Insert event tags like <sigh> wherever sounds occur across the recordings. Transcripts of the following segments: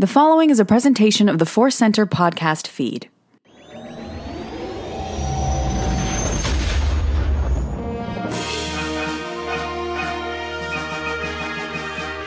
The following is a presentation of the Force Center podcast feed.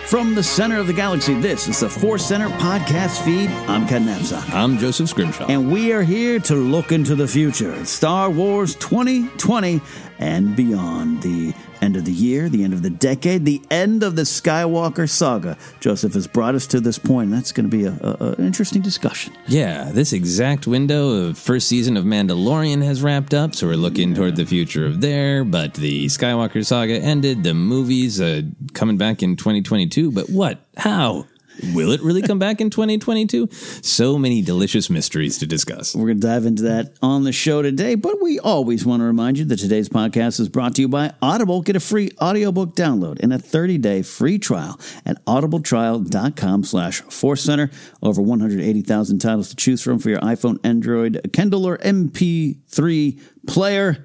From the center of the galaxy, this is the Force Center podcast feed. I'm Ken Napzok. I'm Joseph Scrimshaw. And we are here to look into the future. Star Wars 2020 and beyond. The end of the year, the end of the decade, the end of the Skywalker saga. Joseph has brought us to this point, and that's going to be an interesting discussion. Yeah, this exact window of first season of Mandalorian has wrapped up, so we're looking toward the future of there. But the Skywalker saga ended, the movies uh, coming back in 2022. But what? How? Will it really come back in 2022? So many delicious mysteries to discuss. We're going to dive into that on the show today, but we always want to remind you that today's podcast is brought to you by Audible. Get a free audiobook download and a 30-day free trial at audibletrial.com slash force center. Over 180,000 titles to choose from for your iPhone, Android, Kindle, or MP3 player.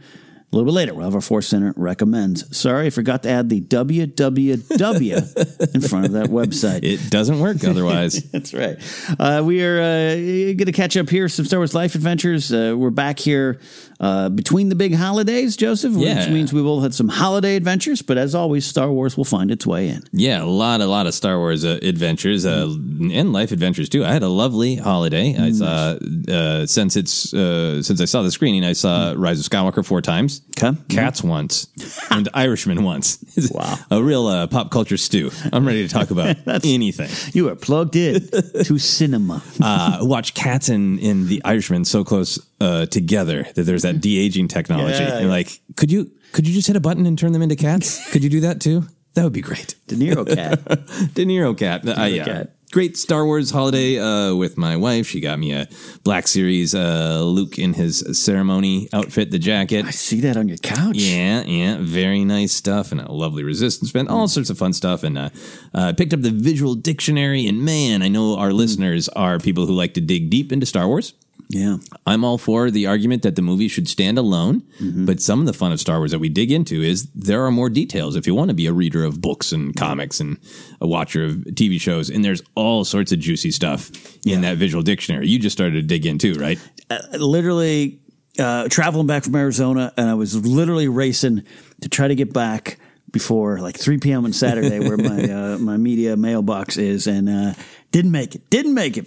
A little bit later, we'll have our Force Center recommends. Sorry, I forgot to add the www in front of that website. It doesn't work otherwise. <laughs> That's right. Uh, we are uh, going to catch up here. Some Star Wars Life Adventures. Uh, we're back here uh, between the big holidays, Joseph, Yeah. which means we will have some holiday adventures. But as always, Star Wars will find its way in. Yeah, a lot, a lot of Star Wars uh, adventures uh, and life adventures too. I had a lovely holiday. I saw uh, since it's uh, since I saw the screening, I saw Rise of Skywalker four times. Times. Okay. Cats once, <laughs> and Irishman once. <laughs> Wow. a real uh, pop culture stew. I'm ready to talk about <laughs> anything. You are plugged in to cinema. Uh, watch Cats and in the Irishman so close uh, together that there's that de aging technology. Yeah, You're yeah. like, could you could you just hit a button and turn them into cats? could you do that too? That would be great. De Niro cat. De Niro cat. Uh, yeah. cat. Great Star Wars holiday uh, with my wife. She got me a Black Series uh, Luke in his ceremony outfit, the jacket. I see that on your couch. Yeah, yeah, very nice stuff, and a lovely resistance band, all sorts of fun stuff. And uh, uh, picked up the visual dictionary, and man, I know our listeners are people who like to dig deep into Star Wars. Yeah. I'm all for the argument that the movie should stand alone, but some of the fun of Star Wars that we dig into is there are more details if you want to be a reader of books and comics and a watcher of TV shows, and there's all sorts of juicy stuff in that visual dictionary. You just started to dig into, right? Uh, literally uh, traveling back from Arizona, and I was literally racing to try to get back before like 3 p.m. on Saturday, where my <laughs> uh, my media mailbox is, and uh, didn't make it. Didn't make it.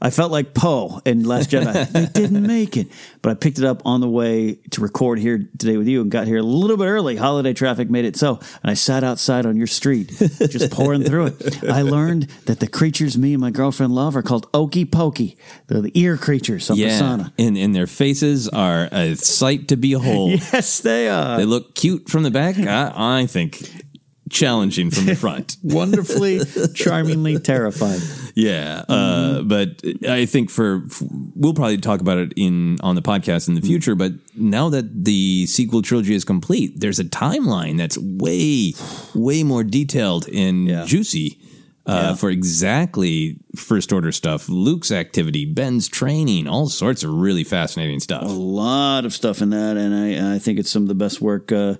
I felt like Poe in Last Jedi. <laughs> they didn't make it, but I picked it up on the way to record here today with you, and got here a little bit early. Holiday traffic made it so, and I sat outside on your street, just <laughs> pouring through it. I learned that the creatures me and my girlfriend love are called Okie Pokey. They're the ear creatures of Pasaana. and and their faces are a sight to behold. <laughs> Yes, they are. They look cute from the back. I, I think challenging from the <laughs> front. Wonderfully, charmingly terrifying. Yeah, uh, but I think for we'll probably talk about it in on the podcast in the future. But now that the sequel trilogy is complete, there's a timeline that's way, way more detailed and Yeah. juicy. Uh, For exactly first order stuff, Luke's activity, Ben's training, all sorts of really fascinating stuff. A lot of stuff in that, and I, I think it's some of the best work uh,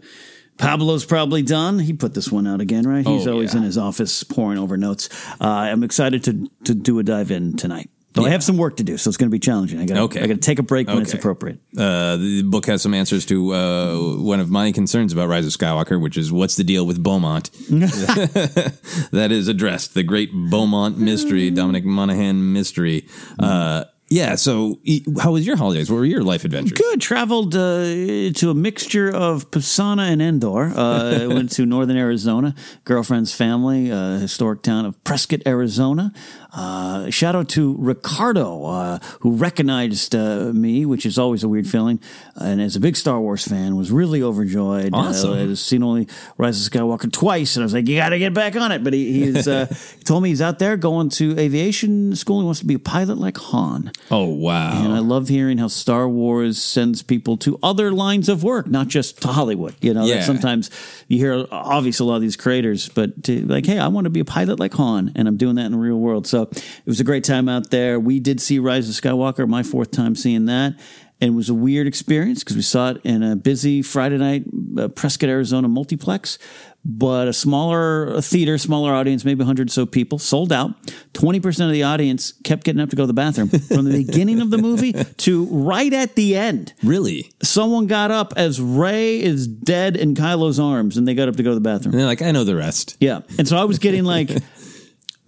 Pablo's probably done. He put this one out again, right? He's Oh, always yeah. in his office pouring over notes. Uh, I'm excited to to do a dive in tonight. Though I have some work to do, so it's going to be challenging. I got Okay. I got to take a break when it's appropriate. Uh, the book has some answers to uh, one of my concerns about Rise of Skywalker, which is what's the deal with Beaumont? <laughs> <laughs> that is addressed. The great Beaumont mystery, Dominic Monaghan mystery. Uh, yeah. So, how was your holidays? What were your life adventures? Good. Traveled uh, to a mixture of Pasaana and Endor. Uh, I <laughs> went to northern Arizona. Girlfriend's family, uh, historic town of Prescott, Arizona. Uh, shout out to Ricardo, uh, who recognized uh, me, which is always a weird feeling. And as a big Star Wars fan, was really overjoyed. Awesome. Uh, I'd seen only Rise of Skywalker twice, and I was like, "You got to get back on it." But he, he's uh, <laughs> he told me he's out there going to aviation school. He wants to be a pilot like Han. Oh wow! And I love hearing how Star Wars sends people to other lines of work, not just to Hollywood. You know, Yeah. sometimes you hear obviously a lot of these creators, but to, like, hey, I want to be a pilot like Han, and I'm doing that in the real world. So it was a great time out there. We did see Rise of Skywalker, my fourth time seeing that. And it was a weird experience because we saw it in a busy Friday night uh, Prescott, Arizona multiplex, but a smaller theater, smaller audience, maybe 100 or so people, sold out. 20% of the audience kept getting up to go to the bathroom from the beginning of the movie <laughs> to right at the end. really? Someone got up as Rey is dead in Kylo's arms and they got up to go to the bathroom. And they're like, I know the rest. Yeah. And so I was getting like, <laughs>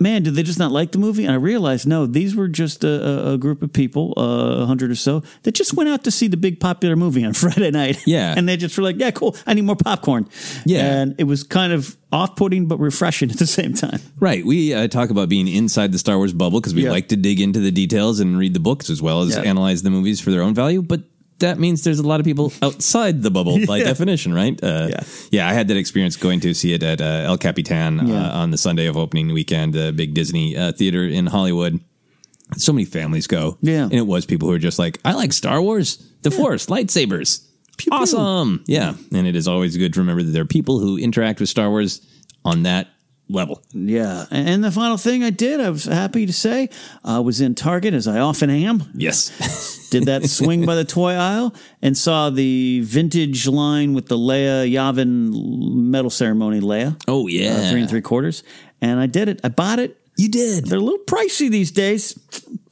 man, did they just not like the movie? And I realized, no, these were just a, a, group of people, uh, a hundred or so, that just went out to see the big popular movie on <laughs> Friday night. Yeah. And they just were like, yeah, cool. I need more popcorn. Yeah. And it was kind of off putting, but refreshing at the <laughs> same time. Right. We uh, talk about being inside the Star Wars bubble because we Yeah. like to dig into the details and read the books as well as Yeah. analyze the movies for their own value. But that means there's a lot of people <laughs> outside the bubble by Yeah. definition, right? Uh, Yeah. yeah. I had that experience going to see it at uh, El Capitan Yeah. uh, on the Sunday of opening weekend, the big Disney uh, theater in Hollywood. So many families go. Yeah. And it was people who are just like, I like Star Wars, the Force, lightsabers. pew. awesome. Yeah. And it is always good to remember that there are people who interact with Star Wars on that level. Yeah. And the final thing I did, I was happy to say, I was in Target, as I often am. Yes. <laughs> Did that <laughs> swing by the toy aisle and saw the vintage line with the Leia Yavin medal ceremony Leia. Oh, yeah. Uh, three and three quarters. And I did it. I bought it. You did. They're a little pricey these days.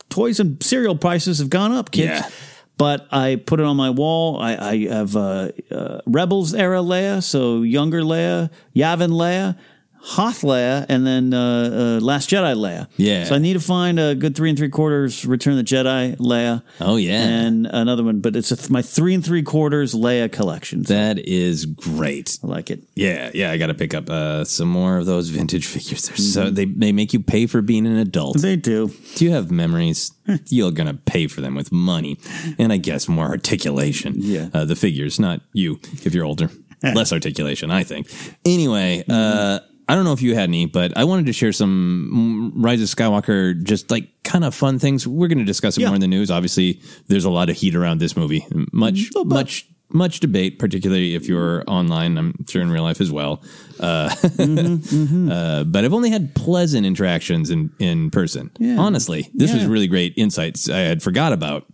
Toys and cereal prices have gone up, kids. Yeah. But I put it on my wall. I, I have uh, uh, Rebels era Leia, so younger Leia, Yavin Leia. Hoth Leia, and then uh, uh, Last Jedi Leia. Yeah. So I need to find a good three and three quarters Return of the Jedi Leia. Oh, yeah. And another one, but it's a th- my three and three quarters Leia collection. So That is great. I like it. Yeah, yeah, I got to pick up uh, some more of those vintage <laughs> figures. They're Mm-hmm. so they they make you pay for being an adult. They do. Do you have memories? <laughs> You're gonna pay for them with money, and I guess more articulation. Yeah. uh, the figures, not you. If you're older, <laughs> less articulation, I think. Anyway, uh, I don't know if you had any, but I wanted to share some Rise of Skywalker, just like kind of fun things. We're going to discuss it Yeah. more in the news. Obviously, there's a lot of heat around this movie. Much, much. Much debate, particularly if you're online. I'm sure in real life as well. Uh, <laughs> uh, but I've only had pleasant interactions in in person. Honestly, this was really great insights I had forgot about.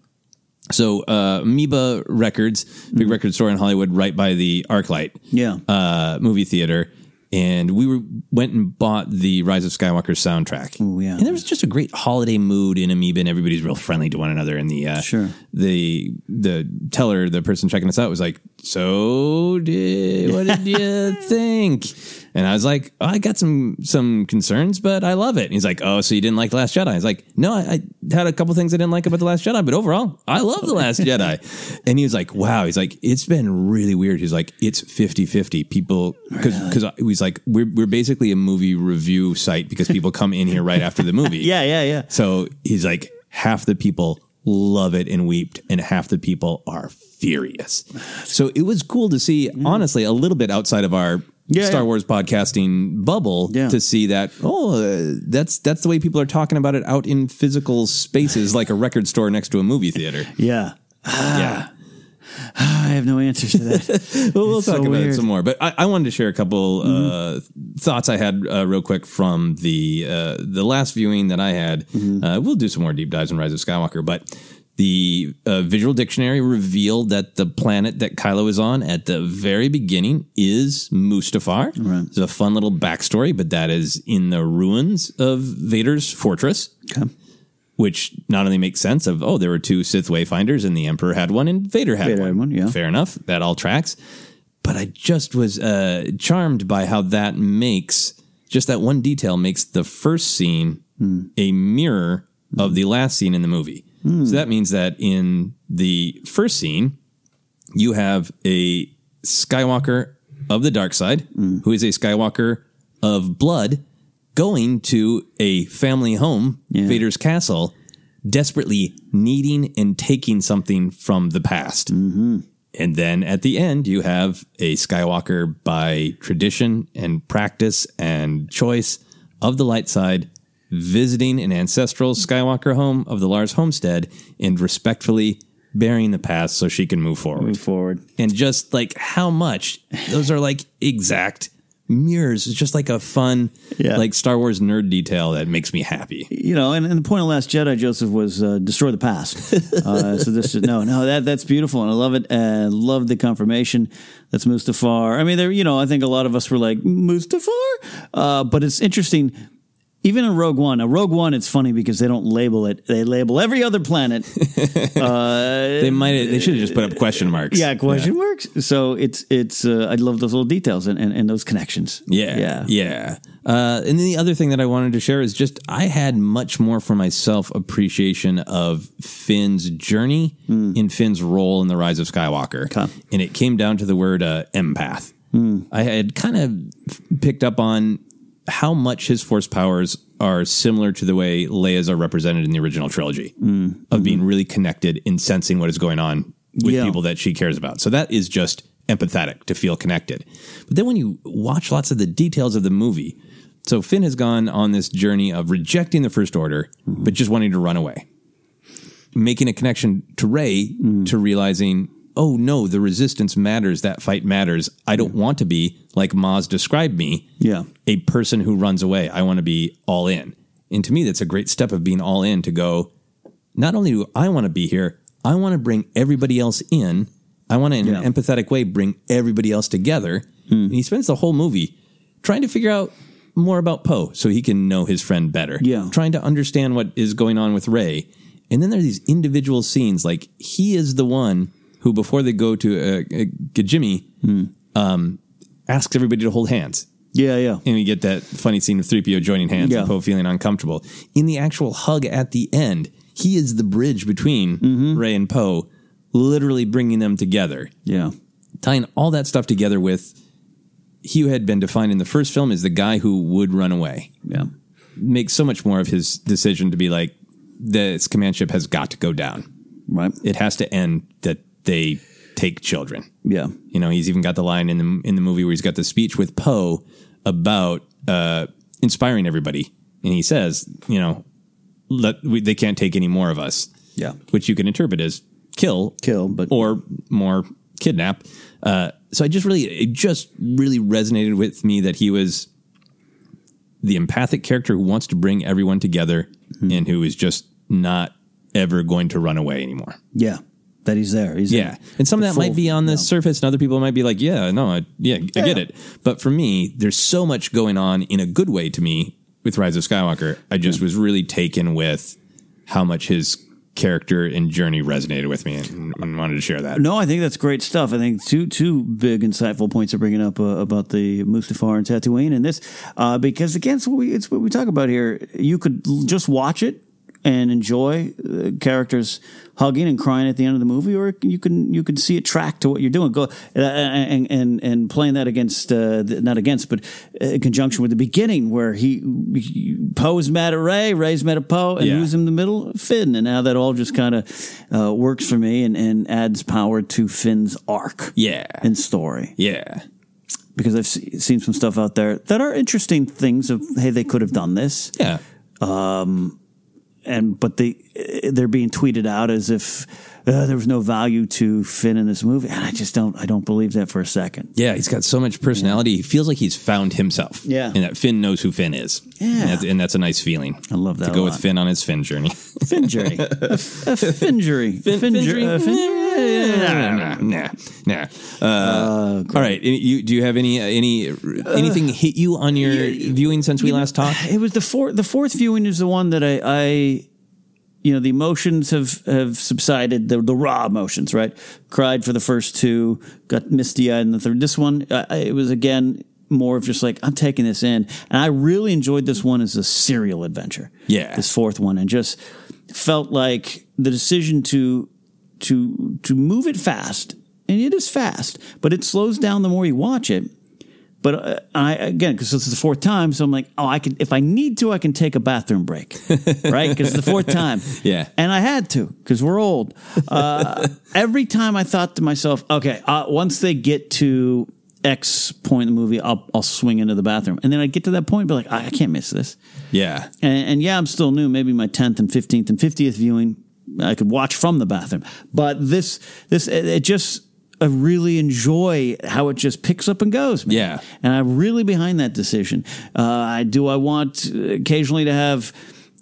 So, uh, Amoeba Records, big record store in Hollywood, right by the ArcLight Yeah. uh, movie theater, and we were went and bought the Rise of Skywalker soundtrack. Oh, yeah. and there was just a great holiday mood in Amoeba, and everybody's real friendly to one another. And the uh, Sure. the the teller, the person checking us out, was like, "So, did, what did you <laughs> think?" And I was like, oh, "I got some some concerns, but I love it." And he's like, "Oh, so you didn't like the Last Jedi?" I was like, "No, I, I had a couple things I didn't like about the Last Jedi, but overall, I love the Last Jedi." <laughs> And he was like, "Wow," he's like, "It's been really weird." He's like, "It's 50-50. people because because he's like, we're we're basically a movie review site because people come in here right after the movie, <laughs> Yeah, yeah, yeah. so he's like, half the people love it and weeped, and half the people are furious. So it was cool to see, mm. honestly, a little bit outside of our Yeah, Star yeah. Wars podcasting bubble Yeah. to see that. Oh, uh, that's that's the way people are talking about it out in physical spaces, like a record store next to a movie theater. <laughs> Yeah. yeah. I have no answers to that. <laughs> Well, we'll It's talk so about it weird. Mm-hmm. some more. But I, I wanted to share a couple uh, thoughts I had uh, real quick from the uh, the last viewing that I had. Mm-hmm. Uh, we'll do some more deep dives in Rise of Skywalker, but the uh, visual dictionary revealed that the planet that Kylo is on at the very beginning is Mustafar. Right. It's a fun little backstory, but that is in the ruins of Vader's fortress Okay. which not only makes sense of oh there were two Sith wayfinders and the Emperor had one and Vader had Vader one. had one, yeah. fair enough. That all tracks. But I just was uh, charmed by how that makes just that one detail makes the first scene Hmm. a mirror of the last scene in the movie. Hmm. So that means that in the first scene, you have a Skywalker of the dark side, Hmm. who is a Skywalker of blood, going to a family home, Vader's castle, desperately needing and taking something from the past. And then at the end, you have a Skywalker by tradition and practice and choice of the light side visiting an ancestral Skywalker home of the Lars homestead and respectfully burying the past so she can move forward. Move forward. And just like how much those are like exact mirrors. It's just like a fun, Yeah. like Star Wars nerd detail that makes me happy. You know, and, and the point of Last Jedi, Joseph, was uh, destroy the past. <laughs> uh, so this is no, no, that that's beautiful, and I love it. And love the confirmation. That's Mustafar. I mean, there, you know, I think a lot of us were like Mustafar, uh, but it's interesting. Even in Rogue One, a Rogue One, it's funny because they don't label it; they label every other planet. <laughs> They might they should have just put up question marks. yeah, question marks. So it's it's. Uh, I love those little details and, and, and those connections. Yeah, yeah, yeah. Uh, and then the other thing that I wanted to share is just I had much more for myself appreciation of Finn's journey in Finn's role in the Rise of Skywalker, Okay. and it came down to the word uh, empath. I had kind of picked up on how much his force powers are similar to the way Leia's are represented in the original trilogy mm-hmm. of being really connected in sensing what is going on with Yeah. people that she cares about. So that is just empathetic to feel connected. But then when you watch lots of the details of the movie, so Finn has gone on this journey of rejecting the First Order, mm-hmm. but just wanting to run away, making a connection to Rey mm-hmm. to realizing, oh no, the resistance matters. That fight matters. I don't want to be like Maz described me, Yeah. a person who runs away. I want to be all in. And to me, that's a great step of being all in to go, not only do I want to be here, I want to bring everybody else in. I want to, in Yeah. an empathetic way, bring everybody else together. Hmm. And he spends the whole movie trying to figure out more about Poe so he can know his friend better. Yeah. Trying to understand what is going on with Rey. And then there are these individual scenes like he is the one who, before they go to uh, uh, Kijimi, um, asks everybody to hold hands. Yeah, yeah. And we get that funny scene of 3PO joining hands Yeah. and Poe feeling uncomfortable. In the actual hug at the end, he is the bridge between Mm-hmm. Rey and Poe, literally bringing them together. Yeah. Tying all that stuff together with he who had been defined in the first film as the guy who would run away. Yeah. Makes so much more of his decision to be like, this command ship has got to go down. Right. It has to end that they take children. Yeah. You know, he's even got the line in the in the movie where he's got the speech with Poe about uh, inspiring everybody, and he says, you know, let we, they can't take any more of us. Yeah. which you can interpret as kill, Kill, but or more kidnap. Uh, so I just really, it just really resonated with me that he was the empathic character who wants to bring everyone together Hmm. and who is just not ever going to run away anymore. yeah, that he's there. He's Yeah, in and some of the that might be on the no. surface, and other people might be like, "Yeah, no, I, yeah, I get it." But for me, there's so much going on in a good way to me with Rise of Skywalker. I just was really taken with how much his character and journey resonated with me, and, and wanted to share that. No, I think that's great stuff. I think two two big insightful points are bringing up uh, about the Mustafar and Tatooine and this uh, because again, it's what, we, it's what we talk about here. You could just watch it and enjoy uh, characters hugging and crying at the end of the movie, or you can you can see it track to what you're doing. Go uh, and and and playing that against uh, not against, but in conjunction with the beginning where he, he Poe's mad at Rey, Rey's mad at Poe, and Yeah. who's in the middle? Finn, and now that all just kind of uh, works for me and, and adds power to Finn's arc Yeah, and story yeah, because I've seen some stuff out there that are interesting things of hey they could have done this yeah. And but they they're being tweeted out as if uh, there was no value to Finn in this movie and I just don't I don't believe that for a second. Yeah, he's got so much personality. He feels like he's found himself. Yeah. and that Finn knows who Finn is. Yeah. and that's, and that's a nice feeling. I love that to go with. Finn on his Finn journey. <laughs> Finjury, a, a finjury, Finjury, uh, fin- nah, nah. Uh, all right. You, do you have any any anything hit you on your viewing since we last talked? It was the fourth. The fourth viewing is the one that I, I you know, the emotions have have subsided. The the raw emotions, right? Cried for the first two, got misty eyed in the third. This one, I- it was again more of just like I'm taking this in, and I really enjoyed this one as a serial adventure. Yeah. this fourth one, and just felt like the decision to to to move it fast, and it is fast, but it slows down the more you watch it. But uh, I again, because this is the fourth time, so I'm like, oh, I can if I need to, I can take a bathroom break, <laughs> right? Because it's the fourth time, <laughs> Yeah. and I had to because we're old. Uh, <laughs> every time I thought to myself, okay, uh, once they get to X point in the movie, I'll I'll swing into the bathroom, and then I get to that point, and be like, I, I can't miss this. Yeah, And, and yeah, I'm still new. Maybe my tenth and fifteenth and fiftieth viewing, I could watch from the bathroom. But this, this, it, it just, I really enjoy how it just picks up and goes. Man. Yeah. and I'm really behind that decision. Uh, I do. I want occasionally to have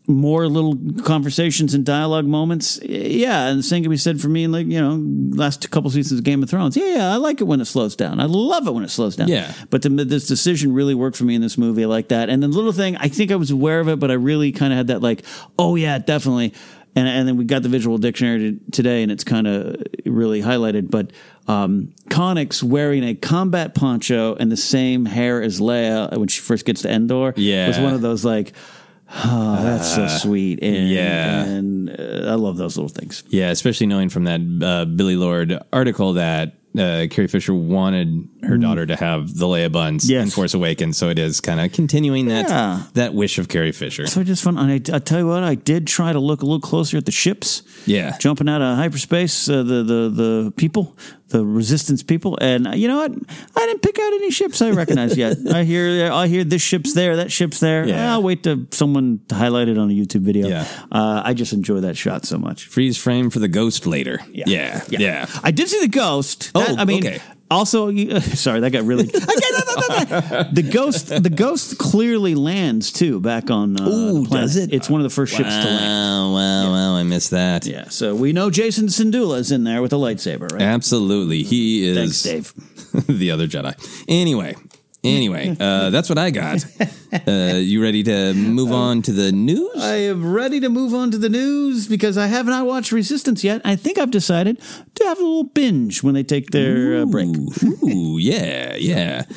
more little conversations and dialogue moments. Yeah, and the same can be said for me in like you know last couple seasons of Game of Thrones. Yeah, yeah, I like it when it slows down. I love it when it slows down. Yeah. But the, this decision really worked for me in this movie. I like that. And the little thing, I think I was aware of it, but I really kind of had that like, oh yeah, definitely. And and then we got the visual dictionary to, today, and it's kind of really highlighted. But um, Connix wearing a combat poncho and the same hair as Leia when she first gets to Endor, Yeah. was one of those like. Oh, that's so sweet. And, yeah. And uh, I love those little things. yeah. Especially knowing from that uh, Billie Lourd article that uh, Carrie Fisher wanted her daughter to have the Leia buns Mm. Yes. in Force Awakens, so it is kind of continuing that Yeah. that wish of Carrie Fisher. So I just fun. And I, I tell you what, I did try to look a little closer at the ships. Yeah. jumping out of hyperspace, uh, the the the people, the resistance people, and you know what? I didn't pick out any ships I recognize yet. <laughs> I hear I hear this ship's there, that ship's there. Yeah. I'll wait to someone to highlight it on a YouTube video. Yeah. uh, I just enjoy that shot so much. Freeze frame for the ghost later. Yeah, yeah. I did see the ghost. That- Oh, I mean. okay. Also, you- <laughs> sorry, that got really. <laughs> <laughs> the ghost, the ghost clearly lands too back on. Uh, Ooh, the planet. does it? It's one of the first ships to land. Wow, wow, wow! I missed that. Yeah, so we know Jacen Syndulla is in there with a lightsaber, right? Absolutely, he is. Thanks, is Dave. the other Jedi. Anyway, Anyway, <laughs> uh, that's what I got. Uh, you ready to move on to the news? I am ready to move on to the news because I have not watched Resistance yet. I think I've decided to have a little binge when they take their uh, break. Ooh, yeah, yeah. <laughs>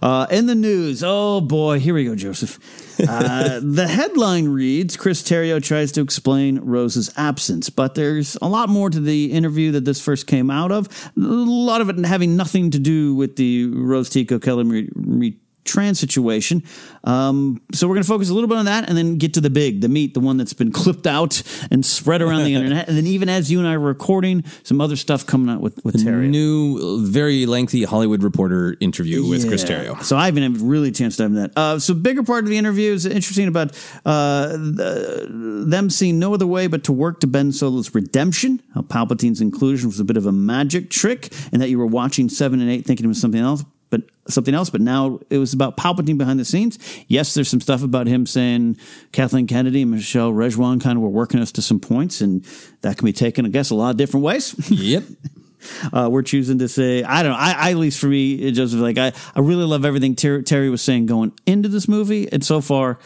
Uh, in the news, oh boy, here we go, Joseph. Uh, the headline reads Chris Terrio tries to explain Rose's absence, but there's a lot more to the interview that this first came out of. A lot of it having nothing to do with the Rose Tico Kelly Marie Tran's situation. Um, so we're going to focus a little bit on that and then get to the big, the meat, the one that's been <laughs> clipped out and spread around the <laughs> internet. And then even as you and I are recording, some other stuff coming out with, with Terrio. New, very lengthy Hollywood Reporter interview with Chris Terrio. So I haven't had really a chance to have that. Uh, so bigger part of the interview is interesting about uh, the, them seeing no other way but to work to Ben Solo's redemption. How Palpatine's inclusion was a bit of a magic trick, and that you were watching seven and eight thinking it was something else. But something else, but now it was about Palpatine behind the scenes. Yes, there's some stuff about him saying Kathleen Kennedy and Michelle Rejwan kind of were working us to some points, and that can be taken, I guess, a lot of different ways. Yep. <laughs> uh, we're choosing to say I don't know. I, I at least for me, it just like I I really love everything Ter- Terry was saying going into this movie, and so far,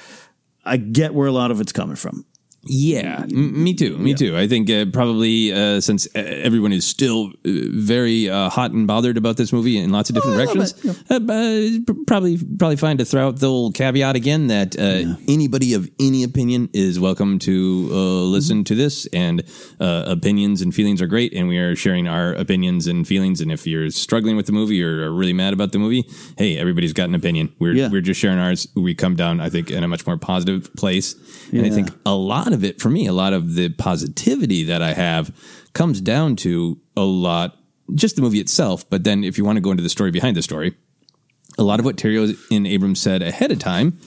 I get where a lot of it's coming from. Yeah, m- me too. Me too. I think uh, probably uh, since uh, everyone is still uh, very uh, hot and bothered about this movie in lots of different Oh, a little directions, uh, uh, probably probably fine to throw out the old caveat again that uh, anybody of any opinion is welcome to uh, listen to this, and uh, opinions and feelings are great, and we are sharing our opinions and feelings. And if you're struggling with the movie or are really mad about the movie, hey, everybody's got an opinion. We're Yeah. we're just sharing ours. We come down, I think, in a much more positive place, and I think a lot of it for me, a lot of the positivity that I have comes down to a lot just the movie itself. But then if you want to go into the story behind the story, a lot of what Terrio and Abrams said ahead of time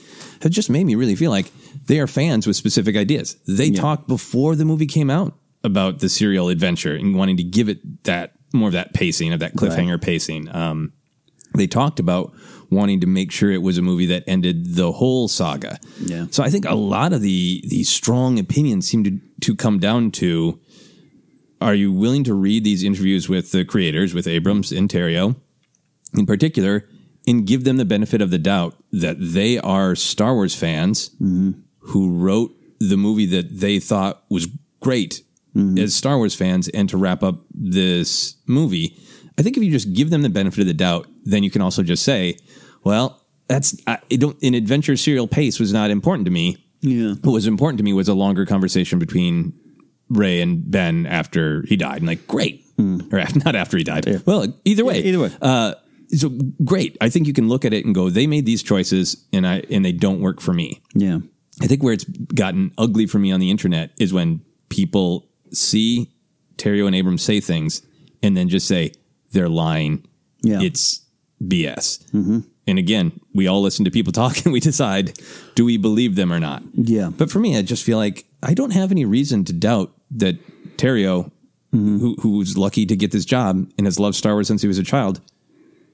has just made me really feel like they are fans with specific ideas. They talked before the movie came out about the serial adventure and wanting to give it that more of that pacing of that cliffhanger pacing. Um, they talked about wanting to make sure it was a movie that ended the whole saga. Yeah. So I think a lot of the the strong opinions seem to to come down to are you willing to read these interviews with the creators, with Abrams and Terrio in particular, and give them the benefit of the doubt that they are Star Wars fans mm-hmm. who wrote the movie that they thought was great mm-hmm. as Star Wars fans, and to wrap up this movie. I think if you just give them the benefit of the doubt, then you can also just say, well, that's I don't an adventure serial pace was not important to me. Yeah. What was important to me was a longer conversation between Rey and Ben after he died. And like, great. Or af- <laughs> not after he died. Well, either way. Hmm. either way. Uh, so great. I think you can look at it and go, they made these choices and I and they don't work for me. Yeah. I think where it's gotten ugly for me on the internet is when people see Terrio and Abrams say things and then just say they're lying. Yeah. It's BS. Mm-hmm. And again, we all listen to people <laughs> talk and we decide do we believe them or not. Yeah. But for me, I just feel like I don't have any reason to doubt that Terrio, who, who's lucky to get this job and has loved Star Wars since he was a child,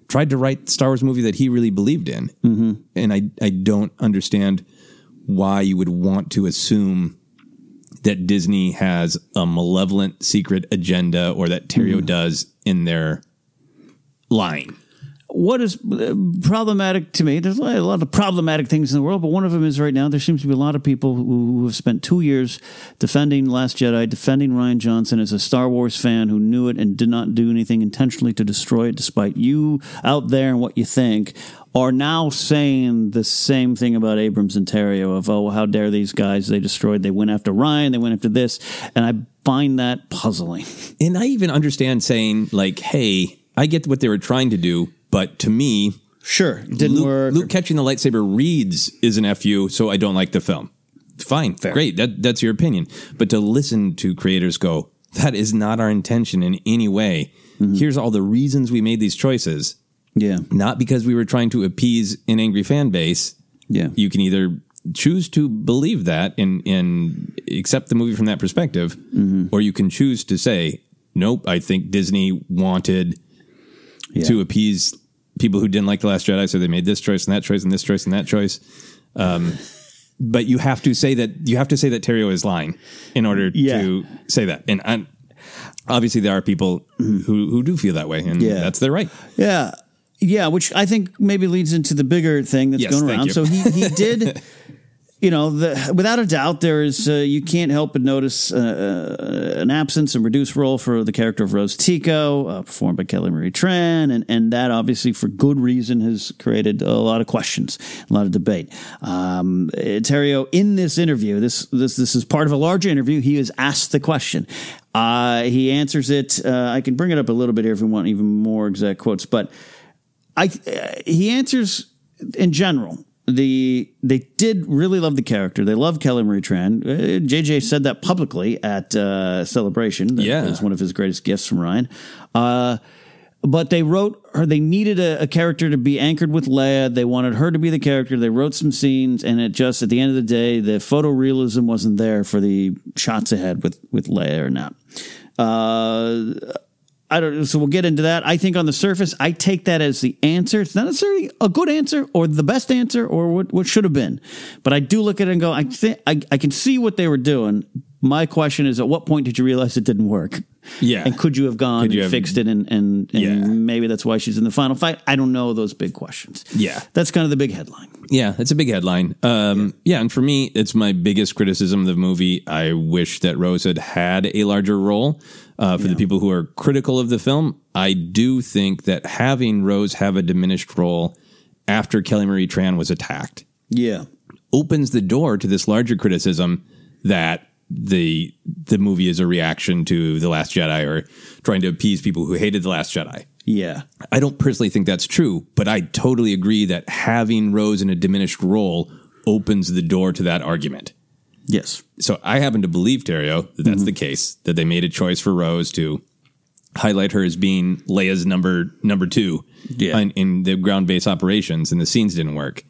tried to write Star Wars movie that he really believed in. Mm-hmm. And I, I don't understand why you would want to assume that Disney has a malevolent secret agenda or that Terrio does in their line. What is uh, problematic to me there's a lot of problematic things in the world but one of them is right now there seems to be a lot of people who, have spent two years defending last jedi defending rian johnson as a star wars fan who knew it and did not do anything intentionally to destroy it despite you out there and what you think are now saying the same thing about abrams and terrio of oh how dare these guys they destroyed they went after rian they went after this and i find that puzzling. And I even understand saying, like, hey, I get what they were trying to do, but to me, sure didn't Luke, work Luke catching the lightsaber reads is an FU, so I don't like the film. Fine, great. That that's your opinion. But to listen to creators go, that is not our intention in any way. Mm-hmm. Here's all the reasons we made these choices. yeah Not because we were trying to appease an angry fan base. yeah You can either choose to believe that and and accept the movie from that perspective, mm-hmm. or you can choose to say, nope. I think Disney wanted Yeah. to appease people who didn't like the Last Jedi, so they made this choice and that choice and this choice and that choice. Um, but you have to say that you have to say that Terrio is lying in order Yeah. to say that, and i obviously there are people who who do feel that way, and Yeah. that's their right. Yeah. Yeah, which I think maybe leads into the bigger thing that's Yes, going around. you. So he he <laughs> did. You know, the, without a doubt, there is uh, you can't help but notice uh, uh, an absence and reduced role for the character of Rose Tico, uh, performed by Kelly Marie Tran, and and that obviously for good reason has created a lot of questions, a lot of debate. Um, uh, Terrio, in this interview, this this this is part of a larger interview. He is asked the question. Uh, he answers it. I can bring it up a little bit here if we want even more exact quotes, but I he answers in general. The they did really love the character. They love Kelly Marie Tran. Uh, JJ said that publicly at uh, Celebration. That Yeah. was one of his greatest gifts from Rian. Uh, but they wrote her. They needed a, a character to be anchored with Leia. They wanted her to be the character. They wrote some scenes, and it just at the end of the day, the photorealism wasn't there for the shots ahead with with Leia or not. Uh, I don't. So we'll get into that. I think on the surface, I take that as the answer. It's not necessarily a good answer or the best answer or what, what should have been, but I do look at it and go, I think I, I can see what they were doing. My question is, at what point did you realize it didn't work? Yeah. and could you have gone you and have- fixed it and and, and Yeah. maybe that's why she's in the final fight? I don't know those big questions. Yeah. that's kind of the big headline. Yeah, it's a big headline. Um, yeah. and for me, it's my biggest criticism of the movie. I wish that Rose had had a larger role. Uh, for the people who are critical of the film, I do think that having Rose have a diminished role after Kelly Marie Tran was attacked Yeah, opens the door to this larger criticism that the the movie is a reaction to the Last Jedi or trying to appease people who hated the Last Jedi. yeah, I don't personally think that's true, but I totally agree that having Rose in a diminished role opens the door to that argument. yes, So I happen to believe, Terrio, that that's mm-hmm. the case, that they made a choice for Rose to highlight her as being Leia's number number two Yeah. in, in the ground base operations, and the scenes didn't work.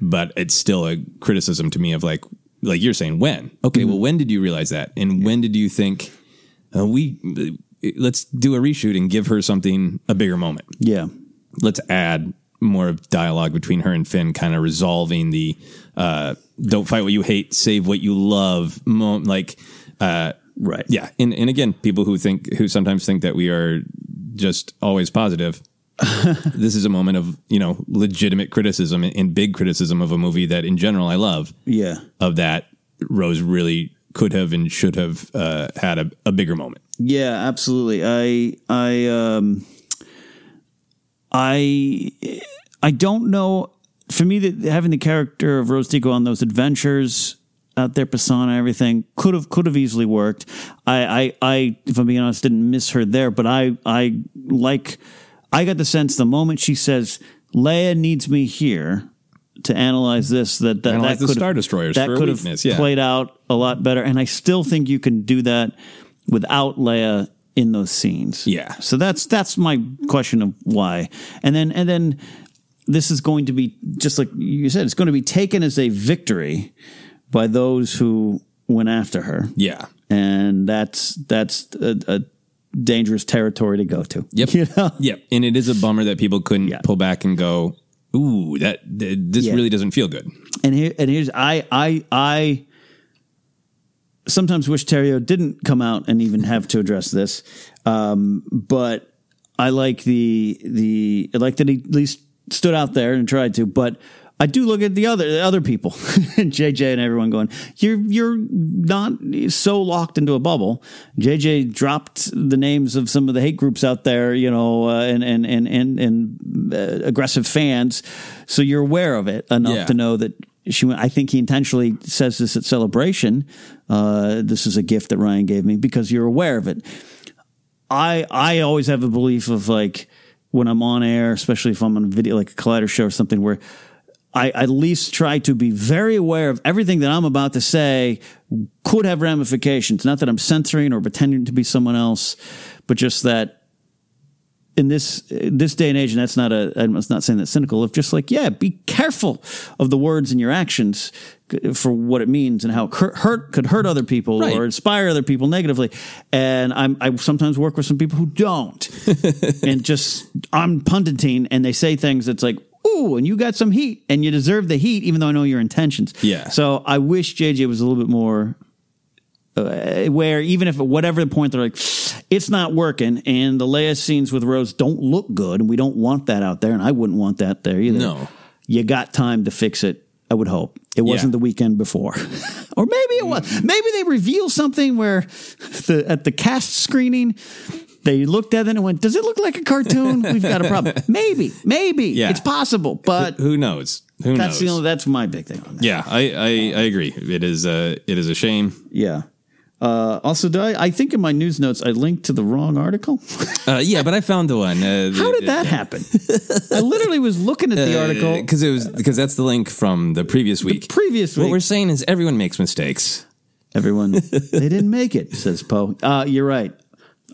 But it's still a criticism to me of like, like you're saying, when? Okay, well, when did you realize that, and when did you think uh, we let's do a reshoot and give her something a bigger moment? yeah, let's add more of dialogue between her and Finn, kind of resolving the uh, "don't fight what you hate, save what you love." Mo- like, uh, right. yeah, and and again, people who think who sometimes think that we are just always positive. <laughs> this is a moment of you know legitimate criticism and big criticism of a movie that in general I love. yeah. Of that, Rose really could have and should have uh, had a, a bigger moment. Yeah, absolutely. I I um I I don't know. For me, that having the character of Rose Tico on those adventures out there, Pasaana, everything could have could have easily worked. I I, I if I'm being honest, didn't miss her there, but I I like. I got the sense the moment she says Leia needs me here to analyze this that that, Analyze that the could Star Destroyers that could have yeah. played out a lot better, and I still think you can do that without Leia in those scenes. Yeah. So that's that's my question of why, and then and then this is going to be just like you said, it's going to be taken as a victory by those who went after her, Yeah. and that's that's a, a dangerous territory to go to. Yep. <laughs> You know? Yep. And it is a bummer that people couldn't Yeah. pull back and go, "Ooh, that th- this Yeah. really doesn't feel good." And here and here's I I I sometimes wish Terrio didn't come out and even have to address this. Um, but I like the the I like that he at least stood out there and tried to, but I do look at the other the other people, <laughs> JJ and everyone going, you're you're not so locked into a bubble. JJ dropped the names of some of the hate groups out there, you know, uh, and and and and, and uh, aggressive fans, so you're aware of it enough Yeah. to know that she. went- I think he intentionally says this at celebration. Uh, this is a gift that Rian gave me because you're aware of it. I I always have a belief of like when I'm on air, especially if I'm on a video like a Collider show or something, where I at least try to be very aware of everything that I'm about to say could have ramifications. Not that I'm censoring or pretending to be someone else, but just that in this this day and age, and that's not a I'm not saying that cynical. Of just like yeah, be careful of the words and your actions for what it means and how it hurt, hurt could hurt other people Right. or inspire other people negatively. And I'm I sometimes work with some people who don't, <laughs> and just I'm punditing, and they say things that's like. Ooh, and you got some heat, and you deserve the heat, even though I know your intentions. Yeah. So I wish JJ was a little bit more Uh, where even if at whatever the point they're like, it's not working, and the Leia scenes with Rose don't look good, and we don't want that out there, and I wouldn't want that there either. No. you got time to fix it. I would hope it wasn't the weekend before, <laughs> or maybe it was. Maybe they reveal something where <laughs> the at the cast screening. They looked at it and went, "Does it look like a cartoon? We've got a problem." <laughs> maybe, maybe Yeah. it's possible, but Who knows? Who that's knows? the only, that's my big thing on that. yeah, I, I I agree. It is a it is a shame. Yeah. Uh, also, did I, I think in my news notes I linked to the wrong article. <laughs> Uh, yeah, but I found the one. Uh, How did that happen? I literally was looking at the article. because it was because that's the link from the previous week. previous What we're saying is everyone makes mistakes. Everyone, they didn't make it, says Poe. Uh, you're right.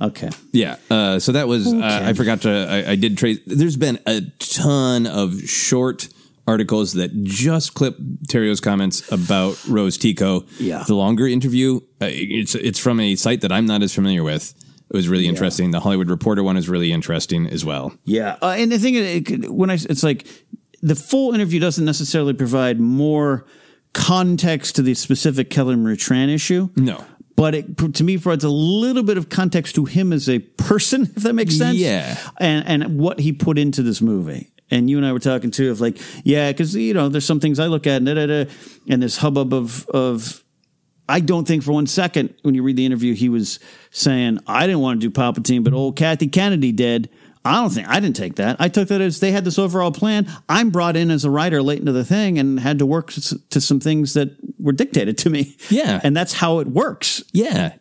Okay. Yeah. Uh, so that was, uh, I forgot to, I, I did trace, there's been a ton of short articles that just clip Terrio's comments about Rose Tico. Yeah. The longer interview, uh, it's, it's from a site that I'm not as familiar with. It was really interesting. The Hollywood Reporter one is really interesting as well. Yeah, uh, and the thing is, it could, when I it's like the full interview doesn't necessarily provide more context to the specific Kelly Marie issue. No. But it to me provides a little bit of context to him as a person, <laughs> if that makes sense. Yeah. and and what he put into this movie. And you and I were talking too of like, yeah, because you know, there's some things I look at and, da, da, da, and this hubbub of of I don't think for one second when you read the interview he was saying I didn't want to do Palpatine, but old Kathy Kennedy did. I don't think I didn't take that. I took that as they had this overall plan. I'm brought in as a writer late into the thing and had to work to some things that were dictated to me. Yeah. and that's how it works. Yeah.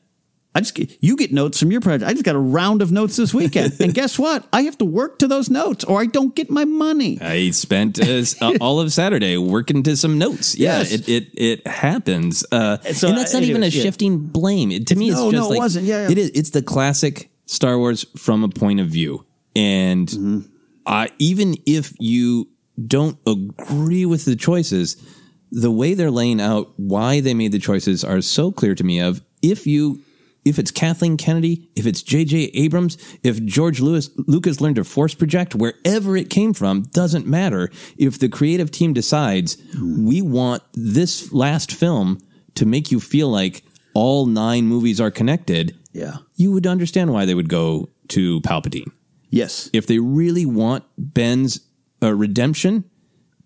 I just you get notes from your project. I just got a round of notes this weekend, <laughs> and guess what? I have to work to those notes, or I don't get my money. I spent uh, all of Saturday working to some notes. Yeah, Yes. it, it it happens, uh, So, and that's not uh, even a yeah. shifting blame. It, to me, it's No, just no, it wasn't. Yeah, yeah. it is. It's the classic Star Wars from a point of view, and Mm-hmm. uh, even if you don't agree with the choices, the way they're laying out why they made the choices are so clear to me. Of if you. If it's Kathleen Kennedy, if it's J.J. Abrams, if George Lewis, Lucas learned to force project, wherever it came from, doesn't matter. If the creative team decides we want this last film to make you feel like all nine movies are connected, Yeah. you would understand why they would go to Palpatine. Yes. If they really want Ben's uh, redemption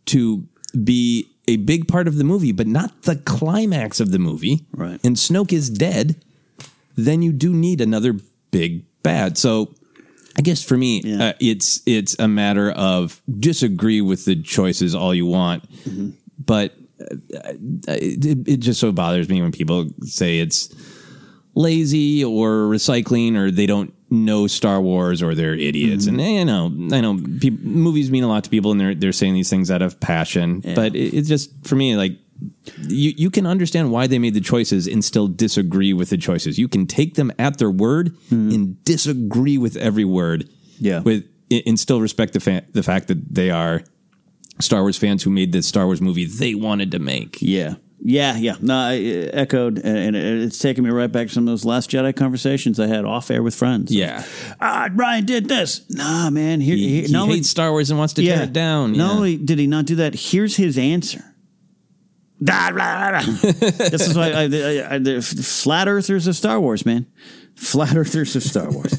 to be a big part of the movie, but not the climax of the movie, Right. and Snoke is dead, then you do need another big bad. So I guess for me, Yeah. uh, it's it's a matter of disagree with the choices all you want, Mm-hmm. but uh, it, it just so bothers me when people say it's lazy or recycling or they don't know Star Wars or they're idiots. Mm-hmm. And eh, I know, I know, peop movies mean a lot to people, and they're they're saying these things out of passion. But it, it's just for me, like you you can understand why they made the choices and still disagree with the choices. You can take them at their word and disagree with every word. Mm-hmm. Yeah. with and still respect the fa- the fact that they are Star Wars fans who made this Star Wars movie they wanted to make. Yeah. Yeah, yeah. No, I echoed, and it's taken me right back to some of those Last Jedi conversations I had off air with friends. Yeah. Ah, Rian did this. Nah, man. Here, He, he hates Star Wars and wants to tear it down. Not Yeah. only did he not do that, here's his answer. Da, blah, blah, blah. this is why I, I, I, the flat earthers of Star Wars, man. Flat earthers of Star Wars.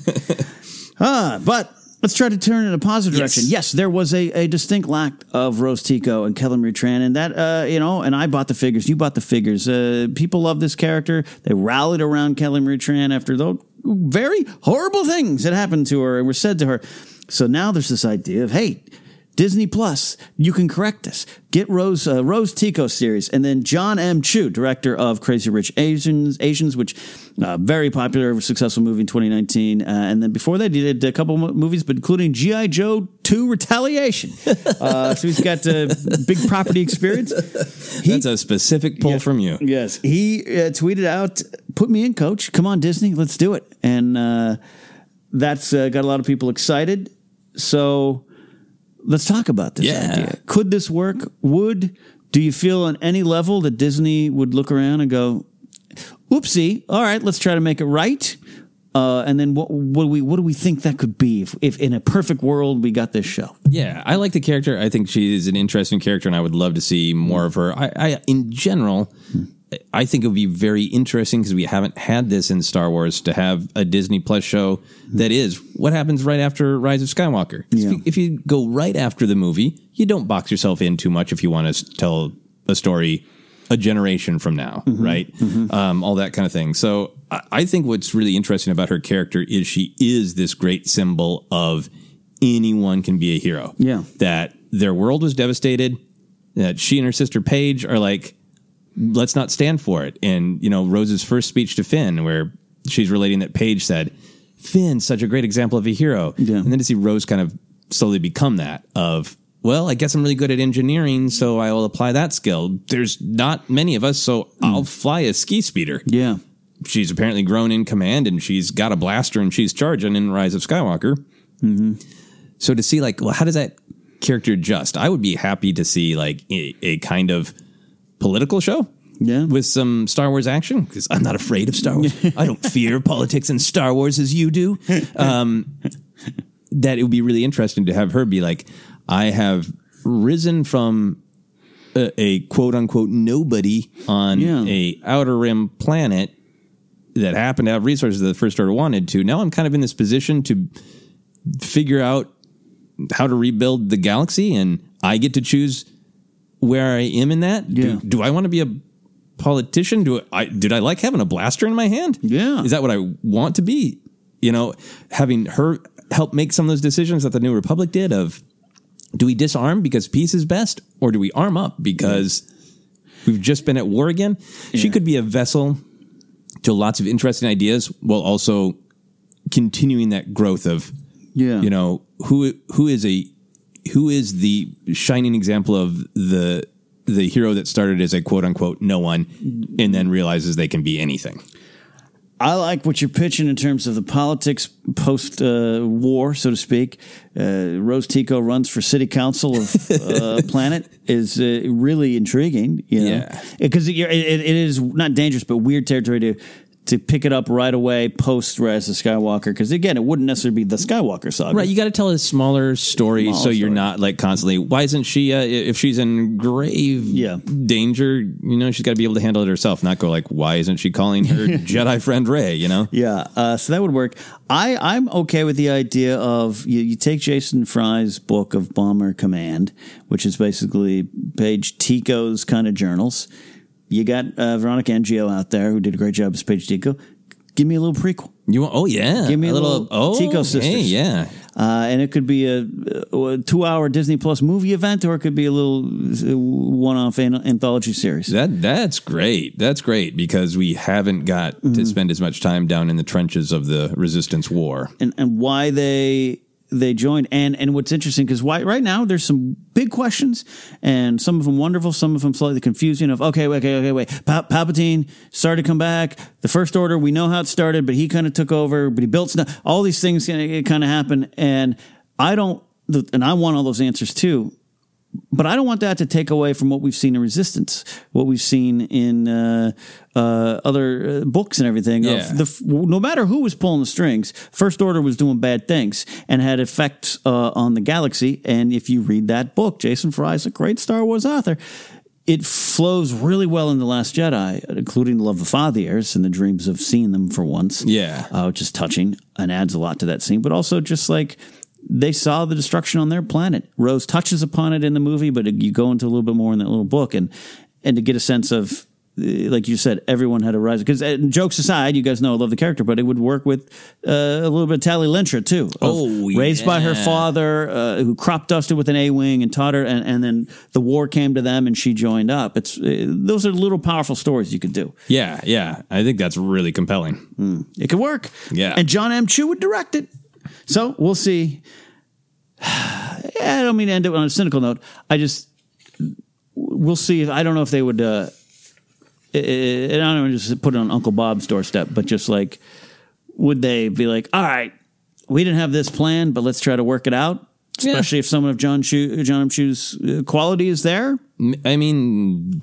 <laughs> ah, but let's try to turn in a positive Yes. direction. Yes, there was a, a distinct lack of Rose Tico and Kelly Marie Tran, and that uh, you know, and I bought the figures. You bought the figures. Uh, people love this character. They rallied around Kelly Marie Tran after those very horrible things that happened to her and were said to her. So now there's this idea of hey. Disney Plus, you can correct this. Get Rose uh, Rose Tico series, and then John M. Chu, director of Crazy Rich Asians, Asians, which uh, very popular, successful movie in 2019. Uh, and then before that, he did a couple movies, but including GI Joe 2 Retaliation. <laughs> uh, so he's got uh, big property experience. <laughs> He- That's a specific pull Yeah. from you. Yes, he uh, tweeted out, "Put me in, coach. Come on, Disney, let's do it." And uh, that's uh, got a lot of people excited. So let's talk about this Yeah. idea. Could this work? Would do you feel on any level that Disney would look around and go, "Oopsie! All right, let's try to make it right." Uh, and then what, what do we what do we think that could be if, if in a perfect world we got this show? Yeah, I like the character. I think she is an interesting character, and I would love to see more of her. I, I in general, I think it would be very interesting because we haven't had this in Star Wars to have a Disney Plus show that is what happens right after Rise of Skywalker. Yeah. If, you, if you go right after the movie, you don't box yourself in too much if you want to tell a story a generation from now, right? Um, all that kind of thing. So I, I think what's really interesting about her character is she is this great symbol of anyone can be a hero. Yeah. That their world was devastated, that she and her sister Paige are like, let's not stand for it. And, you know, Rose's first speech to Finn, where she's relating that Paige said, Finn's such a great example of a hero. Yeah. And then to see Rose kind of slowly become that of, well, I guess I'm really good at engineering, so I will apply that skill. There's not many of us, so hmm. I'll fly a ski speeder. Yeah. She's apparently grown in command and she's got a blaster and she's charging in Rise of Skywalker. Mm-hmm. So to see like, well, how does that character adjust? I would be happy to see like a, a kind of political show. Yeah. With some Star Wars action, because I'm not afraid of Star Wars. <laughs> I don't fear politics and Star Wars as you do. Um, that it would be really interesting to have her be like, I have risen from a, a quote unquote nobody on Yeah. a outer rim planet that happened to have resources that the First Order wanted to. Now I'm kind of in this position to figure out how to rebuild the galaxy, and I get to choose where I am in that. Yeah. Do, do I want to be a politician? Do I did I like having a blaster in my hand? Yeah. Is that what I want to be? You know, having her help make some of those decisions that the New Republic did of do we disarm because peace is best, or do we arm up because we've just been at war again? She could be a vessel to lots of interesting ideas while also continuing that growth of Yeah. you know who who is a who is the shining example of the the hero that started as a quote unquote no one and then realizes they can be anything I like what you're pitching in terms of the politics post uh, war, so to speak. Uh, Rose Tico runs for city council of uh, <laughs> planet is uh, really intriguing. You know? Yeah. because it, it, it is not dangerous, but weird territory to to pick it up right away post Rise of Skywalker. Because again, it wouldn't necessarily be the Skywalker saga. right you got to tell a smaller story Small so you're not like constantly why isn't she uh, if she's in grave Yeah. danger you know she's got to be able to handle it herself not go like why isn't she calling her <laughs> jedi friend Rey you know Yeah, uh, so that would work. I I'm okay with the idea of you, you take Jason Fry's book of Bomber Command, which is basically Paige Tico's kind of journals. You got uh, Veronica Ngo out there who did a great job as Paige Tico. Give me a little prequel, you want oh yeah Give me a little oh Tico hey, sisters. yeah uh, and it could be a, a two-hour Disney Plus movie event, or it could be a little uh, one-off an- anthology series. That that's great. That's great because we haven't got Mm-hmm. to spend as much time down in the trenches of the resistance war. and, and why they they joined. And and what's interesting because right now there's some big questions and some of them wonderful some of them slightly confusing of okay okay okay wait. Pa- Palpatine started to come back. The first order we know how it started but he kind of took over but he built stuff. All these things kind of happen and I don't and I want all those answers too but I don't want that to take away from what we've seen in Resistance, what we've seen in uh, uh, other uh, books and everything. of Yeah. the, no matter who was pulling the strings, First Order was doing bad things and had effects uh, on the galaxy. And if you read that book, Jason Fry is a great Star Wars author. It flows really well in The Last Jedi, including the love of fathers and the dreams of seeing them for once. Yeah. Uh, which is touching and adds a lot to that scene, but also just like they saw the destruction on their planet. Rose touches upon it in the movie, but you go into a little bit more in that little book, and and to get a sense of, uh, like you said, everyone had a rise. Because uh, jokes aside, you guys know I love the character, but it would work with uh, a little bit of Tallie Lintra too. Oh, raised by her father, uh, who crop dusted with an A wing and taught her, and, and then the war came to them, and she joined up. It's uh, those are little powerful stories you could do. Yeah, yeah. I think that's really compelling. It could work. Yeah. And John M. Chu would direct it. So we'll see. <sighs> I don't mean to end it on a cynical note. I just, we'll see. If, I don't know if they would, uh, and I don't want to just put it on Uncle Bob's doorstep, but just like, would they be like, all right, we didn't have this plan, but let's try to work it out? Yeah. Especially if someone of John Chu, John. Chu's uh, quality is there. I mean,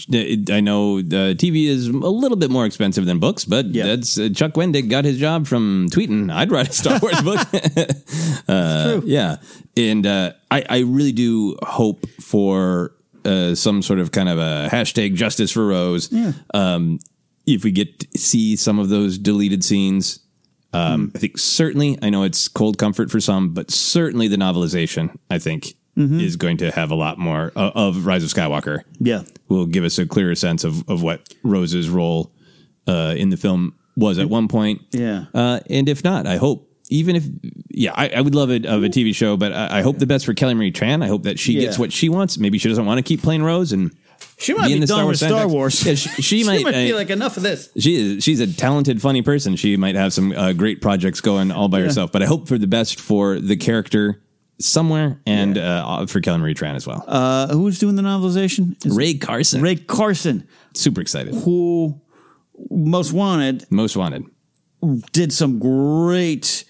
I know the TV is a little bit more expensive than books, but Yeah. that's uh, Chuck Wendig got his job from tweeting. I'd write a Star <laughs> Wars book. <laughs> uh, yeah, and uh, I, I really do hope for uh, some sort of kind of a hashtag justice for Rose. Yeah. Um, if we get to see some of those deleted scenes, um, I think certainly, I know it's cold comfort for some, but certainly the novelization, I think, is going to have a lot more uh, of Rise of Skywalker. Yeah. Will give us a clearer sense of, of what Rose's role uh, in the film was at one point. Yeah. Uh, and if not, I hope, even if, yeah, I, I would love it of a TV show, but I, I hope the best for Kelly Marie Tran. I hope that she gets what she wants. Maybe she doesn't want to keep playing Rose and She might be, in the done with Star soundtracks. Wars. Yeah, she, <laughs> she might, be uh, like enough of this. she is she's a talented, funny person. She might have some uh, great projects going all by herself. But I hope for the best for the character somewhere and uh, for Kelly Marie Tran as well. Uh, who's doing the novelization? Is Rae Carson, Rae Carson, super excited. who Most Wanted Most wanted. did some great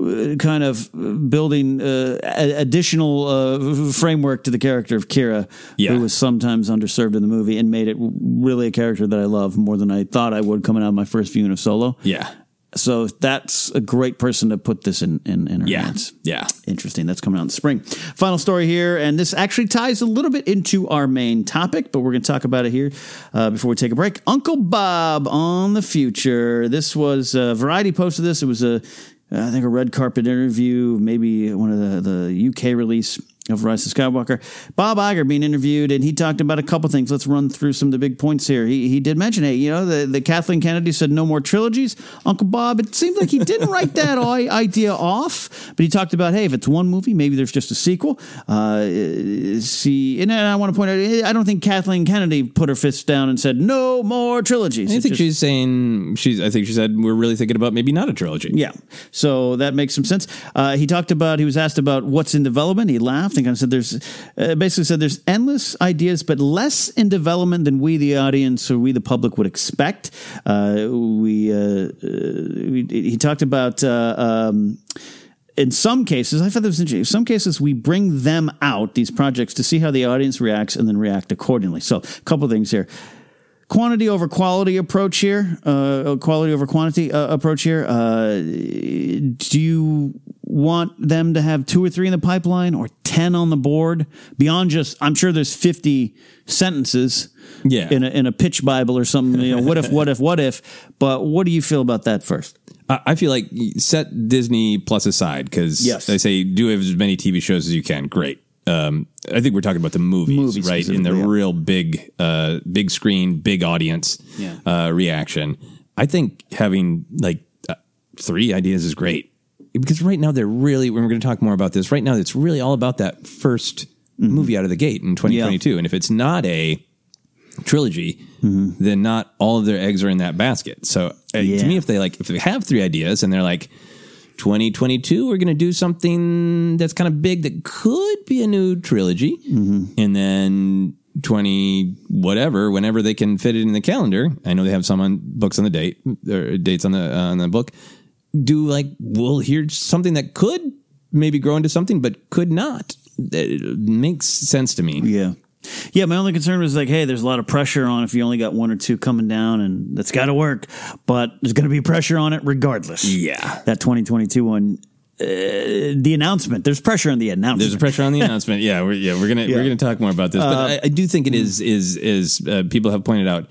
uh, kind of building uh, additional uh, framework to the character of Qi'ra, Yeah. who was sometimes underserved in the movie, and made it really a character that I love more than I thought I would coming out of my first viewing of Solo. Yeah, So that's a great person to put this in in, in her yeah, hands. yeah. Interesting. That's coming out in the spring. Final story here, and this actually ties a little bit into our main topic, but we're going to talk about it here uh, before we take a break. Uncle Bob on the future. This was uh, Variety posted this. It was a, I think, a red carpet interview, maybe one of the the UK release of Rise of Skywalker. Bob Iger being interviewed, and he talked about a couple things. Let's run through some of the big points here. He he did mention, hey, you know, the, the Kathleen Kennedy said no more trilogies. Uncle Bob, it seems like he didn't write that <laughs> idea off, but he talked about, hey, if it's one movie, maybe there's just a sequel. Uh, see, and I want to point out, I don't think Kathleen Kennedy put her fists down and said no more trilogies. I think just- she's saying she's. I think she said we're really thinking about maybe not a trilogy. Yeah. So that makes some sense. Uh, he talked about, he was asked about what's in development. He laughed kind of said there's, uh, basically said there's endless ideas, but less in development than we, the audience, or we, the public, would expect. Uh, we, uh, uh, we, he talked about, uh, um, in some cases, I thought that was interesting. In some cases, we bring them out, these projects, to see how the audience reacts and then react accordingly. So, a couple things here quantity over quality approach here, uh, quality over quantity uh, approach here. Uh, do you want them to have two or three in the pipeline or 10 on the board beyond just, I'm sure there's 50 sentences Yeah. in a, in a pitch Bible or something, you know, what if, what if, what if, but what do you feel about that first? I I feel like set Disney Plus aside because Yes. I say do have as many TV shows as you can. Great. Um, I think we're talking about the movies, Movies right? In the yeah. real big, uh, big screen, big audience Yeah. uh, reaction. I think having like uh, three ideas is great because right now they're really. We're going to talk more about this. Right now, it's really all about that 1st Mm-hmm. movie out of the gate in 2022, and if it's not a trilogy, Mm-hmm. then not all of their eggs are in that basket. So uh, Yeah. to me, if they like, if they have three ideas and they're like, 2022, we're going to do something that's kind of big that could be a new trilogy, Mm-hmm. and then 20 whatever, whenever they can fit it in the calendar. I know they have some on books on the date or dates on the uh, on the book. Do like, we'll hear something that could maybe grow into something, but could not. It makes sense to me. Yeah. Yeah, my only concern was like, hey, there's a lot of pressure on if you only got one or two coming down, and that's got to work. But there's going to be pressure on it regardless. Yeah. that 2022 one, uh, the announcement. There's pressure on the announcement. There's a pressure on the announcement. Yeah, we're yeah we're gonna Yeah. we're gonna talk more about this, but I, I do think it is is is uh, people have pointed out.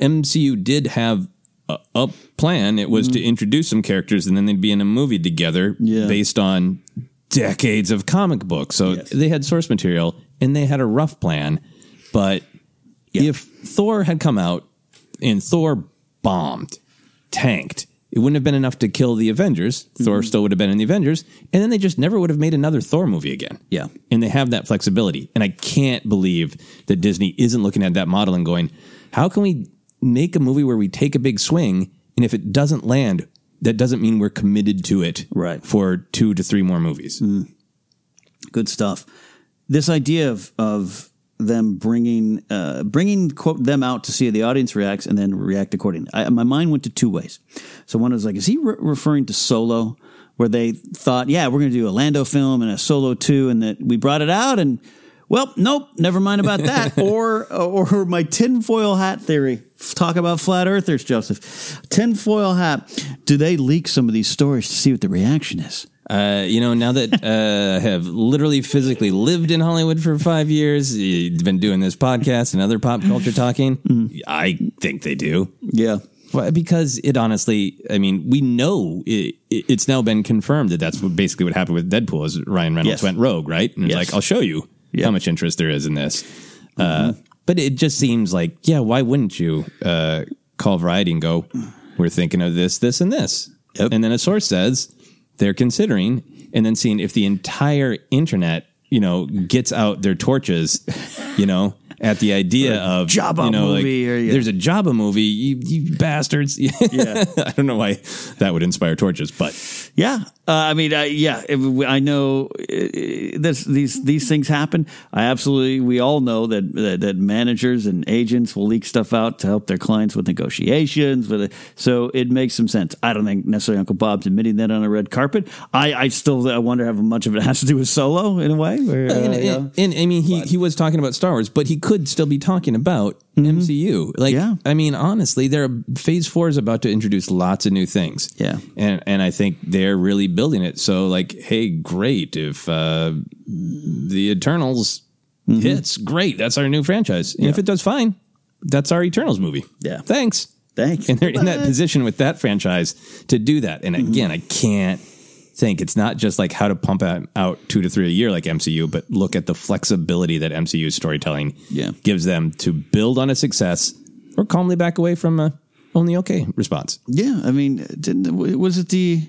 MCU did have a, a plan. It was to introduce some characters, and then they'd be in a movie together Yeah. based on decades of comic books. So Yes. they had source material, and they had a rough plan. But if Thor had come out and Thor bombed, tanked. It wouldn't have been enough to kill the Avengers. Thor mm-hmm. still would have been in the Avengers, and then they just never would have made another Thor movie again. Yeah. and they have that flexibility, and I can't believe that Disney isn't looking at that model and going, "How can we make a movie where we take a big swing, and if it doesn't land, that doesn't mean we're committed to it, Right. For two to three more movies." Mm. good stuff. This idea of of them bringing uh, bringing quote them out to see how the audience reacts and then react accordingly. I, my mind went to two ways. So one was like, is he re- referring to Solo, where they thought, yeah, we're going to do a Lando film and a Solo two, and that we brought it out and. Well, nope, never mind about that. <laughs> or or my tinfoil hat theory. Talk about flat earthers, Joseph. Tinfoil hat. Do they leak some of these stories to see what the reaction is? Uh, you know, now that <laughs> uh, I have literally physically lived in Hollywood for five years, been doing this podcast and other pop culture talking. I think they do. Yeah. Well, because it honestly, I mean, we know it, it- it's now been confirmed that that's what basically what happened with Deadpool is Ryan Reynolds Yes. went rogue, right? And it's like, I'll show you Yeah. how much interest there is in this. Uh, Mm-hmm. but it just seems like, yeah, why wouldn't you uh, call Variety and go, we're thinking of this, this, and this? Yep. And then a source says they're considering, and then seeing if the entire internet, you know, gets out their torches, you know, at the idea of Jabba you know, like, movie or, yeah. there's a Jabba movie, you, you bastards. <laughs> Yeah. I don't know why that would inspire torches, but Yeah, uh, I mean, uh, yeah, if- I know uh, this, these these things happen. I absolutely, we all know that, that that managers and agents will leak stuff out to help their clients with negotiations. With so it makes some sense. I don't think necessarily Uncle Bob's admitting that on a red carpet. I, I still, I wonder how much of it has to do with Solo in a way. Where, uh, and, and, and, I mean, he, he was talking about Star Wars, but he could still be talking about MCU. Like, Mm-hmm. Yeah. I mean, honestly, there are, Phase Four is about to introduce lots of new things. Yeah. and and I think they're really building it. So, like, hey, great if uh, the Eternals Mm-hmm. hits, great. That's our new franchise. And if it does fine, that's our Eternals movie. Yeah. thanks. Thanks. And they're in that position with that franchise to do that. And Mm-hmm. again, I can't think it's not just like how to pump out, two to three a year like MCU, but look at the flexibility that MCU storytelling Yeah. gives them to build on a success or calmly back away from a only okay response. Yeah, I mean, didn't was it the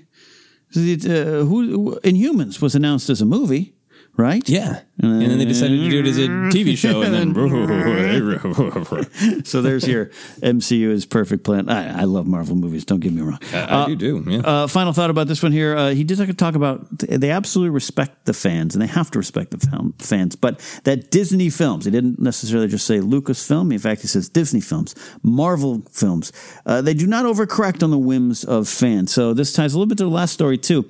it uh, who Inhumans was announced as a movie, right? Yeah. And then they decided to do it as a TV show and then <laughs> So there's your MCU is perfect plan. I, I love Marvel movies. Don't get me wrong. I do do. Yeah. Uh, final thought about this one here. Uh, he did talk- talk about they absolutely respect the fans, and they have to respect the fam- fans. But that Disney films, he didn't necessarily just say Lucasfilm. In fact, he says Disney films, Marvel films. Uh, they do not overcorrect on the whims of fans. So this ties a little bit to the last story too.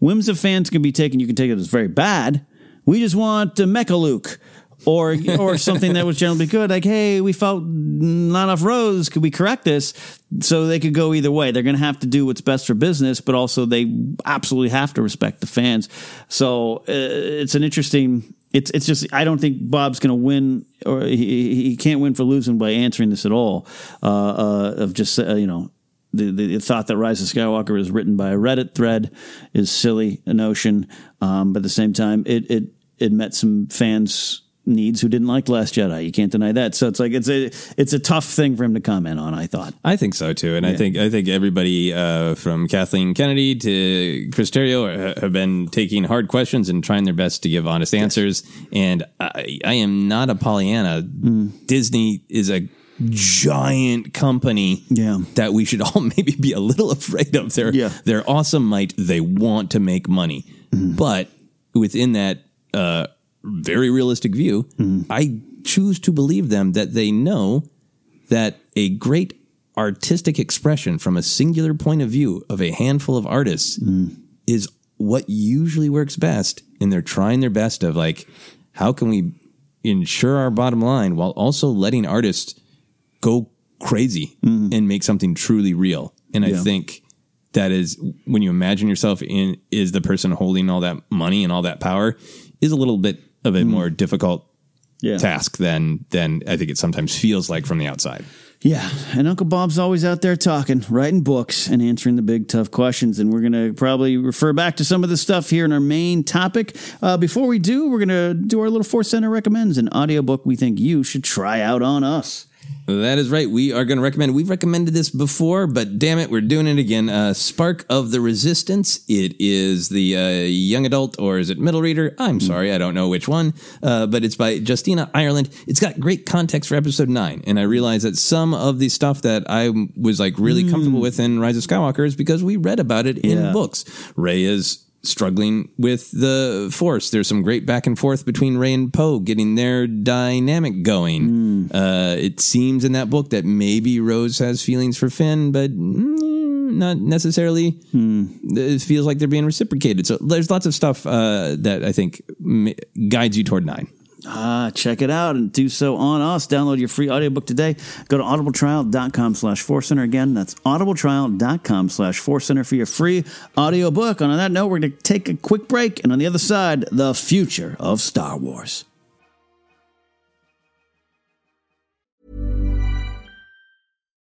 Whims of fans can be taken. You can take it as very bad. We just want uh, Mecha Luke. Or, or <laughs> something that was generally good, like, hey, we felt not enough rows. Could we correct this? So they could go either way. They're going to have to do what's best for business, but also they absolutely have to respect the fans. So uh, it's an interesting. It's it's just I don't think Bob's going to win, or he he can't win for losing by answering this at all. Uh, uh, of just uh, you know the, the thought that Rise of Skywalker is written by a Reddit thread is silly a notion, um, but at the same time, it it it met some fans' needs who didn't like Last Jedi. You can't deny that. So it's like it's a it's a tough thing for him to comment on. I thought. I think so too, and I think I think everybody uh, from Kathleen Kennedy to Chris Terrio have been taking hard questions and trying their best to give honest answers. And I, I am not a Pollyanna. Disney is a giant company Yeah. that we should all <laughs> maybe be a little afraid of. Their Yeah. their awesome might. They want to make money, but within that uh, very realistic view, mm-hmm. I choose to believe them that they know that a great artistic expression from a singular point of view of a handful of artists mm. is what usually works best. And they're trying their best of like, how can we ensure our bottom line while also letting artists go crazy mm-hmm. and make something truly real? And I think that is when you imagine yourself in is the person holding all that money and all that power is a little bit of a more difficult Yeah. task than than I think it sometimes feels like from the outside. Yeah, and Uncle Bob's always out there talking, writing books, and answering the big tough questions. And we're going to probably refer back to some of the stuff here in our main topic. Uh, before we do, we're going to do our little Force Center recommends an audiobook we think you should try out on us. That is right. We are going to recommend. We've recommended this before, but damn it, we're doing it again. Uh, Spark of the Resistance. It is the uh, young adult, or is it middle reader? I'm sorry, I don't know which one. Uh, but it's by Justina Ireland. It's got great context for episode nine, and I realize that some of the stuff that I was like really comfortable with in Rise of Skywalker is because we read about it Yeah. in books. Rey is struggling with the force. There's some great back and forth between Rey and Poe getting their dynamic going. Uh, it seems in that book that maybe Rose has feelings for Finn, but mm, not necessarily. It feels like they're being reciprocated. So there's lots of stuff uh, that I think m- guides you toward nine. Ah, check it out and do so on us. Download your free audiobook today. Go to audibletrial.com slash forcecenter. Again, that's audibletrial.com slash forcecenter for your free audiobook. And on that note, we're going to take a quick break. And on the other side, the future of Star Wars.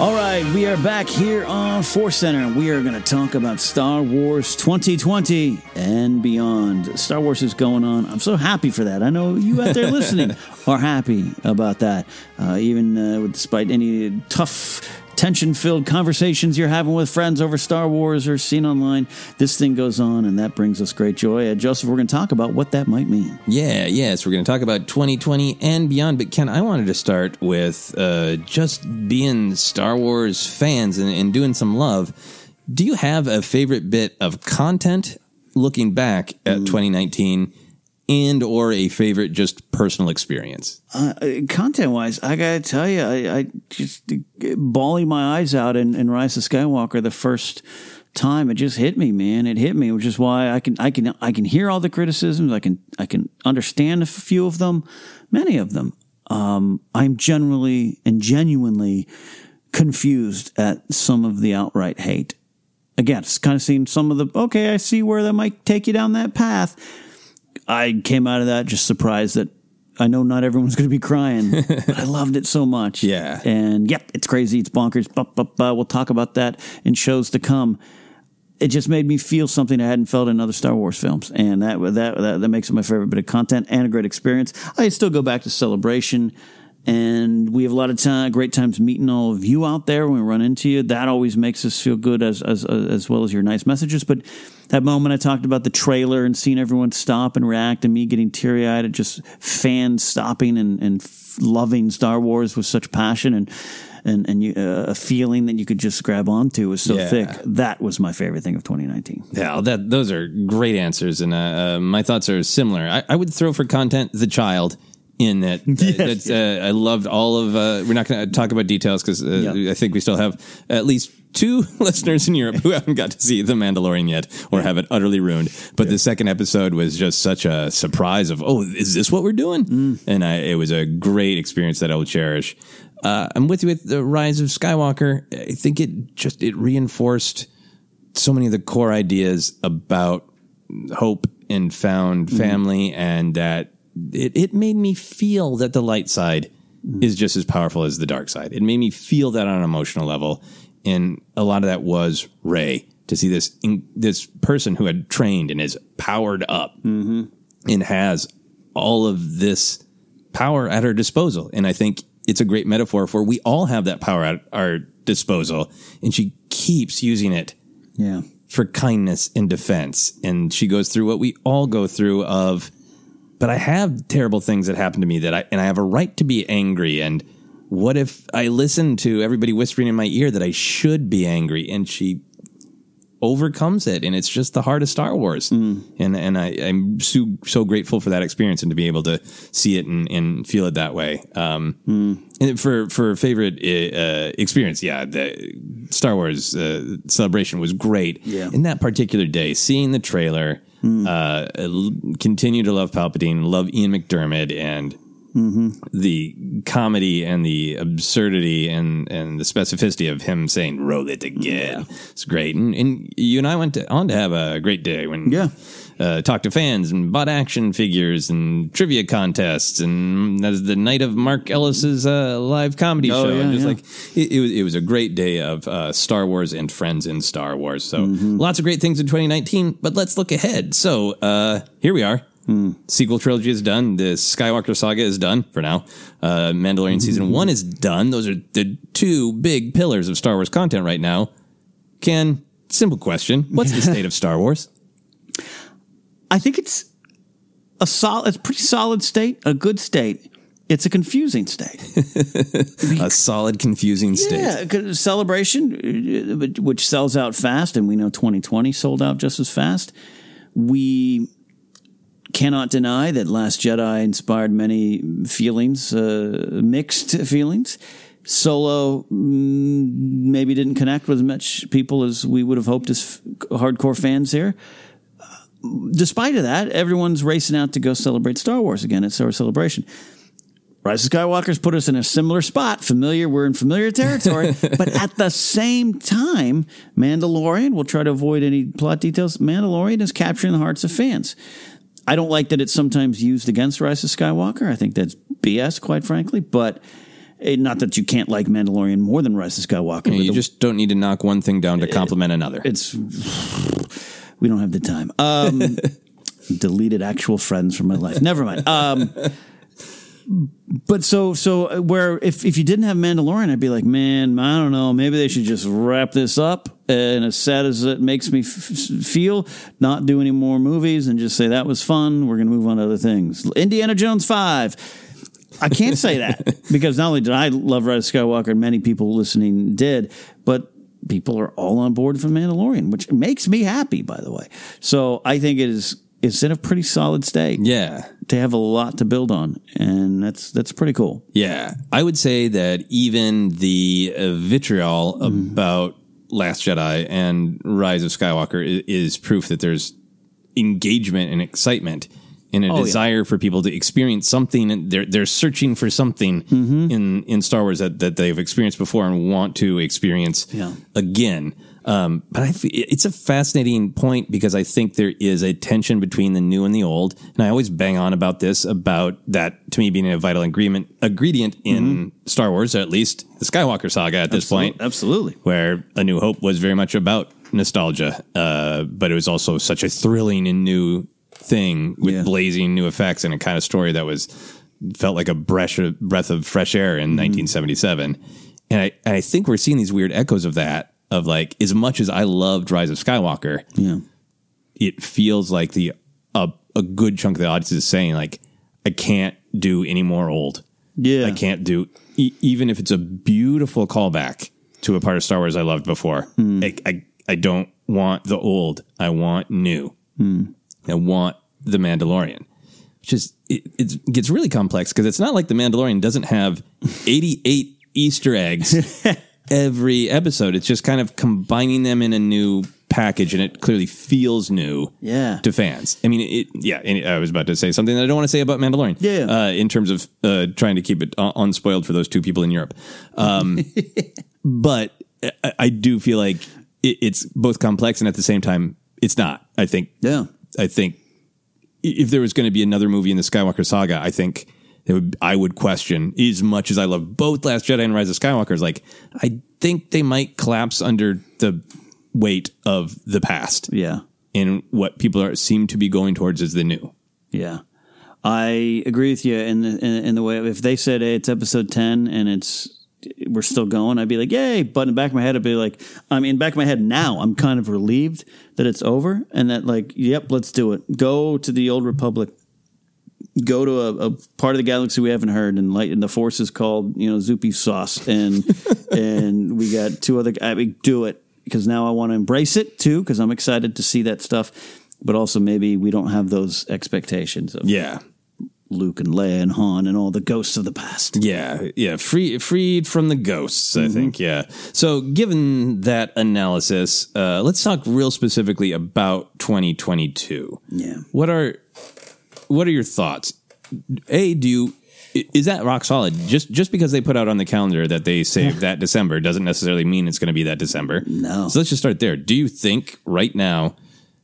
All right, we are back here on Force Center, and we are going to talk about Star Wars 2020 and beyond. Star Wars is going on. I'm so happy for that. I know you out there listening <laughs> are happy about that, uh, even uh, despite any tough tension filled conversations you're having with friends over Star Wars or seen online. This thing goes on, and that brings us great joy. Uh, Joseph, we're going to talk about what that might mean. Yeah, yes, we're going to talk about 2020 and beyond. But Ken, I wanted to start with uh, just being Star Wars fans and, and doing some love. Do you have a favorite bit of content looking back at 2019? And or a favorite just personal experience? Uh, content wise, I gotta tell you, I, I just bawling my eyes out in, in Rise of Skywalker the first time. It just hit me man. It hit me which is why i can i can i can hear all the criticisms. I can i can understand a few of them many of them. Um, i'm generally and genuinely confused at some of the outright hate. Again it's kind of seeing some of the okay i see where that might take you down that path I came out of that just surprised that I know not everyone's <laughs> going to be crying, but I loved it so much. Yeah. And yep, it's crazy. It's bonkers. But, but, but we'll talk about that in shows to come. It just made me feel something I hadn't felt in other Star Wars films, and that that that, that makes it my favorite bit of content and a great experience. I still go back to Celebration, and we have a lot of time, great times meeting all of you out there when we run into you. That always makes us feel good, as as as well as your nice messages. But that moment I talked about the trailer and seeing everyone stop and react, and me getting teary eyed at just fans stopping and and loving Star Wars with such passion and and and you, uh, a feeling that you could just grab onto was so Yeah. thick. That was my favorite thing of 2019. Yeah, that those are great answers, and uh, uh, my thoughts are similar. I, I would throw for content the child in that. <laughs> Yes, that's, uh, I loved all of. Uh, we're not going to talk about details because uh, I think we still have at least two <laughs> listeners in Europe who <laughs> haven't got to see The Mandalorian yet or have it utterly ruined. But the second episode was just such a surprise of, oh, is this what we're doing? Mm. And I, it was a great experience that I will cherish. Uh, I'm with you with the Rise of Skywalker. I think it just it reinforced so many of the core ideas about hope and found Mm-hmm. family and that it, it made me feel that the light side Mm-hmm. is just as powerful as the dark side. It made me feel that on an emotional level. And a lot of that was Rey to see this, in, this person who had trained and is powered up Mm-hmm. and has all of this power at her disposal. And I think it's a great metaphor for we all have that power at our disposal. And she keeps using it Yeah. for kindness and defense. And she goes through what we all go through of, but I have terrible things that happen to me that I, and I have a right to be angry. And what if I listen to everybody whispering in my ear that I should be angry? And she overcomes it. And it's just the heart of Star Wars. And, and I, I'm so, so grateful for that experience and to be able to see it and, and feel it that way. Um, and for, for favorite uh, experience, yeah, the Star Wars uh, celebration was great. Yeah. In that particular day, seeing the trailer, uh, continue to love Palpatine, love Ian McDiarmid, and the comedy and the absurdity and, and the specificity of him saying "roll it again." It's great, and, and you and I went to, on to have a great day when Yeah. uh, talked to fans and bought action figures and trivia contests, and that was the night of Mark Ellis's uh, live comedy Oh, show. yeah, and just yeah. like it, it was, it was a great day of uh, Star Wars and friends in Star Wars. So Mm-hmm. lots of great things in 2019. But let's look ahead. So uh, here we are. Hmm. Sequel trilogy is done. The Skywalker saga is done for now. Uh, Mandalorian Mm-hmm. season one is done. Those are the two big pillars of Star Wars content right now. Ken, simple question: What's the <laughs> state of Star Wars? I think it's a solid, it's a pretty solid state, a good state. It's a confusing state. <laughs> a solid, confusing state. Yeah, celebration, uh, which sells out fast, and we know 2020 sold out just as fast. We cannot deny that Last Jedi inspired many feelings, uh, mixed feelings. Solo mm, maybe didn't connect with as much people as we would have hoped as f- hardcore fans here. Despite of that, everyone's racing out to go celebrate Star Wars again at Star Wars Celebration. Rise of Skywalker's put us in a similar spot. Familiar, we're in familiar territory. <laughs> but at the same time, Mandalorian, we'll try to avoid any plot details. Mandalorian is capturing the hearts of fans. I don't like that it's sometimes used against Rise of Skywalker. I think that's BS, quite frankly. But eh, not that you can't like Mandalorian more than Rise of Skywalker. You, you the- just don't need to knock one thing down to compliment another. it's we don't have the time. Um, <laughs> deleted actual friends from my life. Never mind. Um, but so so uh, where if if you didn't have Mandalorian, I'd be like, man, I don't know. Maybe they should just wrap this up. And as sad as it makes me f- feel, not do any more movies and just say that was fun. We're gonna move on to other things. Indiana Jones five. I can't say that <laughs> because not only did I love Rise of Skywalker, and many people listening did, but people are all on board for Mandalorian, which makes me happy, by the way. So I think it is it's in a pretty solid state. Yeah. They have a lot to build on, and that's that's pretty cool. Yeah, I would say that even the uh, vitriol Mm. about Last Jedi and Rise of Skywalker is, is proof that there's engagement and excitement and a Oh, yeah. desire for people to experience something. And they're they're searching for something Mm-hmm. in in Star Wars that that they've experienced before and want to experience Yeah. again. Um, but I, it's a fascinating point because I think there is a tension between the new and the old, and I always bang on about this about that to me being a vital ingredient ingredient in Star Wars, or at least the Skywalker saga at this Absolute- point, absolutely. where A New Hope was very much about nostalgia, uh, but it was also such a thrilling and new thing with Yeah. blazing new effects and a kind of story that was felt like a breath of, breath of fresh air in 1977. And I, and I think we're seeing these weird echoes of that. Of like, as much as I loved Rise of Skywalker, Yeah. it feels like the a, a good chunk of the audience is saying like, I can't do any more old. Yeah. I can't do e- even if it's a beautiful callback to a part of Star Wars I loved before. Hmm. I, I I don't want the old. I want new. Hmm. I want the Mandalorian. Which is it, it gets really complex because it's not like the Mandalorian doesn't have <laughs> 88 Easter eggs <laughs> every episode. It's just kind of combining them in a new package and it clearly feels new Yeah. to fans. I mean, it, yeah, and I was about to say something that I don't want to say about Mandalorian. Yeah. Uh, in terms of uh, trying to keep it un- unspoiled for those two people in Europe. Um, <laughs> but I, I do feel like it, it's both complex and at the same time, it's not. I think. Yeah. I think if there was going to be another movie in the Skywalker saga, I think would, I would question as much as I love both Last Jedi and Rise of Skywalker. Is like I think they might collapse under the weight of the past. Yeah. And what people are seem to be going towards is the new. Yeah. I agree with you in the, in, in the way if they said hey, it's episode 10 and it's we're still going, I'd be like, yay. But in the back of my head, I'd be like, I mean, back of my head now, I'm kind of relieved that it's over and that, like, yep, let's do it. Go to the old Republic. Go to a, a part of the galaxy we haven't heard, and light and the force is called, you know, Zupi sauce, and <laughs> and we got two other. I mean, do it because now I want to embrace it too, because I'm excited to see that stuff. But also, maybe we don't have those expectations of Yeah. Luke and Leia and Han and all the ghosts of the past. Yeah, yeah, free, freed from the ghosts. I think, yeah. So, given that analysis, uh, let's talk real specifically about 2022. Yeah. What are what are your thoughts? A, do you is that rock solid? Just just because they put out on the calendar that they saved that December doesn't necessarily mean it's going to be that December. No. So let's just start there. Do you think right now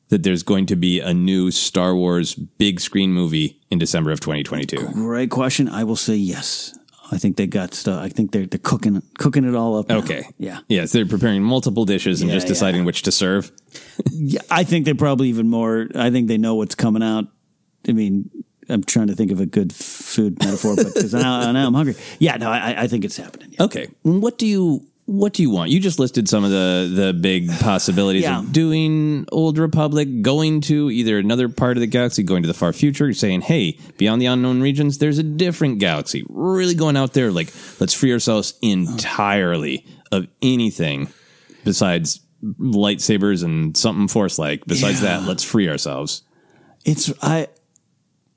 that there's going to be a new Star Wars big screen movie in December of 2022? Great question. I will say yes. I think they got stuff. I think they're they're cooking cooking it all up. now. Okay. Yeah. Yes, they're preparing multiple dishes and Yeah, just deciding which to serve. Yeah. I think they're probably even more. I think they know what's coming out. I mean, I'm trying to think of a good food metaphor, but because now, now I'm hungry. Yeah. No, I, I think it's happening. Okay. What do you what do you want? You just listed some of the the big possibilities Yeah. of doing Old Republic, going to either another part of the galaxy, going to the far future, saying, "Hey, beyond the unknown regions, there's a different galaxy." Really going out there like, let's free ourselves entirely of anything besides lightsabers and something force like. Besides Yeah. that, let's free ourselves. It's I.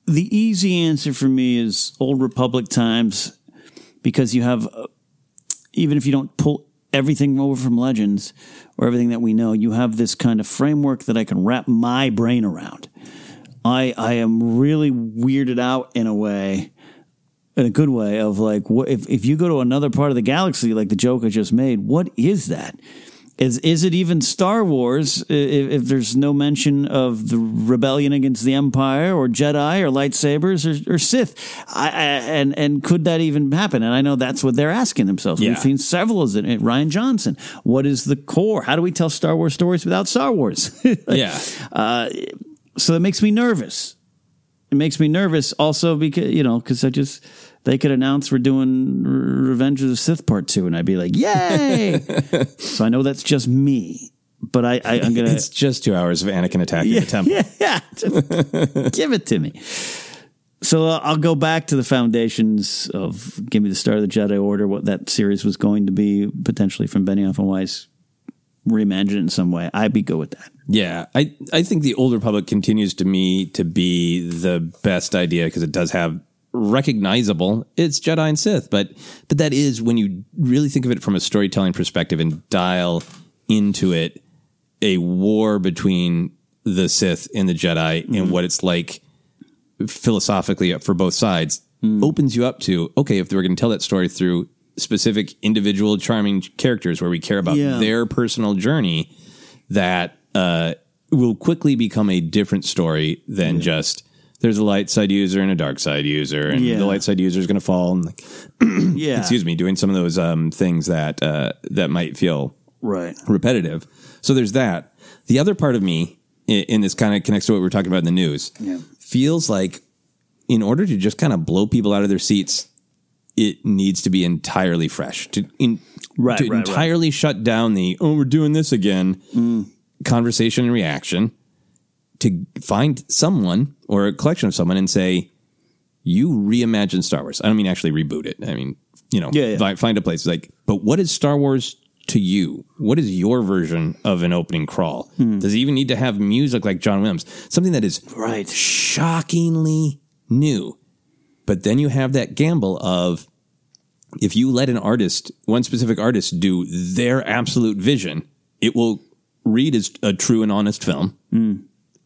The easy answer for me is Old Republic times, because you have, uh, even if you don't pull everything over from Legends or everything that we know, you have this kind of framework that I can wrap my brain around. I I am really weirded out in a way, in a good way of like, what if if you go to another part of the galaxy like the joke I just made? What is that? Is is it even Star Wars if, if there's no mention of the rebellion against the Empire or Jedi or lightsabers or, or Sith? I, I, and and could that even happen? And I know that's what they're asking themselves. Yeah. We've seen several of it. Rian Johnson. What is the core? How do we tell Star Wars stories without Star Wars? <laughs> Yeah. Uh, so that makes me nervous. It makes me nervous also because you know because I just they could announce we're doing Revenge of the Sith Part Two, and I'd be like, yay! <laughs> so I know that's just me, but I, I I'm gonna <laughs> It's just two hours of Anakin attacking yeah, the temple. yeah, <laughs> yeah, just give it to me. So uh, I'll go back to the foundations of give me the start of the Jedi Order, what that series was going to be potentially from Benioff and Weiss, reimagine it in some way. I'd be good with that. Yeah, I I think the Old Republic continues to me to be the best idea because it does have recognizable it's Jedi and Sith, but but that is when you really think of it from a storytelling perspective and dial into it a war between the Sith and the Jedi and what it's like philosophically for both sides opens you up to okay if they were going to tell that story through specific individual charming characters where we care about Yeah. their personal journey that uh, will quickly become a different story than just there's a light side user and a dark side user, and Yeah. the light side user is going to fall. And like, <clears throat> Yeah. excuse me, doing some of those um, things that uh, that might feel Right. repetitive. So there's that. The other part of me, in this kind of connects to what we are talking about in the news, Yeah. feels like in order to just kind of blow people out of their seats, it needs to be entirely fresh. To, in, Right, to right, right. entirely shut down the, oh, we're doing this again conversation and reaction, to find someone or a collection of someone and say, you reimagine Star Wars. I don't mean actually reboot it. I mean, you know, Yeah, yeah. find a place like, but what is Star Wars to you? What is your version of an opening crawl? Hmm. Does it even need to have music like John Williams? Something that is Right. shockingly new. But then you have that gamble of if you let an artist, one specific artist, do their absolute vision, it will read as a true and honest film.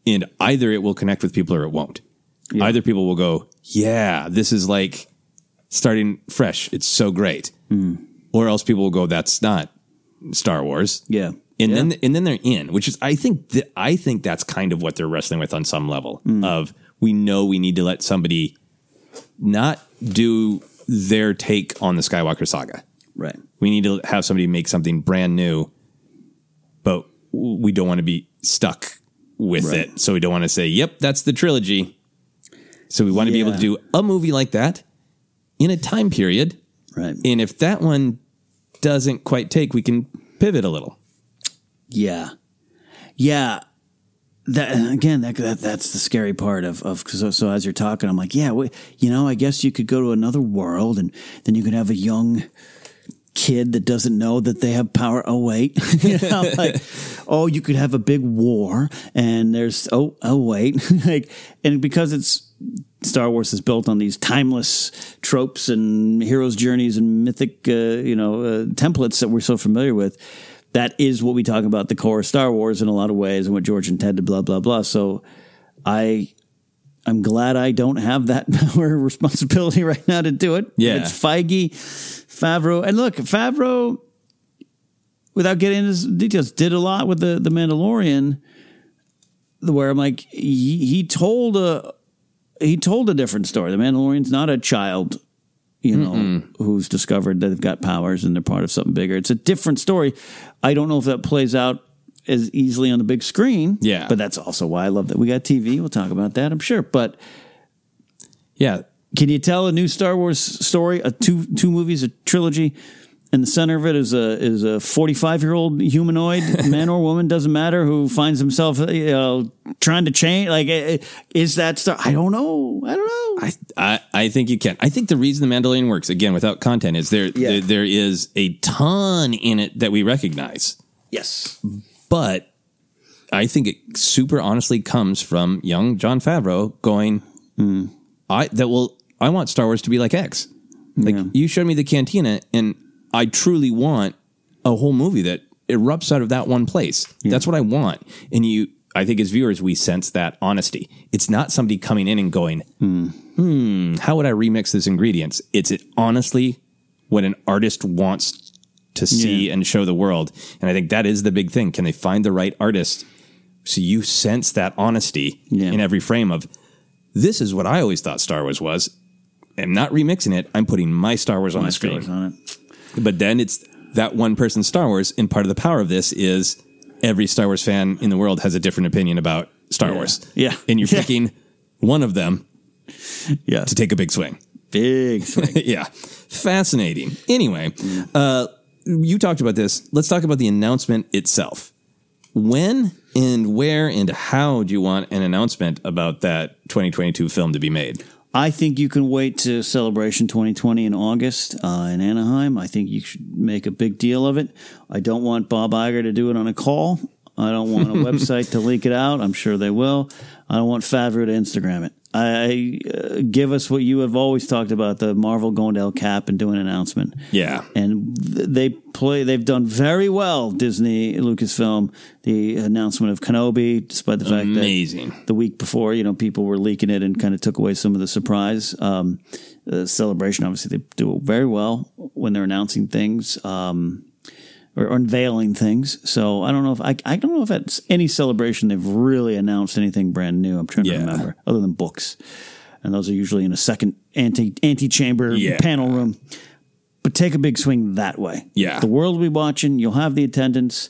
And either it will connect with people or it won't. Either people will go, yeah, this is like starting fresh. It's so great. Hmm. Or else people will go, that's not Star Wars. Yeah. And then and then they're in, which is I think that I think that's kind of what they're wrestling with on some level hmm. of we know we need to let somebody not do their take on the Skywalker saga. Right. We need to have somebody make something brand new, but we don't want to be stuck with Right. it. So we don't want to say, "Yep, that's the trilogy." So we want to be able to do a movie like that in a time period. Right. And if that one doesn't quite take, we can pivot a little. Yeah, yeah. That again, that, that that's the scary part of of so, so as you're talking, I'm like, yeah, you know, I guess you could go to another world, and then you could have a young kid that doesn't know that they have power. Oh wait, <laughs> you know, <laughs> like, oh, you could have a big war, and there's oh oh wait, <laughs> like, and because it's Star Wars is built on these timeless tropes and heroes' journeys and mythic, uh, you know, uh, templates that we're so familiar with. That is what we talk about the core of Star Wars in a lot of ways, and what George intended. Blah blah blah. So, I, I'm glad I don't have that power responsibility right now to do it. Yeah. it's Feige, Favreau, and look, Favreau. Without getting into details, did a lot with the the Mandalorian. Where I'm like, he, he told a he told a different story. The Mandalorian's not a child, you know, who's discovered that they've got powers and they're part of something bigger. It's a different story. I don't know if that plays out as easily on the big screen. Yeah. But that's also why I love that we got TV. We'll talk about that, I'm sure. But Yeah. Can you tell a new Star Wars story, a two two movies, a trilogy? And the center of it is a is a forty five year old humanoid <laughs> man or woman doesn't matter who finds himself you know, trying to change. Like, eh, eh, is that Star? I don't know. I don't know. I, I I think you can. I think the reason the Mandalorian works again without content is there, Yeah. there there is a ton in it that we recognize, yes, but I think it super honestly comes from young Jon Favreau going, I that will I want Star Wars to be like X. Like you showed me the cantina, and I truly want a whole movie that erupts out of that one place. That's what I want. And you, I think as viewers, we sense that honesty. It's not somebody coming in and going, hmm, how would I remix this ingredients? It's it honestly what an artist wants to see and show the world. And I think that is the big thing. Can they find the right artist? So you sense that honesty Yeah. in every frame of this is what I always thought Star Wars was. I'm not remixing it. I'm putting my Star Wars on My the Star screen. Wars on it. But then it's that one person Star Wars, and part of the power of this is every Star Wars fan in the world has a different opinion about Star Wars. Yeah. And you're Yeah. picking one of them Yeah, to take a big swing. big swing. <laughs> yeah. Fascinating. Anyway, uh, you talked about this. Let's talk about the announcement itself. When and where and how do you want an announcement about that 2022 film to be made? I think you can wait to Celebration 2020 in August uh, in Anaheim. I think you should make a big deal of it. I don't want Bob Iger to do it on a call. I don't want a <laughs> website to leak it out. I'm sure they will. I don't want Favreau to Instagram it. I uh, give us what you have always talked about: the Marvel going to El Cap and doing an announcement. Yeah. and th- they play. They've done very well. Disney, Lucasfilm, the announcement of Kenobi, despite the fact Amazing. that the week before, you know, people were leaking it and kind of took away some of the surprise. Um, uh, celebration. Obviously, they do it very well when they're announcing things. Um, or, unveiling things. So I don't know if I, I don't know if at any celebration they've really announced anything brand new. I'm trying to remember other than books, and those are usually in a second anti antechamber Yeah. panel room. But take a big swing that way. Yeah. the world will be watching. You'll have the attendance.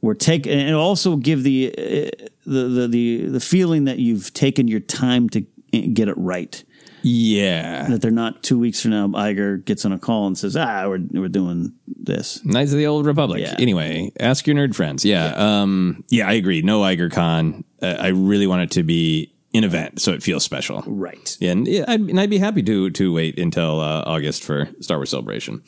We're take and also give the, uh, the the the the feeling that you've taken your time to get it right. Yeah. That they're not two weeks from now. Iger gets on a call and says, "Ah, we're we're doing this." Knights of the Old Republic. Yeah. Anyway, ask your nerd friends. Yeah. Yeah. Um, yeah, I agree. No Iger Con. Uh, I really want it to be an event so it feels special. Right. Yeah, and, yeah, I'd, and I'd be happy to to wait until uh, August for Star Wars Celebration.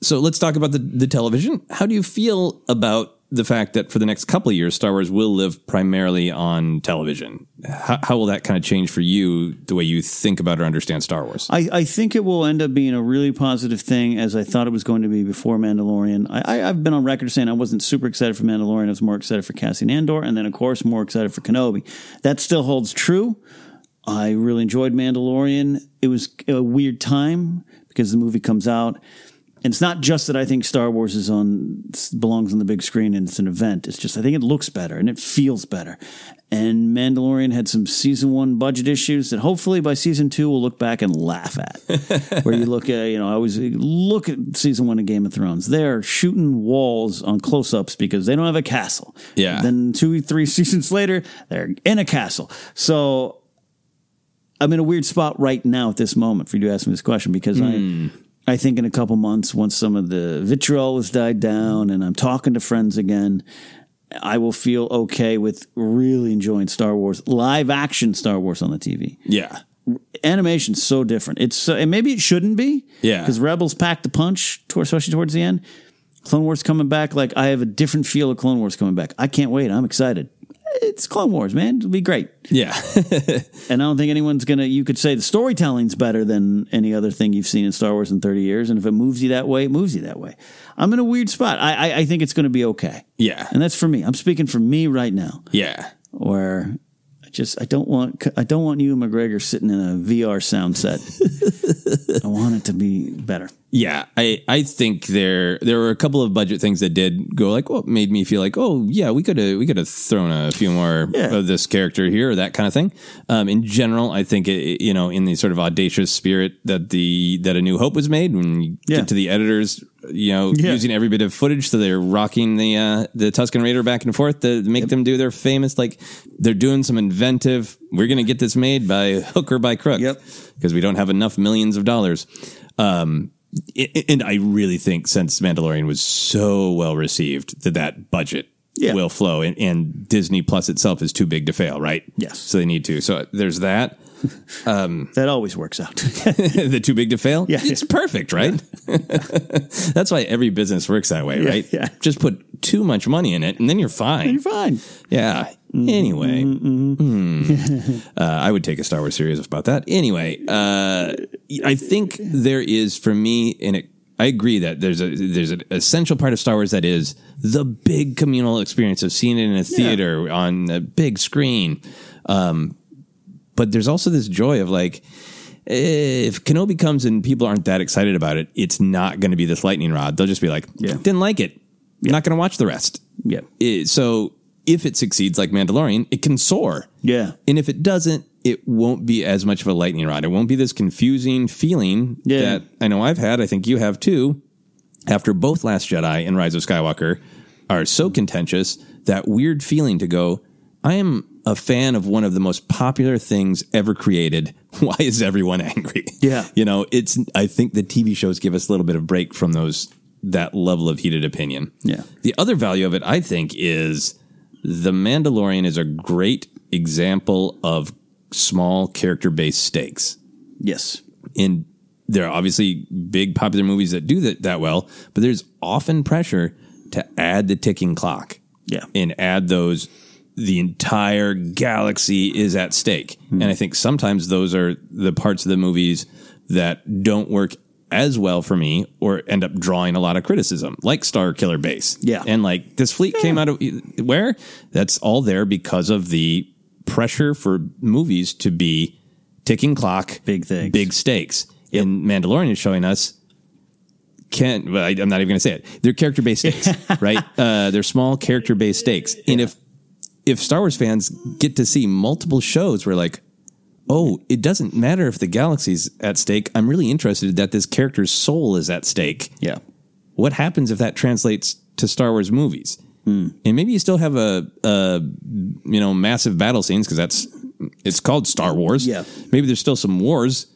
So let's talk about the, the television. How do you feel about the fact that for the next couple of years, Star Wars will live primarily on television? How, how will that kind of change for you, the way you think about or understand Star Wars? I, I think it will end up being a really positive thing, as I thought it was going to be before Mandalorian. I, I've been on record saying I wasn't super excited for Mandalorian. I was more excited for Cassian Andor, and then, of course, more excited for Kenobi. That still holds true. I really enjoyed Mandalorian. It was a weird time because the movie comes out. And it's not just that I think Star Wars is on belongs on the big screen and it's an event. It's just I think it looks better and it feels better. And Mandalorian had some season one budget issues that hopefully by season two we'll look back and laugh at. <laughs> Where you look at, you know, I always look at season one of Game of Thrones. They're shooting walls on close ups because they don't have a castle. Yeah. Then two, three <laughs> seasons later, they're in a castle. So I'm in a weird spot right now at this moment for you to ask me this question because I hmm. I think in a couple months, once some of the vitriol has died down and I'm talking to friends again, I will feel okay with really enjoying Star Wars, live action Star Wars on the TV. Yeah. Animation's so different. It's so, and maybe it shouldn't be. Yeah. Because Rebels packed the punch, especially towards the end. Clone Wars coming back, like I have a different feel of Clone Wars coming back. I can't wait. I'm excited. It's Clone Wars, man. It'll be great. Yeah. <laughs> And I don't think anyone's gonna. You could say the storytelling's better than any other thing you've seen in Star Wars in thirty years, and if it moves you that way, it moves you that way. I'm in a weird spot. I I, I think it's going to be okay, yeah. and that's for me. I'm speaking for me right now, Yeah. where I just I don't want I don't want Ewan McGregor sitting in a VR sound set. <laughs> I want it to be better. Yeah, I, I think there there were a couple of budget things that did go like, well, made me feel like, oh yeah, we could have we could have thrown a few more Yeah. of this character here or that kind of thing. Um, in general, I think it, you know in the sort of audacious spirit that the that A New Hope was made when you Yeah. get to the editors, you know, Yeah. using every bit of footage, so they're rocking the uh, the Tusken Raider back and forth to make them do their famous like they're doing some inventive. We're gonna get this made by hook or by crook, Yep. because we don't have enough millions of dollars. Um, And I really think since Mandalorian was so well received that that budget Yeah. will flow and, and Disney Plus itself is too big to fail, right? Yes. So they need to. So there's that. <laughs> That always works out. <laughs> the too big to fail? Yeah. It's perfect, right? <laughs> That's why every business works that way, Yeah, right? yeah. Just put too much money in it and then you're fine. You're fine. Yeah. Anyway, Hmm. uh, I would take a Star Wars series about that. Anyway, uh, I think there is for me, and it, I agree that there's a there's an essential part of Star Wars that is the big communal experience of seeing it in a theater on a big screen. Um, but there's also this joy of like. If Kenobi comes and people aren't that excited about it, it's not going to be this lightning rod. They'll just be like, Yeah. "Didn't like it. You're not going to watch the rest." Yeah. It- so if it succeeds like Mandalorian, it can soar. Yeah. And if it doesn't, it won't be as much of a lightning rod. It won't be this confusing feeling Yeah. that I know I've had. I think you have too. After both Last Jedi and Rise of Skywalker are so contentious, that weird feeling to go, I am a fan of one of the most popular things ever created. <laughs> Why is everyone angry? Yeah. <laughs> You know, it's I think the TV shows give us a little bit of break from those that level of heated opinion. Yeah. The other value of it, I think, is The Mandalorian is a great example of small character based stakes. Yes. And there are obviously big popular movies that do that, that well, but there's often pressure to add the ticking clock Yeah. and add those. The entire galaxy is at stake. And I think sometimes those are the parts of the movies that don't work as well for me or end up drawing a lot of criticism, like Starkiller Base. Yeah. And like this fleet came out of where? That's all there because of the pressure for movies to be ticking clock, Big things. big stakes. And Mandalorian is showing us can't well, I, I'm not even going to say it. They're character based stakes, <laughs> right? Uh, they're small character based stakes, and if if Star Wars fans get to see multiple shows where like, oh, it doesn't matter if the galaxy's at stake. I'm really interested that this character's soul is at stake. Yeah. What happens if that translates to Star Wars movies? Hmm. And maybe you still have a, a you know massive battle scenes because that's it's called Star Wars. Yeah. Maybe there's still some wars,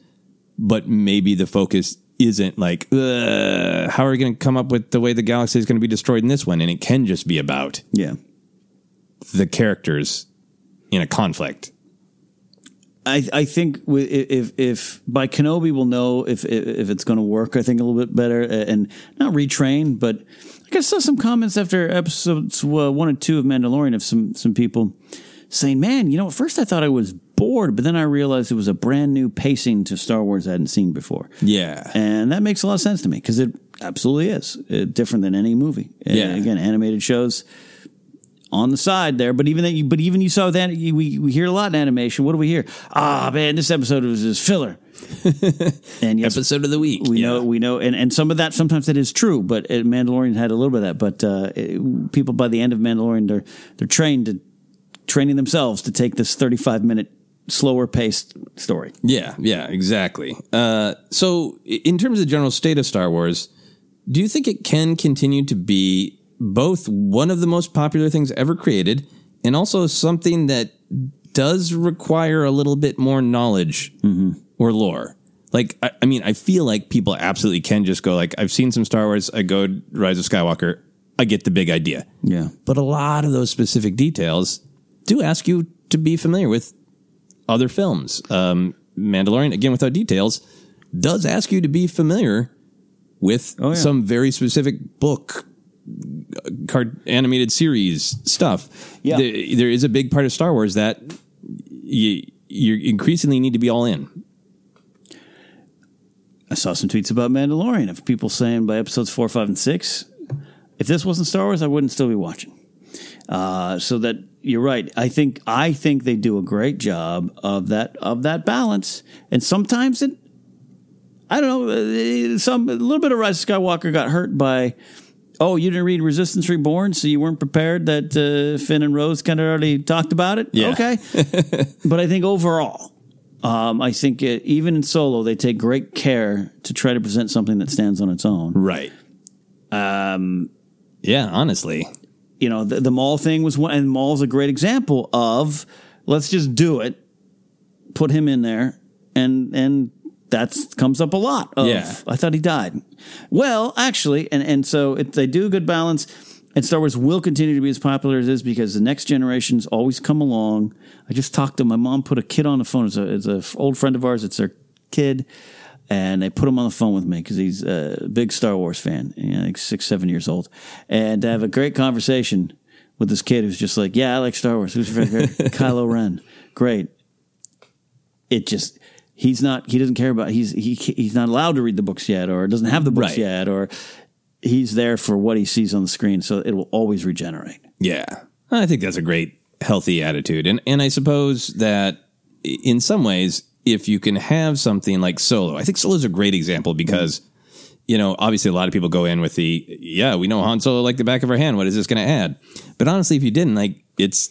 but maybe the focus isn't like how are we going to come up with the way the galaxy is going to be destroyed in this one, and it can just be about Yeah. The characters in a conflict. I, I think if if by Kenobi we'll know if if, if it's going to work. I think a little bit better and not retrain, but I guess saw some comments after episodes uh, one and two of Mandalorian of some some people saying, "Man, you know, at first I thought I was bored, but then I realized it was a brand new pacing to Star Wars I hadn't seen before." Yeah. And that makes a lot of sense to me because it absolutely is uh, different than any movie. Yeah. again, animated shows on the side there, but even that, you, but even you saw that we we hear a lot in animation. What do we hear? Ah, man, this episode was just filler. <laughs> and yes, Episode of the week. we know we know, and and some of that sometimes that is true, but uh, Mandalorian had a little bit of that. But uh, it- people by the end of Mandalorian, they're they're trained to training themselves to take this thirty five minute slower paced story. Yeah, yeah, exactly. Uh, so, in terms of the general state of Star Wars, do you think it can continue to be both one of the most popular things ever created and also something that does require a little bit more knowledge or lore? Like, I, I mean, I feel like people absolutely can just go, like, I've seen some Star Wars, I go Rise of Skywalker, I get the big idea. Yeah. But a lot of those specific details do ask you to be familiar with other films. Um, Mandalorian, again, without details, does ask you to be familiar with Oh, yeah. some very specific book, card, animated series stuff. Yeah. There, there is a big part of Star Wars that you, you increasingly need to be all in. I saw some tweets about Mandalorian of people saying by episodes four, five, and six, if this wasn't Star Wars, I wouldn't still be watching. Uh, so that you're right. I think I think they do a great job of that of that balance, and sometimes it. I don't know. uh, Some a little bit of Rise of Skywalker got hurt by. Oh, you didn't read Resistance Reborn, so you weren't prepared that uh, Finn and Rose kind of already talked about it. Yeah. Okay, <laughs> but I think overall, um, I think it, even in solo, they take great care to try to present something that stands on its own. Right. Um, Yeah, honestly. you know, the, the Maul thing was one, and Maul's a great example of let's just do it, put him in there, and and that comes up a lot. Of, Yeah. I thought he died. Well, actually, and and so it, they do a good balance. And Star Wars will continue to be as popular as it is because the next generations always come along. I just talked to my mom. Put a kid on the phone. It's a it's a old friend of ours. It's their kid, and they put him on the phone with me because he's a big Star Wars fan. You know, like six seven years old, and to have a great conversation with this kid who's just like, "Yeah, I like Star Wars. Who's your favorite? Kylo Ren. Great." It just he's not he doesn't care about he's he he's not allowed to read the books yet or doesn't have the books Right. yet or he's there for what he sees on the screen so it will always regenerate Yeah. I think that's a great healthy attitude. And and I suppose that in some ways if you can have something like Solo. I think Solo is a great example because you know, obviously a lot of people go in with the yeah, we know Han Solo like the back of our hand. What is this going to add? But honestly, if you didn't, like it's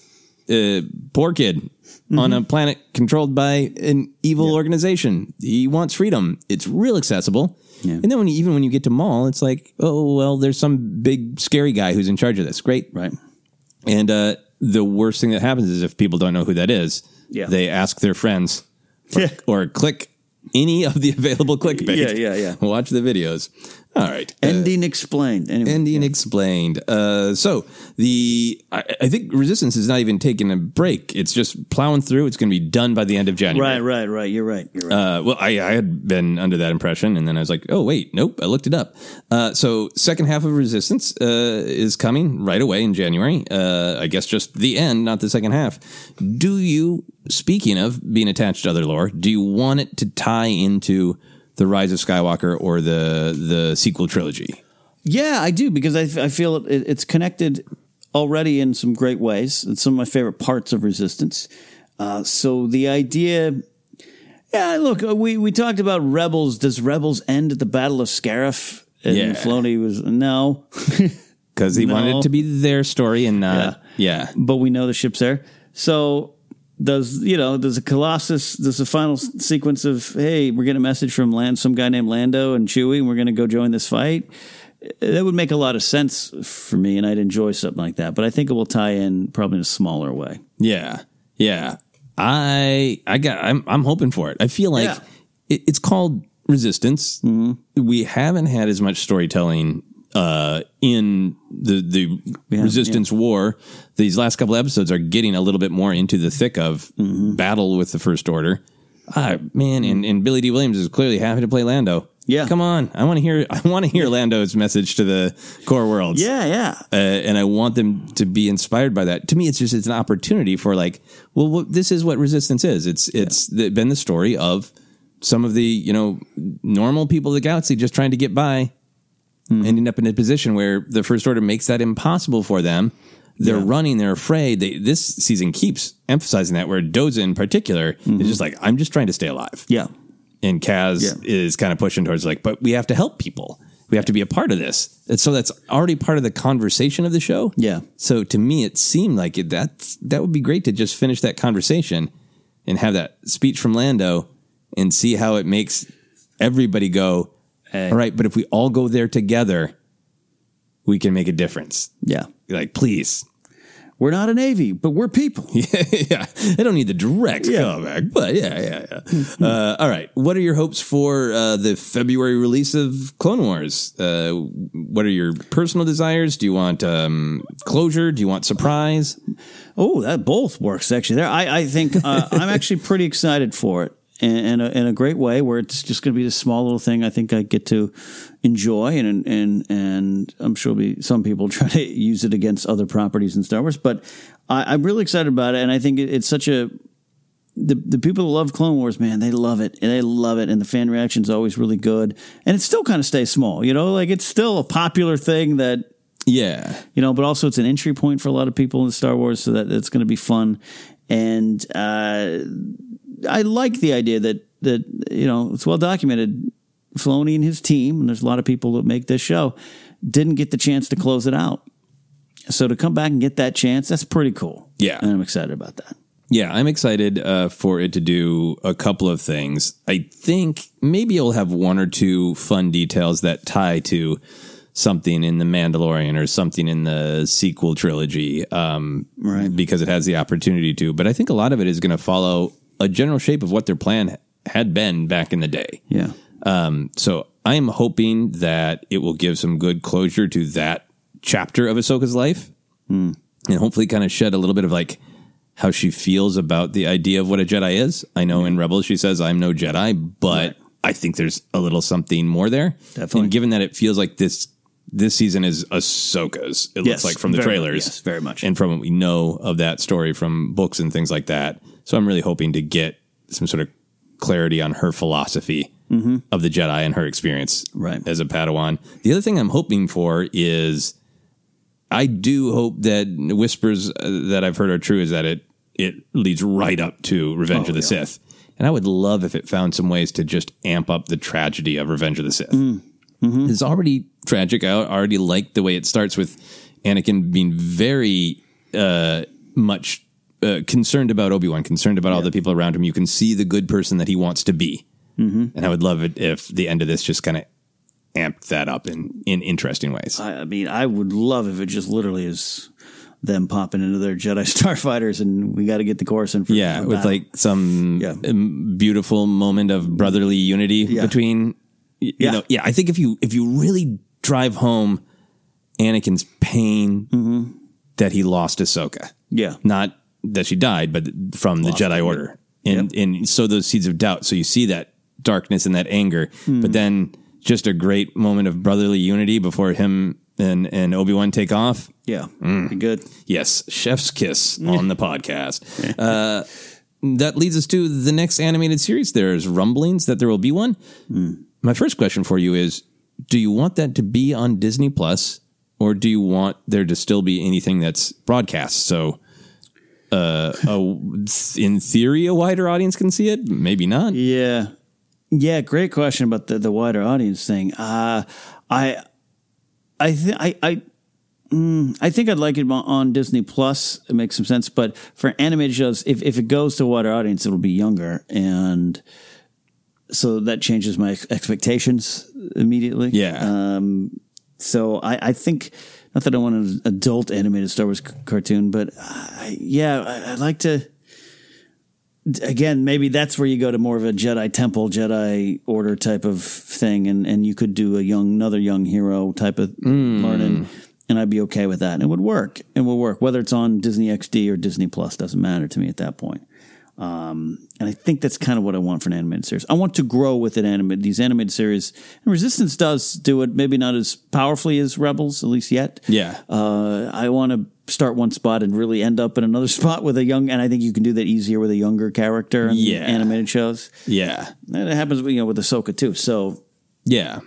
uh, poor kid on a planet controlled by an evil organization. He wants freedom. It's real accessible. And then when you, even when you get to Maul, it's like, oh well, there's some big scary guy who's in charge of this. Great, right? And uh, the worst thing that happens is if people don't know who that is, Yeah. they ask their friends or, or click any of the available <laughs> clickbait. Yeah, yeah, yeah. Watch the videos. All right. Uh, ending explained anyway Ending explained. Uh, so the I, I think Resistance is not even taking a break. It's just plowing through. It's going to be done by the end of January. right right right you're right you're right Uh, well, I, I had been under that impression, and then I was like, "Oh wait, nope." I looked it up. Uh, so, second half of Resistance uh, is coming right away in January. Uh, I guess just the end, not the second half. Do you, speaking of being attached to other lore, do you want it to tie into the Rise of Skywalker or the the sequel trilogy? Yeah, I do because I, I feel it, it's connected already in some great ways. It's some of my favorite parts of Resistance. Uh, so the idea, Yeah, look, uh, we, we talked about Rebels. Does Rebels end at the Battle of Scarif? And Yeah. Filoni was no, <laughs> because he No. wanted it to be their story and not yeah. but we know the ship's there. So does you know does a Colossus? Does the final sequence of hey, we're getting a message from Land, some guy named Lando and Chewie, and we're going to go join this fight? Uh, That would make a lot of sense for me, and I'd enjoy something like that. But I think it will tie in probably in a smaller way. Yeah, yeah. I I got. I'm I'm hoping for it. I feel like Yeah. it, it's called Resistance. We haven't had as much storytelling uh, in the the Yeah, Resistance War. These last couple episodes are getting a little bit more into the thick of battle with the First Order. Ah, man, and, and Billy Dee Williams is clearly happy to play Lando. Yeah. come on! I want to hear. I want to hear Lando's message to the core worlds Yeah, yeah. uh, and I want them to be inspired by that. To me, it's just it's an opportunity for like, well, what, this is what resistance is. It's it's the, been the story of some of the you know normal people of the galaxy just trying to get by, Hmm. ending up in a position where the first order makes that impossible for them. They're running, they're afraid. They, this season keeps emphasizing that. Where Doza in particular is mm-hmm. just like, I'm just trying to stay alive Yeah. and Kaz Yeah. is kind of pushing towards like, but we have to help people. We have to be a part of this. And so that's already part of the conversation of the show. Yeah. So to me, it seemed like it, that that would be great to just finish that conversation and have that speech from Lando and see how it makes everybody go. All right, but if we all go there together, we can make a difference. Yeah. Like, please. We're not a Navy, but we're people. <laughs> yeah, I don't need the direct Yeah. callback, but yeah, yeah, yeah. uh, all right, what are your hopes for uh, the February release of Clone Wars? Uh, what are your personal desires? Do you want um, closure? Do you want surprise? Oh, that both works actually. There, I, I think uh, I'm actually pretty excited for it, in, in, a, in a great way. Where it's just going to be this small little thing. I think I get to enjoy, and and and I'm sure be some people <laughs> try to use it against other properties in Star Wars. But I, I'm really excited about it, and I think it, it's such a the the people that love Clone Wars, man, they love it. And they love it, and the fan reaction is always really good. And it still kind of stays small, you know, like it's still a popular thing that Yeah, you know, but also it's an entry point for a lot of people in Star Wars, so that it's going to be fun. And uh, I like the idea that that you know it's well documented. Filoni and his team, and there's a lot of people that make this show, didn't get the chance to close it out. So to come back and get that chance, that's pretty cool. Yeah. and I'm excited about that. yeah, I'm excited uh, for it to do a couple of things. I think maybe it'll have one or two fun details that tie to something in the Mandalorian or something in the sequel trilogy, um, Right. Because it has the opportunity to. But I think a lot of it is going to follow a general shape of what their plan had been back in the day. Yeah, Um, so I am hoping that it will give some good closure to that chapter of Ahsoka's life, and hopefully, kind of shed a little bit of like how she feels about the idea of what a Jedi is. I know in Rebels she says, "I'm no Jedi," but I think there's a little something more there. Definitely. And given that it feels like this this season is Ahsoka's, it Yes, looks like from the much, trailers, yes, very much. and from what we know of that story from books and things like that. So I'm really hoping to get some sort of clarity on her philosophy of the Jedi and her experience Mm-hmm. Right. as a Padawan. The other thing I'm hoping for is I do hope that whispers uh, that I've heard are true is that it it leads right up to Revenge Oh, of the yeah. Sith. And I would love if it found some ways to just amp up the tragedy of Revenge of the Sith. Mm. Mm-hmm. It's already tragic. I already like the way it starts with Anakin being very uh, much uh, concerned about Obi Wan, concerned about all the people around him. You can see the good person that he wants to be, Mm-hmm. and I would love it if the end of this just kind of amped that up in in interesting ways. I, I mean, I would love if it just literally is them popping into their Jedi <laughs> starfighters, and we got to get the course in. For Yeah, with battle. like some Yeah. beautiful moment of brotherly unity Yeah. between. You Yeah. know, yeah. I think if you if you really drive home Anakin's pain that he lost Ahsoka, yeah, not that she died, but from the Lost Jedi Order, and and sow those seeds of doubt. So you see that darkness and that anger, Hmm. but then just a great moment of brotherly unity before him and and Obi Wan take off. yeah, Mm. Good. Yes, chef's kiss <laughs> on the podcast. Uh, that leads us to the next animated series. There's rumblings that there will be one. My first question for you is: Do you want that to be on Disney Plus, or do you want there to still be anything that's broadcast? So, uh, a, in theory, a wider audience can see it. Maybe not. Yeah, yeah. Great question about the the wider audience thing. Uh, I, I, th- I, I. Mm, I think I'd like it on Disney Plus. It makes some sense, but for animated shows, if if it goes to a wider audience, it'll be younger, and so that changes my expectations immediately. Yeah. Um, so I, I think not that I want an adult animated Star Wars c- cartoon, but uh, yeah, I, I'd like to. Again, maybe that's where you go to more of a Jedi Temple, Jedi Order type of thing, and and you could do a young, another young hero type of learning, and I'd be okay with that, and it would work. It would work whether it's on Disney XD or Disney Plus doesn't matter to me at that point. Um, and I think that's kind of what I want for an animated series. I want to grow with an animated these animated series. And Resistance does do it, maybe not as powerfully as Rebels, at least yet. Yeah. Uh, I want to start one spot and really end up in another <laughs> spot with a young, and I think you can do that easier with a younger character in Yeah. animated shows. Yeah. And it happens, you know, with Ahsoka too. So Yeah.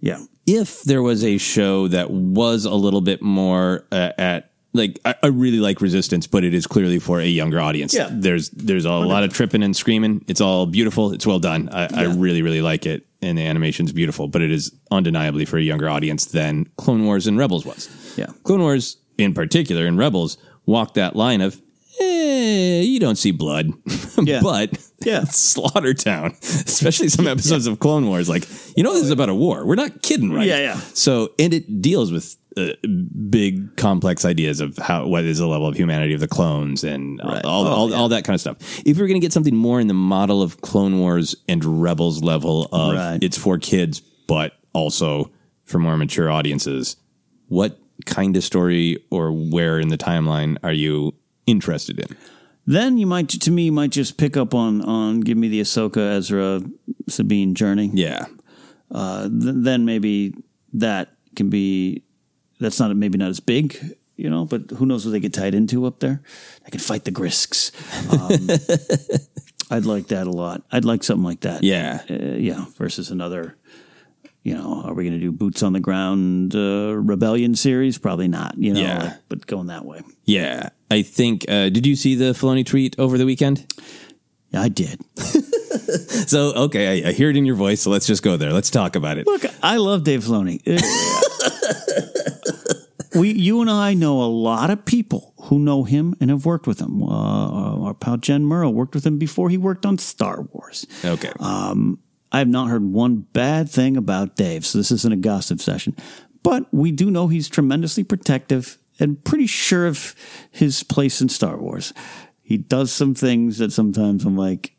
yeah, if there was a show that was a little bit more uh, at like I, I really like resistance but it is clearly for a younger audience. Yeah. there's there's a lot of tripping and screaming. It's all beautiful. It's well done. I, I really really like it and the animation's beautiful but it is undeniably for a younger audience than clone wars and rebels was. Yeah. clone wars in particular and rebels walked that line of eh, you don't see blood <laughs> Yeah. but Yeah. <laughs> slaughter town especially some <laughs> episodes of clone wars like you know this is about a war we're not kidding right Yeah, yeah. so, and it deals with uh, big, complex ideas of how what is the level of humanity of the clones and all, Right. all, Oh, all, yeah. all that kind of stuff. If you're going to get something more in the model of Clone Wars and Rebels level of Right. it's for kids, but also for more mature audiences, what kind of story or where in the timeline are you interested in? Then you might, to me, you might just pick up on on give me the Ahsoka Ezra Sabine journey. Yeah. uh, th- then maybe that can be that's not maybe not as big, you know, but who knows what they get tied into up there? I can fight the Grysks. <laughs> Um, I'd like that a lot. I'd like something like that. Yeah. uh, yeah. Versus another. You know, are we going to do boots on the ground uh, rebellion series? Probably not. You know, Yeah. like, but going that way. Yeah. I think, uh, did you see the Filoni tweet over the weekend? Yeah, I did. <laughs> So, okay, I, I hear it in your voice. So let's just go there. Let's talk about it. Look, I love Dave Filoni. we, you and I know a lot of people who know him and have worked with him. Uh, our pal Jen Murrow worked with him before he worked on Star Wars. Okay. Um, I have not heard one bad thing about Dave, so this isn't a gossip session. But we do know he's tremendously protective and pretty sure of his place in Star Wars. He does some things that sometimes I'm like,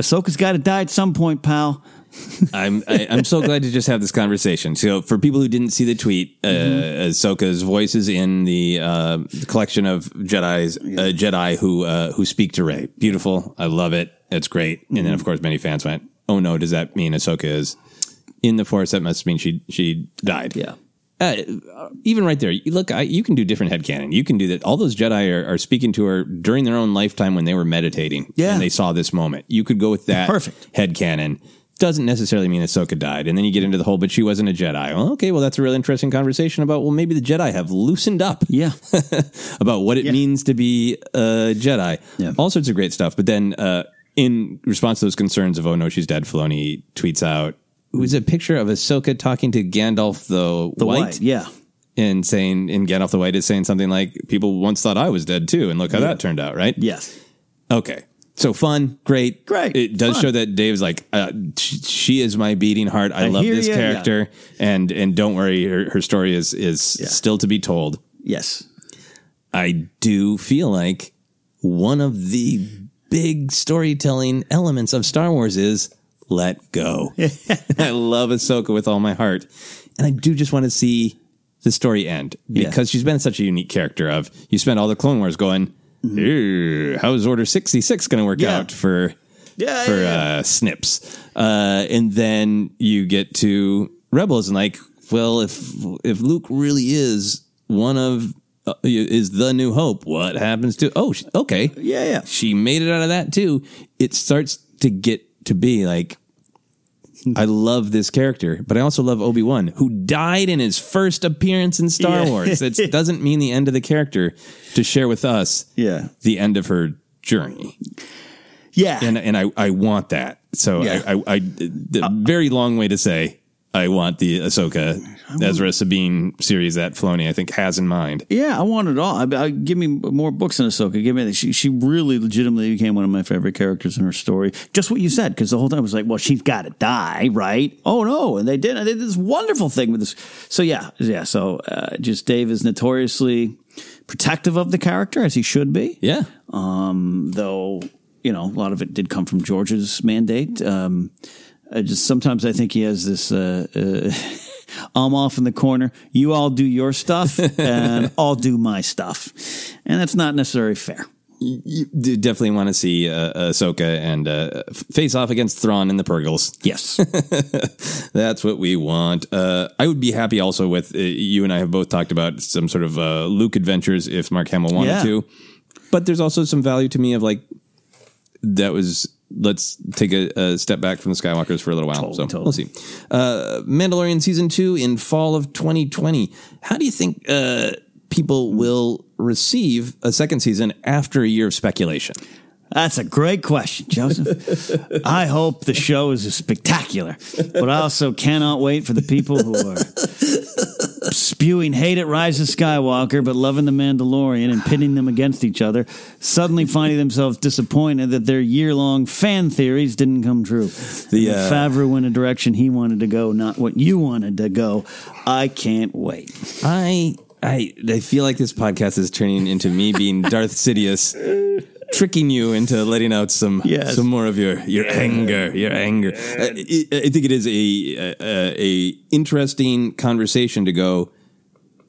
Ahsoka's got to die at some point, pal. <laughs> I'm I, I'm so glad to just have this conversation. So, for people who didn't see the tweet, uh, Ahsoka's voice is in the, uh, the collection of Jedi's uh, Jedi who uh, who speak to Rey. Beautiful, I love it. It's great. And then, of course, many fans went, "Oh no, does that mean Ahsoka is in the Force? That must mean she she died." Yeah. Uh, even right there, look, I, you can do different headcanon. You can do that. All those Jedi are, are speaking to her during their own lifetime when they were meditating. Yeah. And they saw this moment. You could go with that Perfect. headcanon. Doesn't necessarily mean Ahsoka died. And then you get into the whole, but she wasn't a Jedi. Well, okay, well, that's a really interesting conversation about, well, maybe the Jedi have loosened up Yeah. <laughs> about what it means to be a Jedi. Yeah. All sorts of great stuff. But then, uh, in response to those concerns of, oh no, she's dead, Filoni tweets out, it was a picture of Ahsoka talking to Gandalf the, The White white. Yeah. and saying, and Gandalf the White is saying something like, people once thought I was dead too. And look how that turned out, right? Yes. Okay. So fun, great, Great, It does fun. show that Dave's like, uh, sh- she is my beating heart. I, I love this ya, character, and and don't worry, her, her story is is still to be told. Yes. I do feel like one of the big storytelling elements of Star Wars is let go. <laughs> <laughs> I love Ahsoka with all my heart, and I do just want to see the story end Yeah. because she's been such a unique character. Of you spent all the Clone Wars going, how's Order sixty six going to work Mm-hmm. Yeah. out for Yeah. for yeah, yeah. uh, snips. Uh, and then you get to Rebels and like, well, if if Luke really is one of Uh, is the New Hope, what happens to? Oh, okay, Yeah, yeah. she made it out of that too. It starts to get to be like I love this character, but I also love Obi Wan, who died in his first appearance in Star Yeah. Wars. It <laughs> doesn't mean the end of the character to share with us Yeah. the end of her journey. Yeah. And and I, I want that. So Yeah. I, I, I the very long way to say I want the Ahsoka Ezra Sabine series that Filoni I think has in mind. Yeah, I want it all. I, I, give me more books on Ahsoka. Give me she. She really, legitimately became one of my favorite characters in her story. Just what you said, because the whole time I was like, "Well, she's got to die, right?" Oh no, and they did. They did this wonderful thing with this. So yeah, yeah. So uh, just Dave is notoriously protective of the character as he should be. Yeah. Um, though you know a lot of it did come from George's mandate. Um, I just sometimes I think he has this. Uh, uh, <laughs> I'm off in the corner. You all do your stuff, <laughs> and I'll do my stuff, and that's not necessarily fair. You definitely want to see uh, Ahsoka and uh, face off against Thrawn in the Purrgils. Yes, <laughs> that's what we want. Uh, I would be happy also with uh, you and I have both talked about some sort of uh, Luke adventures if Mark Hamill wanted Yeah. to. But there's also some value to me of like that was let's take a, a step back from the Skywalkers for a little while. so we'll see. Uh, Mandalorian season two in fall of 2020. How do you think uh, people will receive a second season after a year of speculation? That's a great question, Joseph. <laughs> I hope the show is spectacular, but I also cannot wait for the people who are spewing hate at Rise of Skywalker, but loving the Mandalorian and pitting them against each other, suddenly finding themselves disappointed that their year-long fan theories didn't come true. The, uh, Favreau went a direction he wanted to go, not what you wanted to go. I can't wait. I I I feel like this podcast is turning into me being <laughs> Darth Sidious, tricking you into letting out some Yes. some more of your your anger, your anger. Uh, I, I think it is a, a a interesting conversation to go.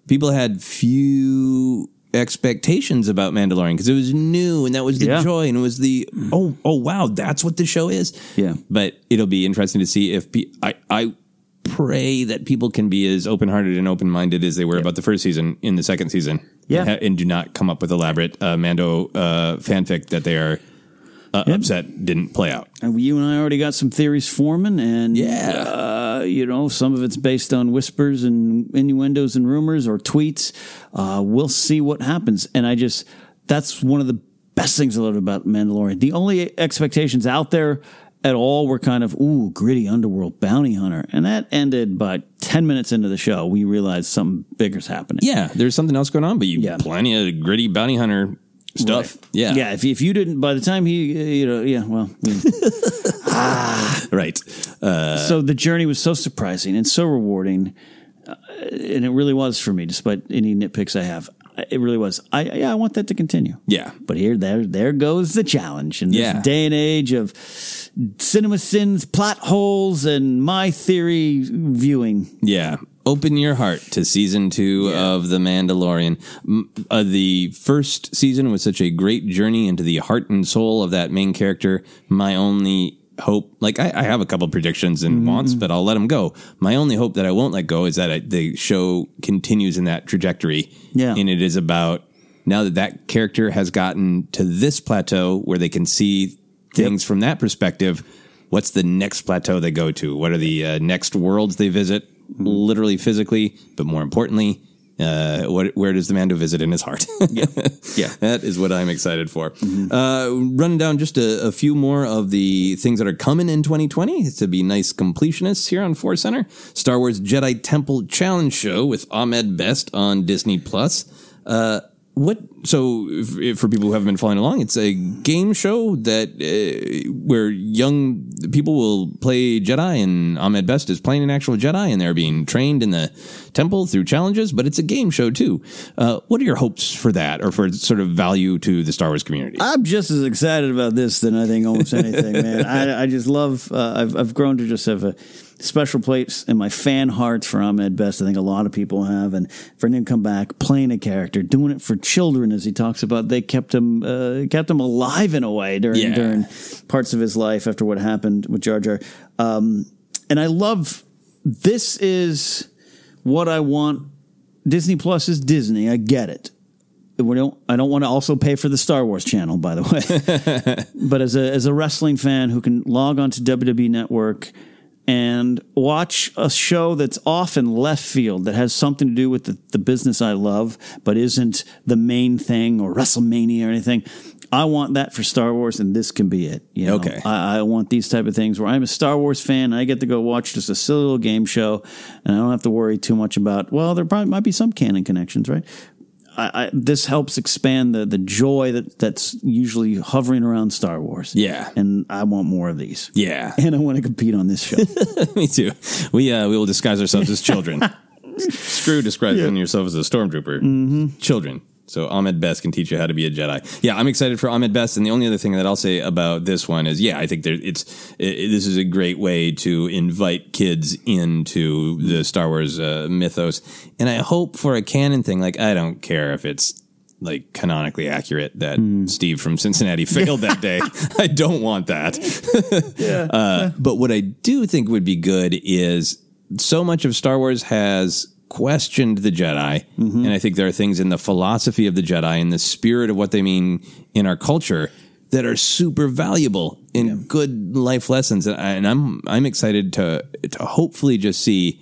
People had few expectations about Mandalorian because it was new and that was the Yeah. joy and it was the oh oh wow that's what the show is Yeah. but it'll be interesting to see if pe- I I pray that people can be as open hearted and open minded as they were about the first season in the second season. Yeah. and, ha- and do not come up with elaborate uh, Mando uh, fanfic that they are uh, upset didn't play out. And you and I already got some theories forming, and Yeah. uh, you know, some of it's based on whispers and innuendos and rumors or tweets. Uh, we'll see what happens. And I just, that's one of the best things I love about Mandalorian. The only expectations out there at all were kind of, ooh, gritty underworld bounty hunter. And that ended about 10 minutes into the show. We realized something bigger's happening. Yeah, there's something else going on, but you Yeah. plenty of gritty bounty hunter stuff. Right. Yeah, Yeah. If, if you didn't, by the time he, uh, you know, yeah, well, yeah. <laughs> right. Uh, so the journey was so surprising and so rewarding, uh, and it really was for me, despite any nitpicks I have. It really was. I yeah, I want that to continue. yeah, But here, there, there goes the challenge in this Yeah. day and age of cinema sins, plot holes, and my theory viewing. Yeah. Open your heart to season two of The Mandalorian. Uh, the first season was such a great journey into the heart and soul of that main character. My only hope, like I, I have a couple predictions and wants, but I'll let them go. My only hope that I won't let go is that I, the show continues in that trajectory. Yeah. And it is about now that that character has gotten to this plateau where they can see things from that perspective. What's the next plateau they go to? What are the uh, next worlds they visit, literally physically, but more importantly, uh, what, where does the Mando visit in his heart? yeah, <laughs> yeah, that is what I'm excited for. Uh, running down just a, a few more of the things that are coming in 2020 to be nice completionists here on Force Center. Star Wars Jedi Temple Challenge Show with Ahmed Best on Disney Plus. Uh, what? So, if, if for people who haven't been following along, it's a game show that uh, where young people will play Jedi, and Ahmed Best is playing an actual Jedi, and they're being trained in the temple through challenges. But it's a game show too. Uh, what are your hopes for that, or for sort of value to the Star Wars community? I'm just as excited about this than I think almost anything, man. <laughs> I, I just love. Uh, I've I've grown to just have a special place in my fan hearts for Ahmed Best. I think a lot of people have, and for him to come back playing a character, doing it for children, as he talks about, they kept him uh, kept him alive in a way during Yeah. during parts of his life after what happened with Jar Jar. Um, and I love this is what I want. Disney Plus is Disney. I get it. We don't. I don't want to also pay for the Star Wars channel, by the way. <laughs> but as a as a wrestling fan who can log on to WWE Network and watch a show that's often left field that has something to do with the, the business I love, but isn't the main thing or WrestleMania or anything. I want that for Star Wars, and this can be it. You know? Okay. I, I want these type of things where I'm a Star Wars fan. And I get to go watch just a silly little game show, and I don't have to worry too much about. Well, there probably might be some canon connections, right? I, I, this helps expand the the joy that that's usually hovering around Star Wars. Yeah, and I want more of these. Yeah, and I want to compete on this show. <laughs> Me too. We uh, we will disguise ourselves as children. <laughs> Screw describing yourself as a stormtrooper. Mm-hmm. Children. So Ahmed Best can teach you how to be a Jedi. Yeah, I'm excited for Ahmed Best. And the only other thing that I'll say about this one is, yeah, I think there, it's it, this is a great way to invite kids into the Star Wars uh, mythos. And I hope for a canon thing, like I don't care if it's like canonically accurate that Steve from Cincinnati <laughs> failed that day. <laughs> I don't want that. <laughs> uh, but what I do think would be good is so much of Star Wars has questioned the Jedi, and I think there are things in the philosophy of the Jedi and the spirit of what they mean in our culture that are super valuable and good life lessons. And, I, and I'm I'm excited to to hopefully just see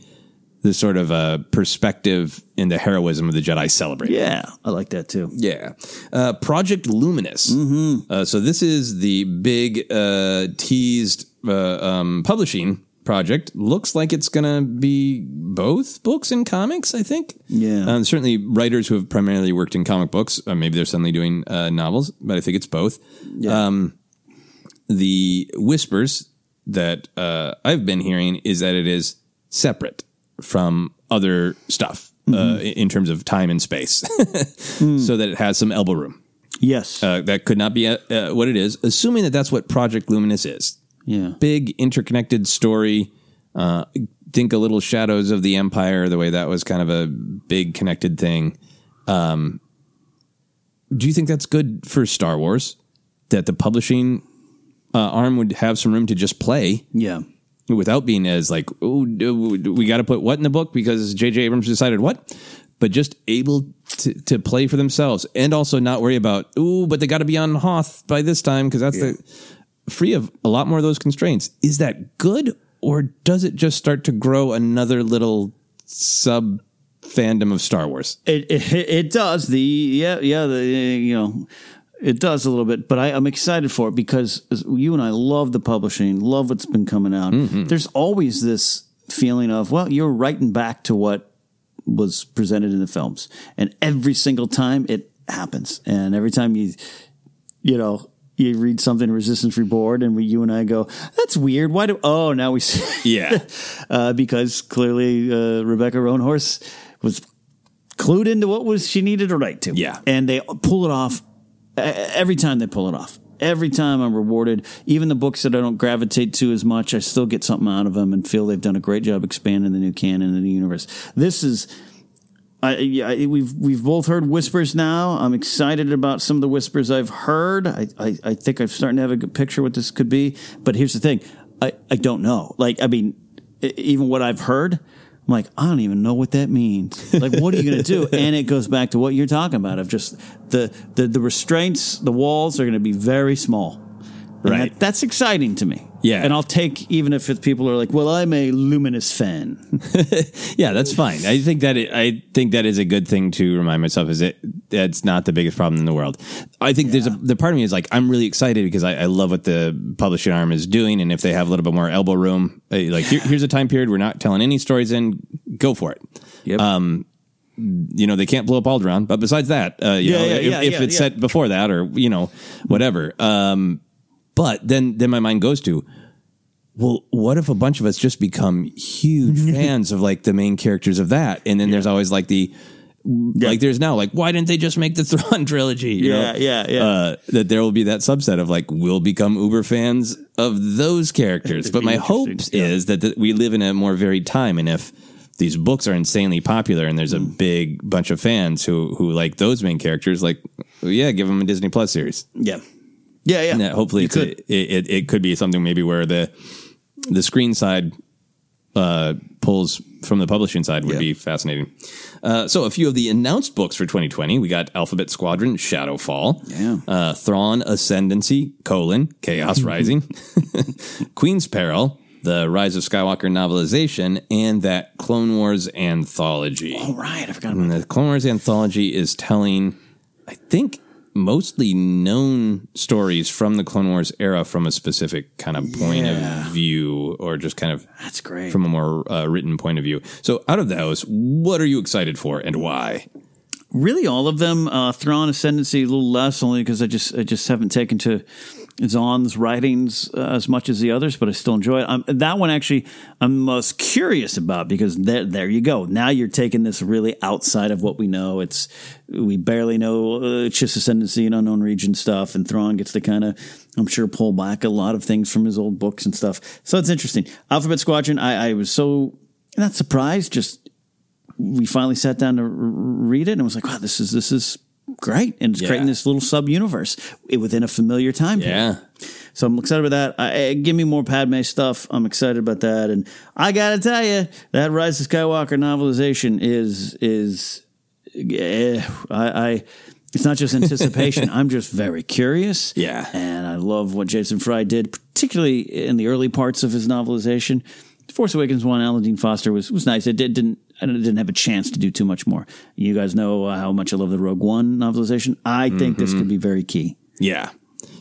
the sort of uh, perspective and the heroism of the Jedi celebrate. Yeah, I like that too. Yeah. Uh, Project Luminous. Mm-hmm. Uh, so this is the big uh, teased uh, um, publishing project. Looks like it's going to be both books and comics, I think. Yeah. Um, certainly writers who have primarily worked in comic books. Uh, maybe they're suddenly doing uh, novels, but I think it's both. Yeah. Um, the whispers that uh, I've been hearing is that it is separate from other stuff uh, Mm-hmm. in terms of time and space, <laughs> Hmm. so that it has some elbow room. Yes, uh, that could not be uh, what it is. Assuming that that's what Project Luminous is. Yeah, big interconnected story. Uh, think a little Shadows of the Empire, the way that was kind of a big connected thing. Um, do you think that's good for Star Wars? That the publishing uh, arm would have some room to just play, yeah, without being as like, oh, we got to put what in the book because J.J. Abrams decided what, but just able to, to play for themselves and also not worry about, oh, but they got to be on Hoth by this time because that's the free of a lot more of those constraints. Is that good or does it just start to grow another little sub fandom of Star Wars? It, it it does the yeah yeah the you know it does a little bit, but I, I'm excited for it because you and I love the publishing, love what's been coming out. Mm-hmm. There's always this feeling of well, you're writing back to what was presented in the films, and every single time it happens, and every time you you know. You read something Resistance Reborn, and we, you and I go, "That's weird. Why do?" Oh, now we see. Yeah, <laughs> uh, because clearly uh, Rebecca Roanhorse was clued into what was she needed to write to. Yeah. and they pull it off every time they pull it off. Every time I'm rewarded. Even the books that I don't gravitate to as much, I still get something out of them and feel they've done a great job expanding the new canon and the universe. This is. I, yeah, we've we've both heard whispers now. I'm excited about some of the whispers I've heard. I, I, I think I'm starting to have a good picture what this could be. But here's the thing, I, I don't know. Like I mean, even what I've heard, I'm like I don't even know what that means. Like what are you going to do? <laughs> And it goes back to what you're talking about of just the the, the restraints. The walls are going to be very small. And Right. that- that's exciting to me. Yeah. And I'll take even if it, people are like, "Well, I'm a Luminous fan." <laughs> yeah, that's fine. I think that it, I think that is a good thing to remind myself. Is it that's not the biggest problem in the world. I think there's a the part of me is like I'm really excited because I, I love what the publishing arm is doing, and if they have a little bit more elbow room, eh, like here, here's a time period we're not telling any stories in, go for it. Yep. Um, you know they can't blow up Alderaan, but besides that, uh, you Yeah, know, yeah, if, yeah, if yeah, it's yeah. set before that or you know whatever. Um, but then then my mind goes to well, what if a bunch of us just become huge <laughs> fans of like the main characters of that? And then there's always like the like there's now like why didn't they just make the <laughs> Thrawn trilogy? You Yeah, know? yeah, yeah. Uh, that there will be that subset of like we'll become uber fans of those characters. <laughs> But my hope is that, that we live in a more varied time, and if these books are insanely popular and there's a Mm. big bunch of fans who who like those main characters, like yeah, give them a Disney Plus series. Yeah. Yeah, yeah. And hopefully You it's a, could. it, it it could be something maybe where the the screen side uh, pulls from the publishing side would be fascinating. Uh, so a few of the announced books for 2020, we got Alphabet Squadron, Shadowfall, Yeah. uh, Thrawn Ascendancy, colon, Chaos <laughs> Rising, <laughs> Queen's Peril, the Rise of Skywalker novelization and that Clone Wars anthology. Oh, right. I forgot And the Clone Wars anthology is telling, I think, mostly known stories from the Clone Wars era from a specific kind of point Yeah. of view, or just kind of That's great. from a more uh, written point of view. So, out of those, what are you excited for and why? really all of them. Uh, Thrawn Ascendancy a little less, only because I just I just haven't taken to Zahn's writings uh, as much as the others, but I still enjoy it. Um, that one actually I'm most curious about because there there you go. Now you're taking this really outside of what we know. It's we barely know uh, Chiss Ascendancy and Unknown Region stuff, and Thrawn gets to kind of I'm sure pull back a lot of things from his old books and stuff. So it's interesting. Alphabet Squadron. I, I was so not surprised, just we finally sat down to read it and was like, wow, this is this is great, and it's Yeah. creating this little sub universe within a familiar time period. Yeah. So I'm excited about that. I, give me more Padme stuff. I'm excited about that, and I gotta tell you that Rise of Skywalker novelization is is eh, I. I it's not just anticipation. <laughs> I'm just very curious. Yeah. And I love what Jason Fry did, particularly in the early parts of his novelization. Force Awakens one, Alan Foster was was nice. It did, didn't I didn't have a chance to do too much more. You guys know how much I love the Rogue One novelization. I think this Mhm. could be very key. Yeah.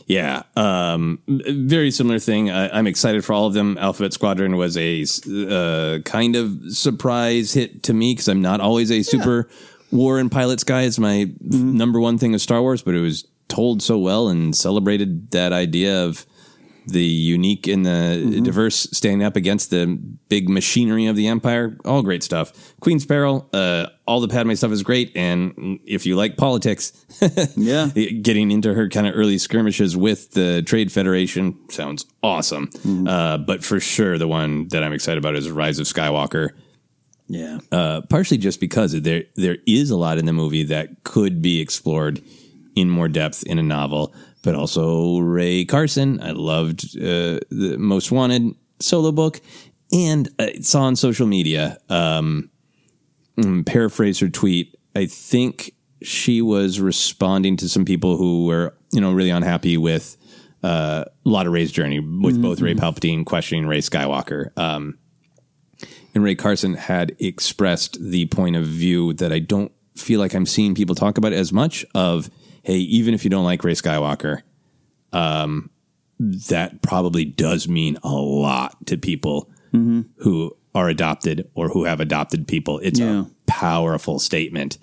Yeah. Um, very similar thing. I, I'm excited for all of them. Alphabet Squadron was a uh, kind of surprise hit to me because I'm not always a super war and pilots guy. It's my f- number one thing of Star Wars, but it was told so well and celebrated that idea of the unique and the diverse standing up against the big machinery of the empire. All great stuff. Queen's Peril, uh, all the Padme stuff is great. And if you like politics, <laughs> yeah, getting into her kind of early skirmishes with the Trade Federation sounds awesome. Uh, but for sure, the one that I'm excited about is Rise of Skywalker. Yeah. Uh, partially just because there there is a lot in the movie that could be explored in more depth in a novel, but also Rae Carson. I loved uh, the Most Wanted solo book, and I saw on social media, um, mm, paraphrase her tweet. I think she was responding to some people who were you know really unhappy with uh, a lot of Rey's journey with both Rey Palpatine questioning Rey Skywalker. Um, and Rae Carson had expressed the point of view that I don't feel like I'm seeing people talk about as much of, hey, even if you don't like Rey Skywalker, um, that probably does mean a lot to people Mhm. who are adopted or who have adopted people. It's Yeah. a powerful statement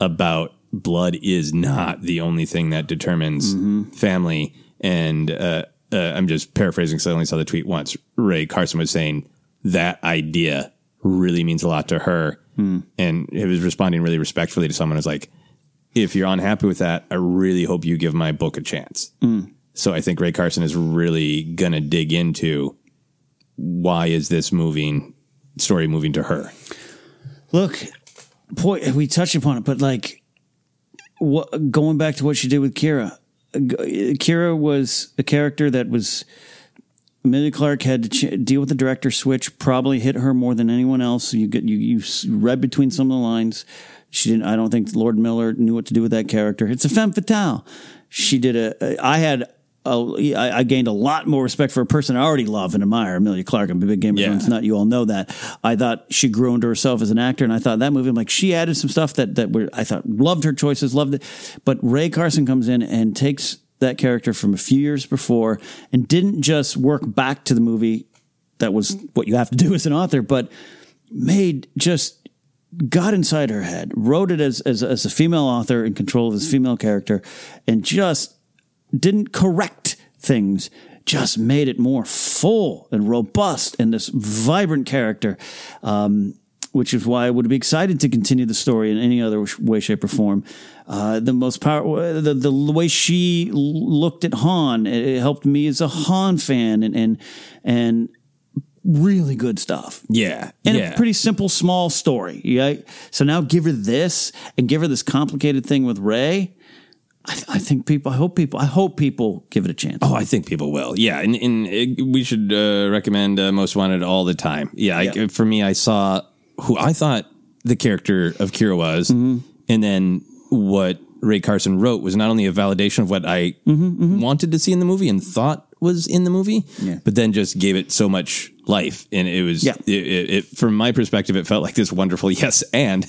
about blood is not the only thing that determines family. And uh, uh, I'm just paraphrasing because I only saw the tweet once. Rae Carson was saying that idea really means a lot to her. And he was responding really respectfully to someone who's like, if you're unhappy with that, I really hope you give my book a chance. Mm. So I think Rae Carson is really going to dig into why is this moving story moving to her? Look, boy, we touched upon it, but like, what, going back to what she did with Qi'ra, Qi'ra was a character that was Emilia Clarke had to ch- deal with the director switch. Probably hit her more than anyone else. You get you you read between some of the lines. She didn't. I don't think Lord Miller knew what to do with that character. It's a femme fatale. She did a. I had. A, I I gained a lot more respect for a person I already love and admire, Emilia Clarke. I'm a big Game of Thrones nut. You all know that. I thought she grew into herself as an actor, and I thought that movie. I'm like, she added some stuff that that were I thought loved her choices, loved it. But Rae Carson comes in and takes that character from a few years before and didn't just work back to the movie that was what you have to do as an author, but made just got inside her head, wrote it as, as, as a female author in control of his female character, and just didn't correct things, just made it more full and robust and this vibrant character. Um, which is why I would be excited to continue the story in any other way, shape, or form. Uh, the most power, the, the way she looked at Han, it, it helped me as a Han fan, and and and really good stuff. Yeah, and yeah. a pretty simple, small story. Yeah. So now give her this and give her this complicated thing with Rey. I, I think people. I hope people. I hope people give it a chance. Oh, I think people will. Yeah, and, and uh, we should uh, recommend uh, Most Wanted all the time. Yeah, I, for me, I saw who I thought the character of Qi'ra was, Mm-hmm. and then what Rae Carson wrote was not only a validation of what I wanted to see in the movie and thought was in the movie, Yeah. but then just gave it so much life, and it was Yeah. It, it, it, from my perspective, it felt like this wonderful <laughs> yes and.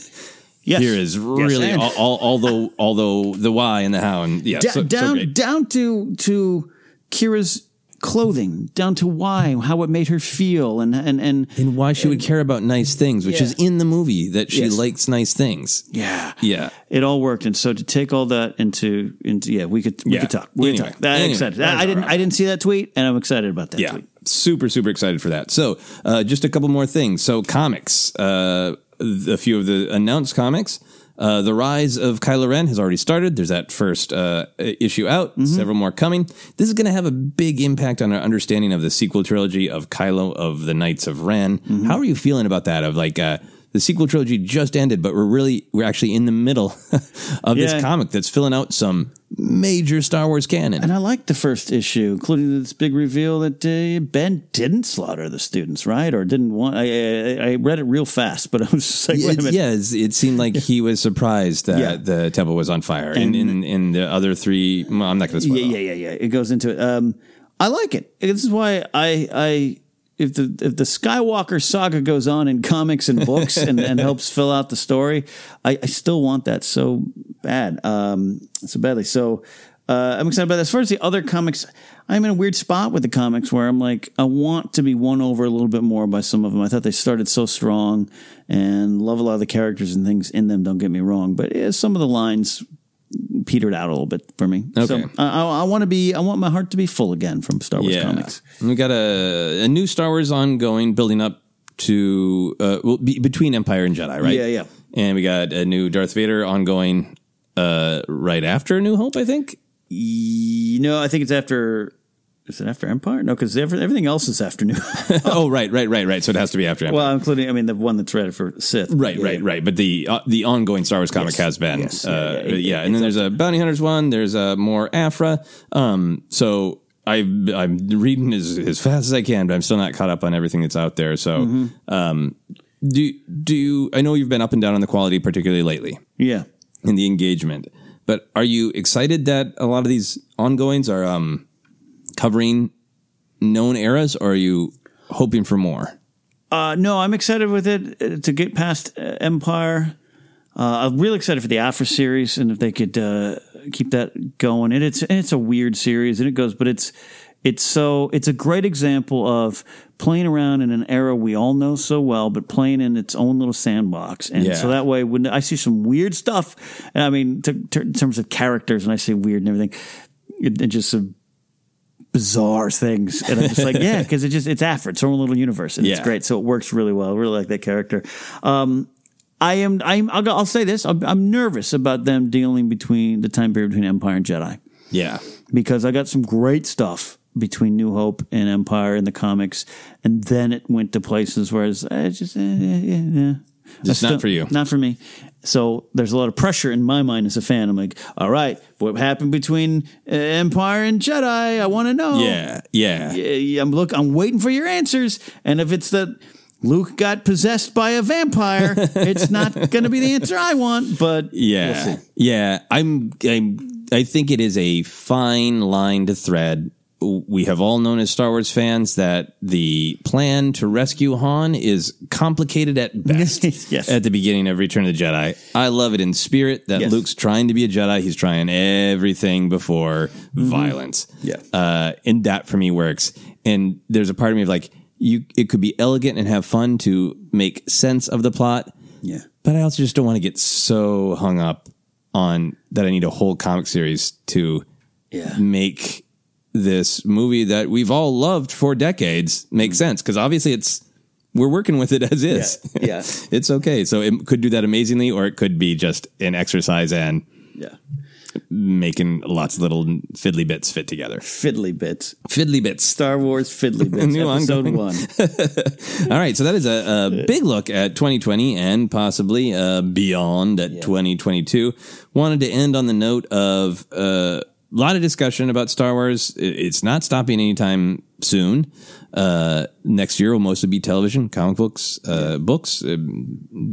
Yes. Here is really and. all, all, although although the why and the how and yeah Da- so- so down great. down to to Qi'ra's clothing, down to why, how it made her feel, and and and and why she would care about nice things, which Yeah. is in the movie that she Yes. likes nice things. Yeah. Yeah. It all worked, and so to take all that into into yeah, we could we Yeah. could talk. We Anyway. could talk. That, Anyway. excited. I didn't I didn't see that tweet, and I'm excited about that yeah, tweet. Super super excited for that. So, uh, just a couple more things. So, comics. Uh, a few of the announced comics. Uh, the rise of Kylo Ren has already started. There's that first uh, issue out. Mm-hmm. Several more coming. This is going to have a big impact on our understanding of the sequel trilogy of Kylo of the Knights of Ren. Mm-hmm. How are you feeling about that? Of like uh, the sequel trilogy just ended, but we're really we're actually in the middle <laughs> of Yeah. this comic that's filling out some major Star Wars canon. And I liked the first issue, including this big reveal that uh, Ben didn't slaughter the students, right? Or didn't want. I, I, I read it real fast, but I was just like, wait a minute. yeah, it seemed like he was surprised that Yeah. the temple was on fire. And in, in the other three, well, I'm not going to spoil. yeah, yeah, yeah, yeah. It goes into it. Um, I like it. This is why I, I, if the if the Skywalker saga goes on in comics and books and, and <laughs> helps fill out the story, I, I still want that so bad, um, so badly. So uh, I'm excited about that. As far as the other comics, I'm in a weird spot with the comics where I'm like, I want to be won over a little bit more by some of them. I thought they started so strong and love a lot of the characters and things in them. Don't get me wrong, but yeah, some of the lines petered out a little bit for me. Okay. So I, I, I want to be, I want my heart to be full again from Star Wars Yeah. comics. We got a, a new Star Wars ongoing building up to, uh, well, be, between Empire and Jedi, right? Yeah, yeah. And we got a new Darth Vader ongoing uh, right after A New Hope, I think. You know, I think it's after. Is it after Empire? No, because everything else is after New. <laughs> oh, right, right, right, right. So it has to be after Empire. well, including, I mean, the one that's ready for Sith. Right, Yeah, right, yeah. right. But the uh, the ongoing Star Wars comic Yes, has been, yes, uh, yeah, yeah, yeah, it- and then there's a bounty hunters one. There's a more Aphra. Um, so I I'm reading as as fast as I can, but I'm still not caught up on everything that's out there. So, Mm-hmm. um, do do you, I know you've been up and down on the quality, particularly lately, Yeah. in the engagement. But are you excited that a lot of these ongoings are um, covering known eras, or are you hoping for more? Uh, no, I'm excited with it uh, to get past uh, Empire. Uh, I'm really excited for the Aphra series, and if they could uh, keep that going. And it's and it's a weird series, and it goes, but it's it's so it's a great example of playing around in an era we all know so well, but playing in its own little sandbox. And Yeah. so that way, when I see some weird stuff, and I mean, to, to, in terms of characters, and I say weird and everything, it, it just some bizarre things, and I'm just like, yeah, <laughs> because it just it's Aphra, its own little universe, and it's great. So it works really well. I really like that character. Um, I am. I'm. I'll, I'll say this. I'm, I'm nervous about them dealing between the time period between Empire and Jedi Yeah, because I got some great stuff between New Hope and Empire in the comics, and then it went to places where it's, eh, it's just eh, yeah, yeah. Just I not for you. Not for me. So there's a lot of pressure in my mind as a fan. I'm like, all right, what happened between uh, Empire and Jedi? I want to know. yeah, yeah. Yeah, I'm look. I'm waiting for your answers. And if it's that Luke got possessed by a vampire, <laughs> it's not going to be the answer I want. But Yeah, we'll yeah. I'm, I'm. I think it is a fine line to thread. We have all known as Star Wars fans that the plan to rescue Han is complicated at <laughs> best. Yes. At the beginning of Return of the Jedi, I love it in spirit that Yes. Luke's trying to be a Jedi. He's trying everything before violence. Mm-hmm. Yeah. uh, and that for me works. And there's a part of me of like you. It could be elegant and have fun to make sense of the plot. Yeah. But I also just don't want to get so hung up on that I need a whole comic series to Yeah. make this movie that we've all loved for decades make sense. Because obviously it's we're working with it as is. Mm. Yeah. <laughs> it's okay. So it could do that amazingly, or it could be just an exercise and Yeah. making lots of little fiddly bits fit together. Fiddly bits. Fiddly bits. Star Wars Fiddly <laughs> Bits. New episode ongoing. <laughs> one. All right, so that is a, a big look at 2020 and possibly uh, beyond at 2022. Wanted to end on the note of uh, a lot of discussion about Star Wars. It's not stopping anytime soon. Uh, next year will mostly be television, comic books, uh, books. Uh,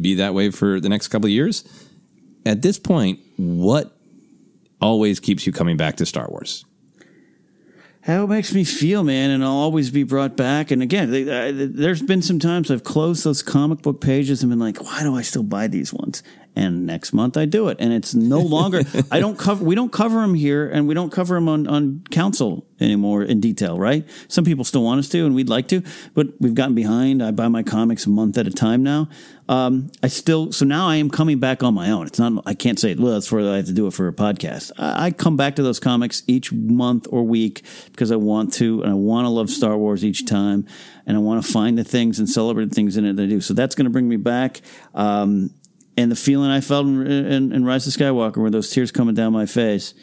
be that way for the next couple of years. At this point, what always keeps you coming back to Star Wars? how it makes me feel, man, and I'll always be brought back. And again, they, uh, there's been some times I've closed those comic book pages and been like, why do I still buy these ones? And next month I do it, and it's no longer. <laughs> I don't cover. We don't cover them here, and we don't cover them on on council anymore in detail. Right? Some people still want us to, and we'd like to, but we've gotten behind. I buy my comics a month at a time now. Um, I still so now I am coming back on my own. It's not. I can't say well. That's where I have to do it for a podcast. I, I come back to those comics each month or week because I want to, and I want to love Star Wars each time, and I want to find the things and celebrate the things in it that I do. So that's going to bring me back. Um, and the feeling I felt in, in, in Rise of Skywalker, where those tears coming down my face,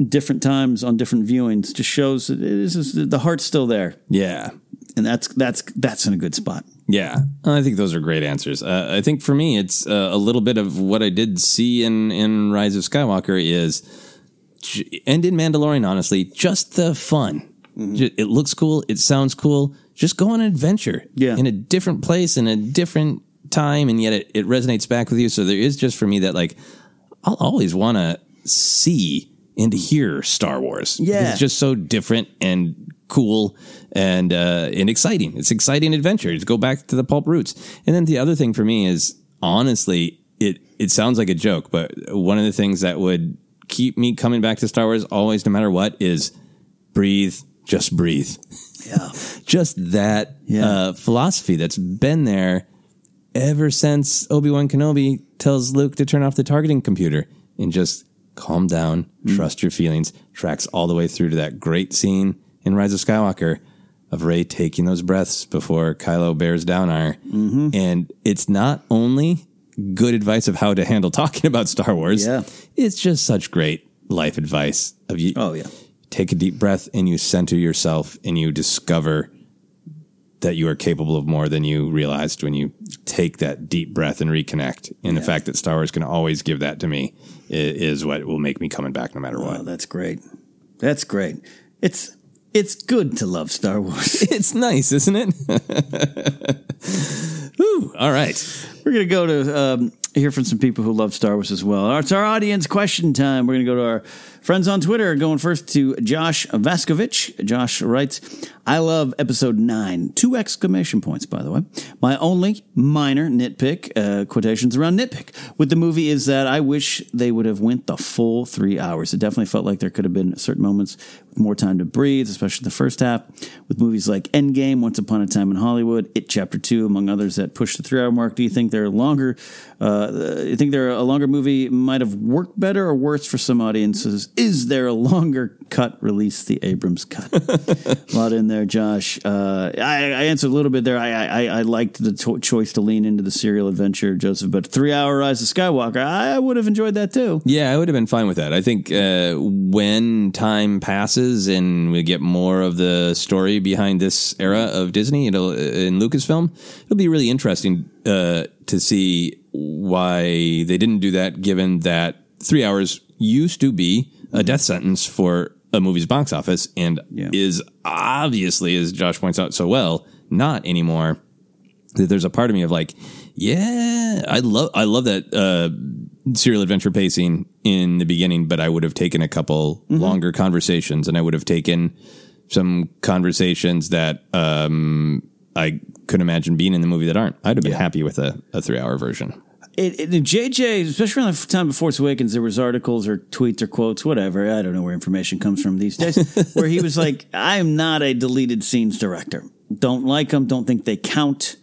different times on different viewings, just shows that it is, the heart's still there. Yeah, and that's that's that's in a good spot. Yeah, I think those are great answers. Uh, I think for me, it's uh, a little bit of what I did see in in Rise of Skywalker is, and in Mandalorian, honestly, just the fun. Mm-hmm. It looks cool. It sounds cool. Just go on an adventure. Yeah. in a different place in a different time, and yet it, it resonates back with you. So there is just for me that like I'll always want to see and hear Star Wars. Yeah, it's just so different and cool and uh, and exciting. It's exciting adventure. Just go back to the pulp roots. And then the other thing for me is honestly, it it sounds like a joke, but one of the things that would keep me coming back to Star Wars always, no matter what, is breathe. Just breathe. Yeah, <laughs> just that yeah. uh, philosophy that's been there ever since Obi Wan Kenobi tells Luke to turn off the targeting computer and just calm down, mm. trust your feelings. Tracks all the way through to that great scene in Rise of Skywalker of Rey taking those breaths before Kylo bears down on her. Mm-hmm. And it's not only good advice of how to handle <laughs> talking about Star Wars, yeah. it's just such great life advice of you. Oh, yeah. Take a deep breath and you center yourself and you discover that you are capable of more than you realized when you take that deep breath and reconnect. And yeah. the fact that Star Wars can always give that to me is, what will make me coming back no matter what. Oh, that's great. That's great. It's it's good to love Star Wars. <laughs> It's nice, isn't it? <laughs> Whew, all right. We're going to go to um, hear from some people who love Star Wars as well. It's our audience question time. We're going to go to our friends on Twitter. Going first to Josh Vaskovich. Josh writes, I love episode nine. Two exclamation points, by the way. My only minor nitpick, uh, quotations around nitpick with the movie is that I wish they would have went the full three hours. It definitely felt like there could have been certain moments with more time to breathe, especially the first half. With movies like Endgame, Once Upon a Time in Hollywood, It Chapter Two, among others that push the three hour mark. Do you think they're longer? Uh, you think they're a longer movie might have worked better or worse for some audiences? Is there a longer cut? Release the Abrams cut. a <laughs> lot in there, Josh. Uh, I, I, answered a little bit there. I, I, I liked the to- choice to lean into the serial adventure, Joseph, but three hour Rise of Skywalker, I would have enjoyed that too. Yeah, I would have been fine with that. I think uh, when time passes and we get more of the story behind this era of Disney it'll, in Lucasfilm, it'll be really interesting uh, to see why they didn't do that, given that three hours used to be a death sentence for a movie's box office and yeah. is obviously, as Josh points out so well, not anymore. There's a part of me of like, yeah, I love I love that uh, serial adventure pacing in the beginning, but I would have taken a couple mm-hmm. longer conversations, and I would have taken some conversations that um, I could imagine being in the movie that aren't. I'd have been Yeah. happy with a, a three hour version. It, it, JJ, especially around the time of Force Awakens, there was articles or tweets or quotes, whatever. I don't know where information comes from these days, <laughs> where he was like, "I'm not a deleted scenes director. Don't like them. Don't think they count.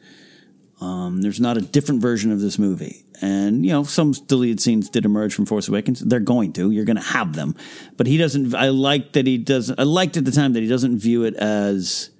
Um, there's not a different version of this movie." And you know, some deleted scenes did emerge from Force Awakens. They're going to. You're going to have them, but he doesn't. I like that he doesn't. I liked at the time that he doesn't view it as,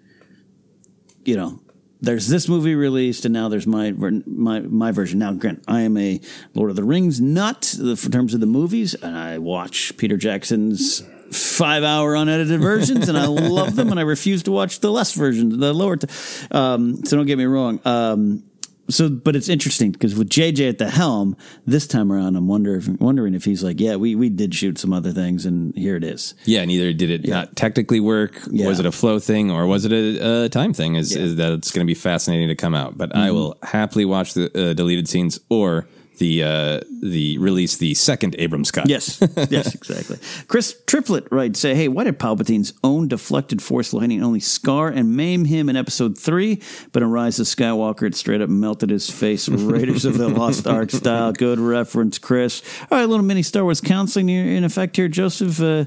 you know, there's this movie released, and now there's my my my version. Now, Grant, I am a Lord of the Rings nut in terms of the movies, and I watch Peter Jackson's five hour unedited versions, and I love them, and I refuse to watch the less versions, the lower. T- um, so don't get me wrong. Um, so, but it's interesting because with JJ at the helm this time around, I'm wonder if, wondering if he's like, yeah, we we did shoot some other things, and here it is. Yeah, neither did it not technically work. Yeah. Was it a flow thing or was it a, a time thing? Is, is that it's going to be fascinating to come out. But I Mhm. will happily watch the uh, deleted scenes or the uh, the release the second Abrams cut. Yes, yes, <laughs> exactly. Chris Triplet writes, say, hey, why did Palpatine's own deflected force lightning only scar and maim him in episode three, but in Rise of Skywalker it straight up melted his face, Raiders of the Lost <laughs> Ark style. Good reference, Chris. All right, a little mini Star Wars counseling in effect here, Joseph. Uh,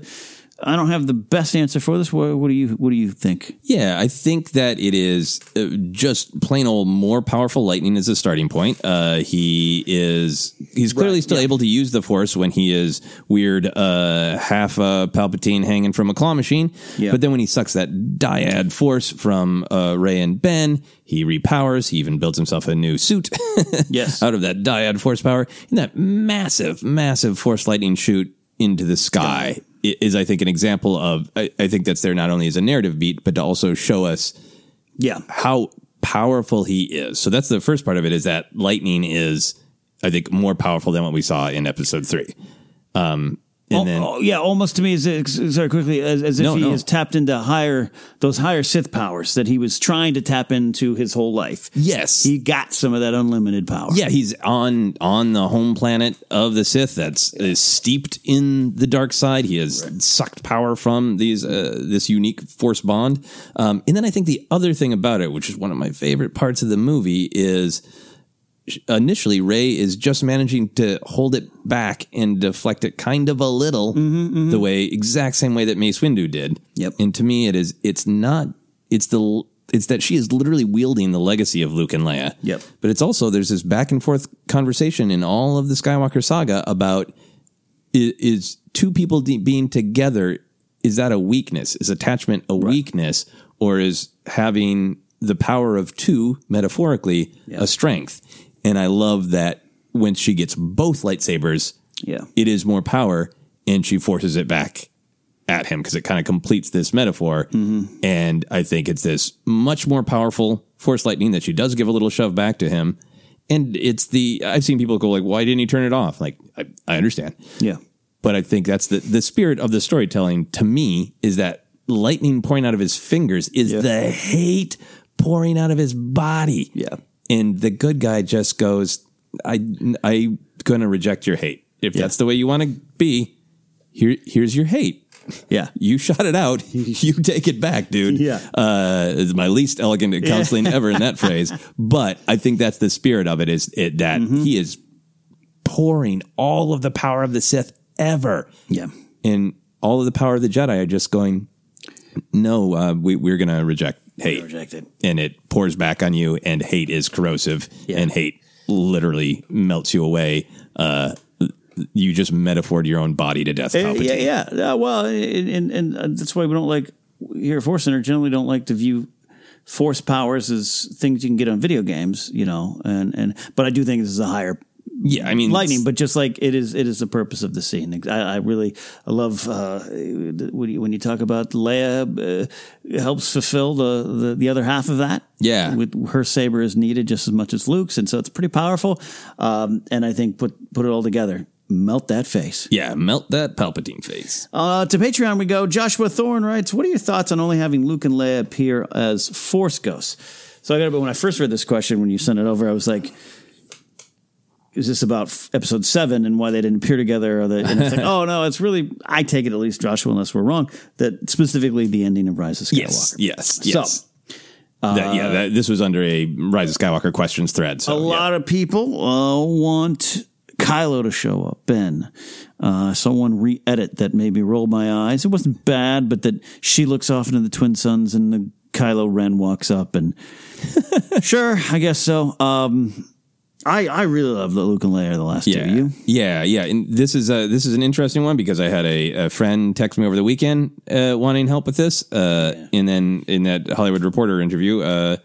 I don't have the best answer for this. What, what do you What do you think? Yeah, I think that it is uh, just plain old more powerful lightning as a starting point. Uh, he is he's clearly still able to use the force when he is weird uh, half a Palpatine hanging from a claw machine. Yeah. But then when he sucks that dyad force from uh, Rey and Ben, he repowers. He even builds himself a new suit. <laughs> yes, out of that dyad force power, and that massive, massive force lightning shoot into the sky is, I think, an example of. I, I think that's there not only as a narrative beat, but to also show us, yeah, how powerful he is. So that's the first part of it. Is that lightning is, I think, more powerful than what we saw in episode three. Um, and Oh, then oh, yeah, almost to me as sorry quickly as, as if No, he no. has tapped into higher those higher Sith powers that he was trying to tap into his whole life. Yes, he got some of that unlimited power. Yeah, he's on on the home planet of the Sith that's is steeped in the dark side. He has sucked power from these uh, this unique force bond. Um, and then I think the other thing about it, which is one of my favorite parts of the movie, is initially Rey is just managing to hold it back and deflect it kind of a little, mm-hmm, mm-hmm. the way exact same way that Mace Windu did. Yep. And to me, it is it's not it's the it's that she is literally wielding the legacy of Luke and Leia. Yep. But it's also there's this back and forth conversation in all of the Skywalker saga about is, is two people de- being together is that a weakness? Is attachment a weakness, or is having the power of two metaphorically a strength? And I love that when she gets both lightsabers, Yeah. it is more power, and she forces it back at him because it kind of completes this metaphor. Mm-hmm. And I think it's this much more powerful force lightning that she does give a little shove back to him. And it's the I've seen people go like, "Why didn't he turn it off?" Like, I, I understand, Yeah. but I think that's the the spirit of the storytelling. To me, is that lightning pouring out of his fingers is the hate pouring out of his body. Yeah, and the good guy just goes, "I I gonna reject your hate if that's the way you want to be. Here here's your hate." Yeah. <laughs> You shot it out. <laughs> You take it back, dude. Yeah. Uh, it's my least elegant counseling ever in that <laughs> phrase. But I think that's the spirit of it is it that Mm-hmm. he is pouring all of the power of the Sith ever. Yeah. And all of the power of the Jedi are just going, no, uh, we, we're going to reject hate. Reject it. And it pours back on you, and hate is corrosive, and hate literally melts you away. Uh, you just metaphored your own body to death. Uh, Palpatine. yeah, yeah. Uh, well, and, and and uh, that's why we don't like here at Force Center generally don't like to view force powers as things you can get on video games, you know. And and but I do think this is a higher. Yeah, I mean, lightning, but just like it is, it is the purpose of the scene. I, I really, I love uh, when you when you talk about Leia uh, helps fulfill the, the the other half of that. Yeah. with her saber is needed just as much as Luke's, and so it's pretty powerful. Um, and I think put put it all together, melt that face. Yeah, melt that Palpatine face. Uh, to Patreon we go. Joshua Thorne writes, "What are your thoughts on only having Luke and Leia appear as Force ghosts?" So I got to. But when I first read this question, when you sent it over, I was like, "Is this about f- Episode Seven and why they didn't appear together?" Or the, and it's like, <laughs> "Oh no, it's really." I take it at least, Joshua, unless we're wrong, that specifically the ending of Rise of Skywalker. Yes, yes, So, yes. That- yeah, that, this was under a Rise of Skywalker questions thread. So a lot of people uh, want Kylo to show up. Ben, uh, someone re-edit that made me roll my eyes. It wasn't bad, but that she looks off into the twin suns and the Kylo Ren walks up and <laughs> sure, I guess so. Um, I I really love the Luke and Leia the last yeah, two. You? yeah, yeah. And this is a this is an interesting one because I had a, a friend text me over the weekend uh, wanting help with this, uh, and then in that Hollywood Reporter interview, uh,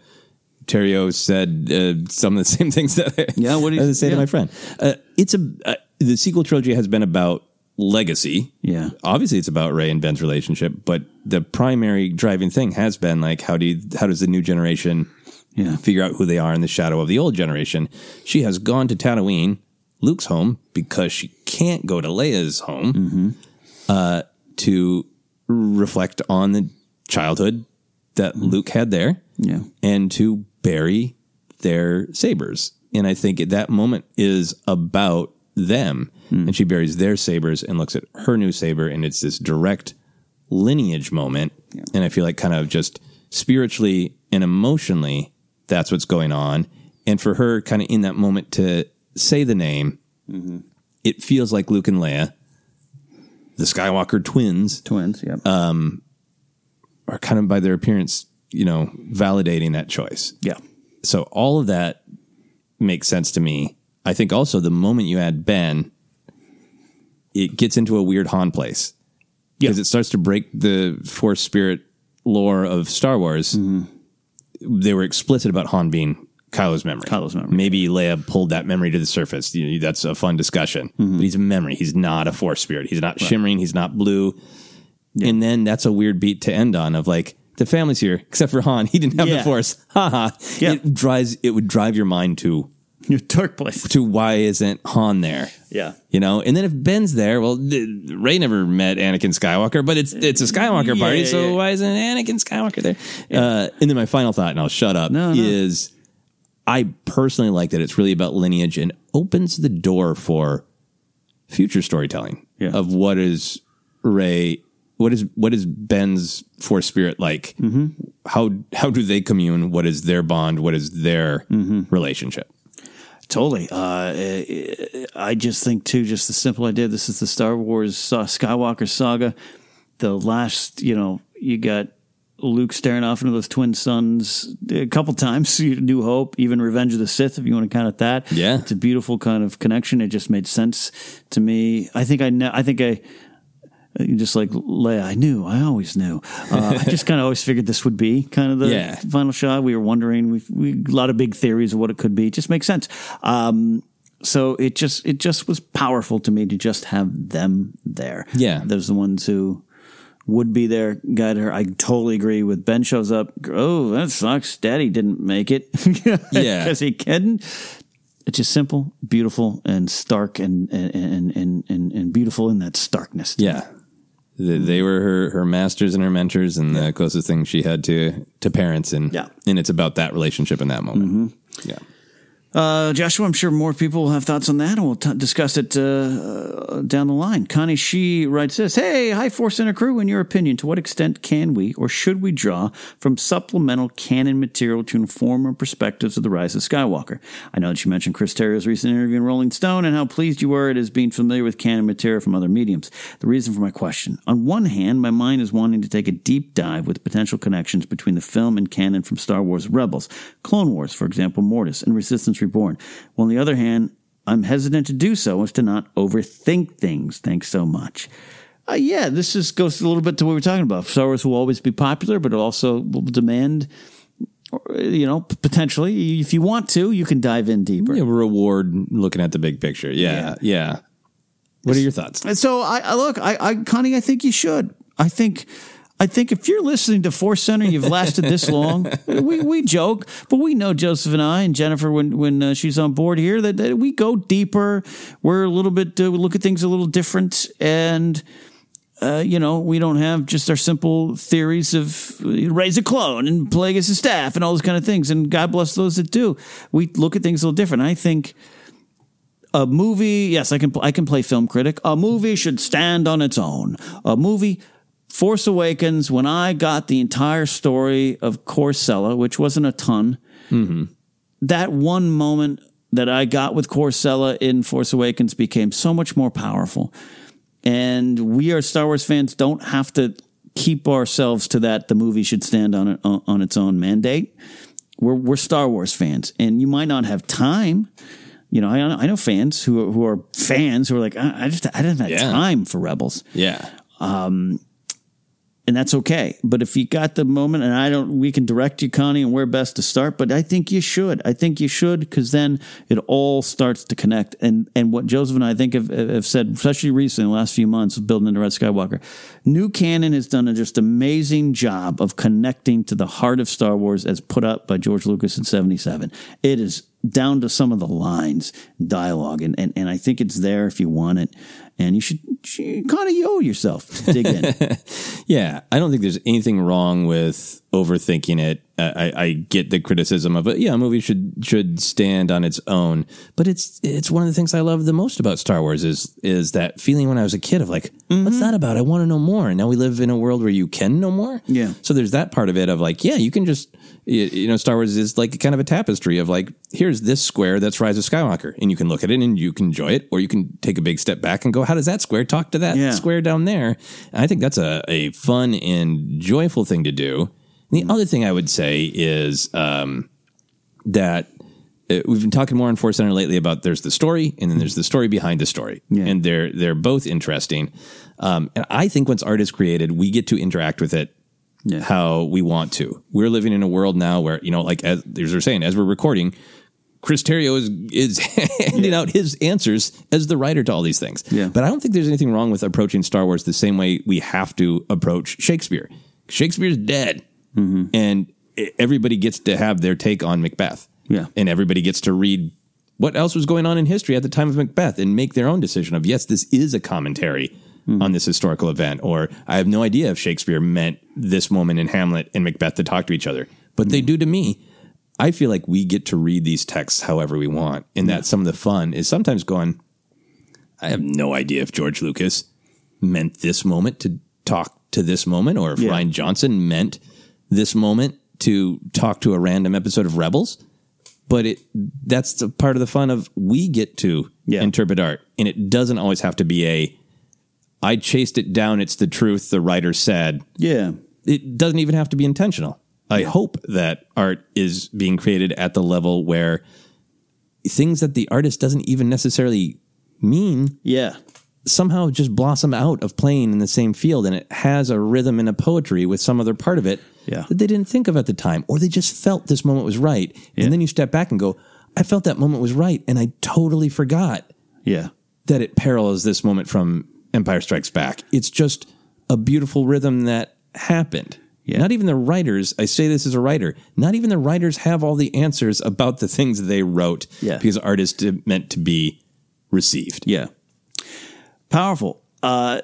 Terrio said uh, some of the <laughs> same things that I, yeah, what did I say to my friend? Uh, it's a uh, the sequel trilogy has been about legacy. Yeah, obviously it's about Rey and Ben's relationship, but the primary driving thing has been like how do you, how does the new generation yeah. figure out who they are in the shadow of the old generation? She has gone to Tatooine, Luke's home, because she can't go to Leia's home Mm-hmm. uh, to reflect on the childhood that Luke had there, Yeah. and to bury their sabers and I think that moment is about them. And she buries their sabers and looks at her new saber, and it's this direct lineage moment. And I feel like kind of just spiritually and emotionally, that's what's going on. And for her, kind of in that moment to say the name, it feels like Luke and Leia, the Skywalker twins, twins, yeah, um, are kind of by their appearance, you know, validating that choice. Yeah. So all of that makes sense to me. I think also the moment you add Ben, it gets into a weird Han place because it starts to break the Force Spirit lore of Star Wars. They were explicit about Han being Kylo's memory. Kylo's memory. Maybe Leia pulled that memory to the surface. You know, that's a fun discussion. Mm-hmm. But he's a memory. He's not a Force Spirit. He's not shimmering. He's not blue. And then that's a weird beat to end on of like the family's here <laughs> except for Han. He didn't have Yeah. the Force. Haha. It drives. It would drive your mind to dark place. To why isn't Han there? Yeah. You know, and then if Ben's there, well, Rey never met Anakin Skywalker, but it's it's a Skywalker Yeah, party, yeah, so yeah. why isn't Anakin Skywalker there? Uh, and then my final thought, and I'll shut up, is I personally like that it's really about lineage and opens the door for future storytelling of what is Rey, what is what is Ben's force spirit like? Mm-hmm. How how do they commune? What is their bond? What is their Mm-hmm. relationship? Totally. Uh, I just think too, just the simple idea. This is the Star Wars uh, Skywalker saga. The last, you know, you got Luke staring off into those twin suns a couple times. <laughs> New Hope, even Revenge of the Sith, if you want to count it that. Yeah, it's a beautiful kind of connection. It just made sense to me. I think I, ne- I think I. Just like Leia, I knew, I always knew. Uh, I just kind of always figured this would be kind of the Yeah. final shot. We were wondering, we, we a lot of big theories of what it could be. It just makes sense. Um, so it just it just was powerful to me to just have them there. Yeah. those the ones who would be there, guide her. I totally agree with Ben shows up. Oh, that sucks. Daddy didn't make it. <laughs> Yeah. because he couldn't. It's just simple, beautiful, and stark, and and and and, and, and beautiful in that starkness. Yeah. They, they were her, her masters and her mentors and the closest thing she had to, to parents. And, Yeah. and it's about that relationship in that moment. Mm-hmm. Yeah. Uh, Joshua, I'm sure more people will have thoughts on that, and we'll t- discuss it uh, uh, down the line. Connie She writes this Hey, High Force Center crew, in your opinion, to what extent can we or should we draw from supplemental canon material to inform our perspectives of the rise of Skywalker? I know that you mentioned Chris Terrio's recent interview in Rolling Stone and how pleased you were at his being familiar with canon material from other mediums. The reason for my question on one hand, my mind is wanting to take a deep dive with potential connections between the film and canon from Star Wars Rebels, Clone Wars, for example, Mortis, and Resistance Reborn. While on the other hand, I'm hesitant to do so as to not overthink things. Thanks so much. Uh, yeah, this is goes a little bit to what we're talking about. Star Wars will always be popular, but it also will demand, you know, potentially, if you want to, you can dive in deeper. Yeah, reward looking at the big picture. Yeah. Yeah. What are your thoughts? And so I, I look, I, I, Connie, I think you should. I think, I think if you're listening to Force Center, you've lasted this long. <laughs> we we joke, but we know Joseph and I and Jennifer when when uh, she's on board here that, that we go deeper. We're a little bit uh, we look at things a little different, and uh, you know we don't have just our simple theories of uh, Rey's a clone and plague as a staff and all those kind of things. And God bless those that do. We look at things a little different. I think a movie yes i can i can play film critic a movie should stand on its own a movie force awakens when i got the entire story of Kor Sella which wasn't a ton that one moment that i got with Kor Sella in force awakens became so much more powerful. And we are star wars fans don't have to keep ourselves to that the movie should stand on it, on its own mandate. We're, we're star wars fans and you might not have time. You know, I, I know fans who are, who are fans who are like, I, I just I didn't have Yeah. time for Rebels, Yeah. um, and that's okay. But if you got the moment, and I don't, we can direct you, Connie, and where best to start. But I think you should. I think you should because then it all starts to connect. And and what Joseph and I think have, have said, especially recently in the last few months of building into Red Skywalker, New Canon has done a just amazing job of connecting to the heart of Star Wars as put up by George Lucas in '77. It is down to some of the lines, dialogue, and, and and I think it's there if you want it. And you should, should kind of owe yourself dig in. <laughs> Yeah, I don't think there's anything wrong with overthinking it. I, I, get the criticism of it. Yeah, a movie should should stand on its own, but it's it's one of the things I love the most about Star Wars is is that feeling when I was a kid of like, what's that about? I want to know more. And now we live in a world where you can know more. Yeah. So there's that part of it of like, yeah, you can just you, you know, Star Wars is like kind of a tapestry of like, here's this square that's Rise of Skywalker, and you can look at it and you can enjoy it, or you can take a big step back and go, how does that square talk to that Yeah. square down there? And I think that's a, a fun and joyful thing to do. The other thing I would say is um, that uh, we've been talking more on Force Center lately about there's the story and then there's the story behind the story, and they're they're both interesting. Um, and I think once art is created, we get to interact with it how we want to. We're living in a world now where you know, like as, as we're saying, as we're recording, Chris Terrio is is <laughs> handing out his answers as the writer to all these things. Yeah. But I don't think there's anything wrong with approaching Star Wars the same way we have to approach Shakespeare. Shakespeare's dead, Mm-hmm. and e- everybody gets to have their take on Macbeth. Yeah. and everybody gets to read what else was going on in history at the time of Macbeth and make their own decision of yes, this is a commentary hmm. on this historical event, or I have no idea if Shakespeare meant this moment in Hamlet and Macbeth to talk to each other, but they hmm. do to me. I feel like we get to read these texts however we want, and that some of the fun is sometimes going. I have no idea if George Lucas meant this moment to talk to this moment, or if Yeah. Rian Johnson meant this moment to talk to a random episode of Rebels. But it that's the part of the fun of we get to interpret art, and it doesn't always have to be a. I chased it down. It's the truth. The writer said. Yeah. It doesn't even have to be intentional. I hope that art is being created at the level where things that the artist doesn't even necessarily mean yeah somehow just blossom out of playing in the same field and it has a rhythm and a poetry with some other part of it Yeah. that they didn't think of at the time or they just felt this moment was right and then you step back and go i felt that moment was right and i totally forgot Yeah. that it parallels this moment from empire strikes back it's just a beautiful rhythm that happened not even the writers i say this as a writer not even the writers have all the answers about the things they wrote Yeah. because art is to, meant to be received Yeah. Powerful. Uh,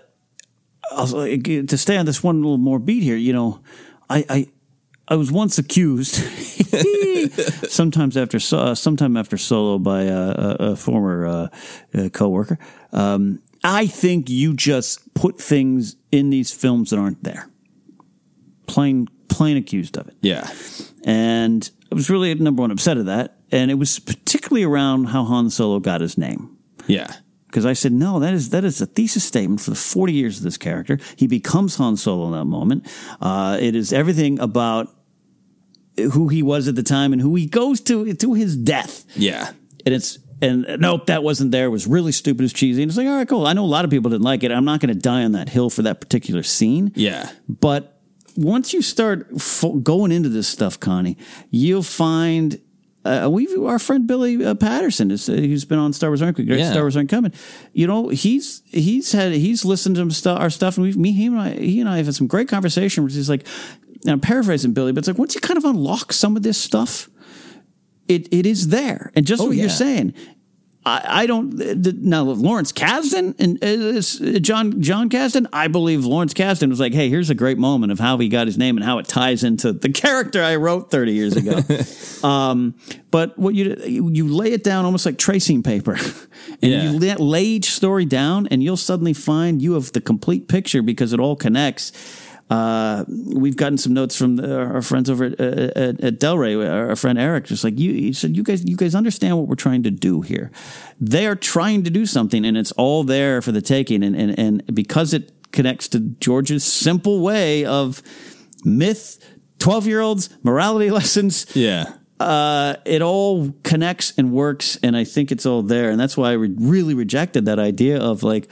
also, to stay on this one little more beat here, you know, I, I, I was once accused, <laughs> sometimes after uh, sometime after solo by uh, a, a former uh, uh, coworker. Um, I think you just put things in these films that aren't there. Plain, plain accused of it. yeah And I was really number one upset at that, and it was particularly around how Han Solo got his name yeah because I said no, that is that is a thesis statement for the forty years of this character. He becomes Han Solo in that moment. Uh, it is everything about who he was at the time and who he goes to to his death. yeah And it's and nope, that wasn't there. It was really stupid. It's cheesy. And it's like all right, cool. I know a lot of people didn't like it. I'm not going to die on that hill for that particular scene. yeah But once you start going into this stuff, Connie, you'll find. Uh, we our friend Billy uh, Patterson is uh, who's been on Star Wars Uncut, Great Yeah. Star Wars Uncommon. You know he's he's had he's listened to stu- our stuff and we me he and I he and I have had some great conversation. Where he's like, and I'm paraphrasing Billy, but it's like once you kind of unlock some of this stuff, it it is there, and just Oh, what yeah. you're saying. I, I don't now Lawrence Kasdan and uh, uh, John Jon Kasdan. I believe Lawrence Kasdan was like, "Hey, here's a great moment of how he got his name and how it ties into the <laughs> character I wrote 30 years ago." <laughs> um, but what you you lay it down almost like tracing paper, <laughs> and Yeah. you lay, lay each story down, and you'll suddenly find you have the complete picture because it all connects. Uh, we've gotten some notes from the, our friends over at, at, at Del Rey. Our friend Eric, just like you, he said, you guys, you guys understand what we're trying to do here. They are trying to do something, and it's all there for the taking. And and and because it connects to George's simple way of myth, twelve year olds, morality <laughs> lessons, yeah uh, it all connects and works, and I think it's all there, and that's why I re- really rejected that idea of like,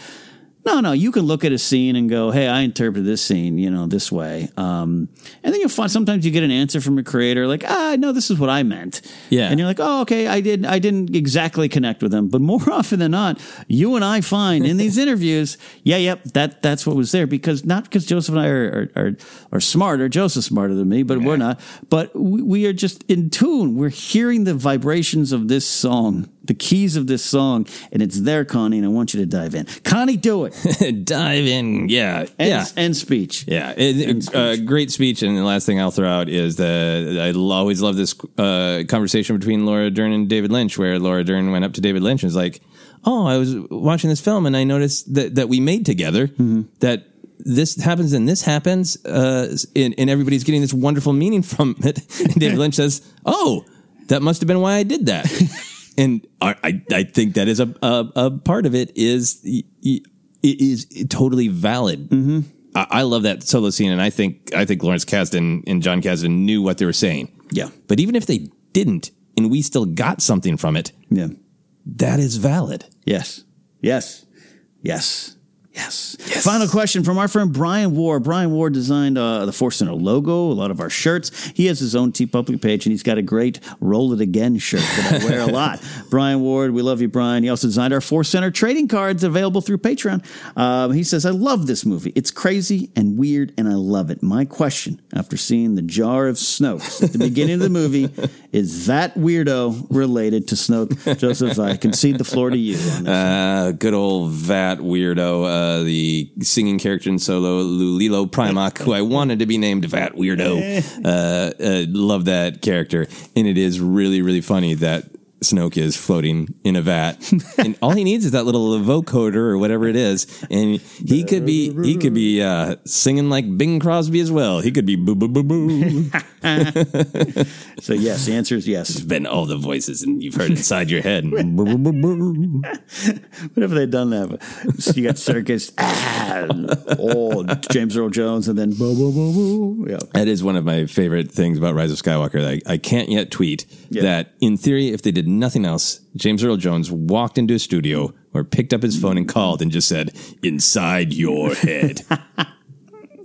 no, no, you can look at a scene and go, hey, I interpreted this scene, you know, this way, um, and then you'll find sometimes you get an answer from a creator like, ah, no, this is what I meant, Yeah. and you're like, oh, okay, I did, I didn't exactly connect with them, but more <laughs> often than not, you and I find in these <laughs> interviews, yeah, yep, that that's what was there. Because not because Joseph and I are are, are, are smart or Joseph's smarter than me, but we're not, but we, we are just in tune. We're hearing the vibrations of this song the keys of this song, and it's there, Connie, and I want you to dive in. Connie, do it. <laughs> dive in. Yeah. End, yeah. End speech. Yeah. It, uh, great speech. And the last thing I'll throw out is that I always love this uh, conversation between Laura Dern and David Lynch, where Laura Dern went up to David Lynch and was like, Oh, I was watching this film and I noticed that, that we made together that this happens and this happens, uh, and, and everybody's getting this wonderful meaning from it. <laughs> And David <laughs> Lynch says, "Oh, that must have been why I did that." And I, I, think that is a, a, a part of it is it is totally valid. Mm-hmm. I, I love that solo scene, and I think I think Lawrence Kasdan and Jon Kasdan knew what they were saying. Yeah, but even if they didn't, and we still got something from it, yeah, that is valid. Yes, yes, yes. Yes. Final question from our friend Brian Ward. Brian Ward designed uh, the Force Center logo, a lot of our shirts. He has his own TeePublic page, and he's got a great Roll It Again shirt that I wear a <laughs> lot. Brian Ward, we love you, Brian. He also designed our Force Center trading cards available through Patreon. Um, he says, I love this movie. It's crazy and weird, and I love it. My question, after seeing the jar of Snoke at the beginning of the movie, <laughs> is that weirdo related to Snoke? Joseph, I concede the floor to you on this. Uh, good old that weirdo. Uh, the singing character in Solo, Lulilo Primarch, who I wanted to be named Vat Weirdo. Uh, uh, love that character. And it is really, really funny that Snoke is floating in a vat, <laughs> and all he needs is that little vocoder or whatever it is, and he could be he could be uh, singing like Bing Crosby as well. He could be boo boo boo boo. <laughs> so yes, the answer is yes. It's been all the voices, and you've heard inside your head. <laughs> what if they'd done that? So you got circus, ah, oh, James Earl Jones, and then boo boo boo boo. Yeah, that is one of my favorite things about Rise of Skywalker. I, I can't yet tweet yeah. that in theory, if they did nothing else, James Earl Jones walked into a studio or picked up his phone and called and just said, "Inside your head." <laughs>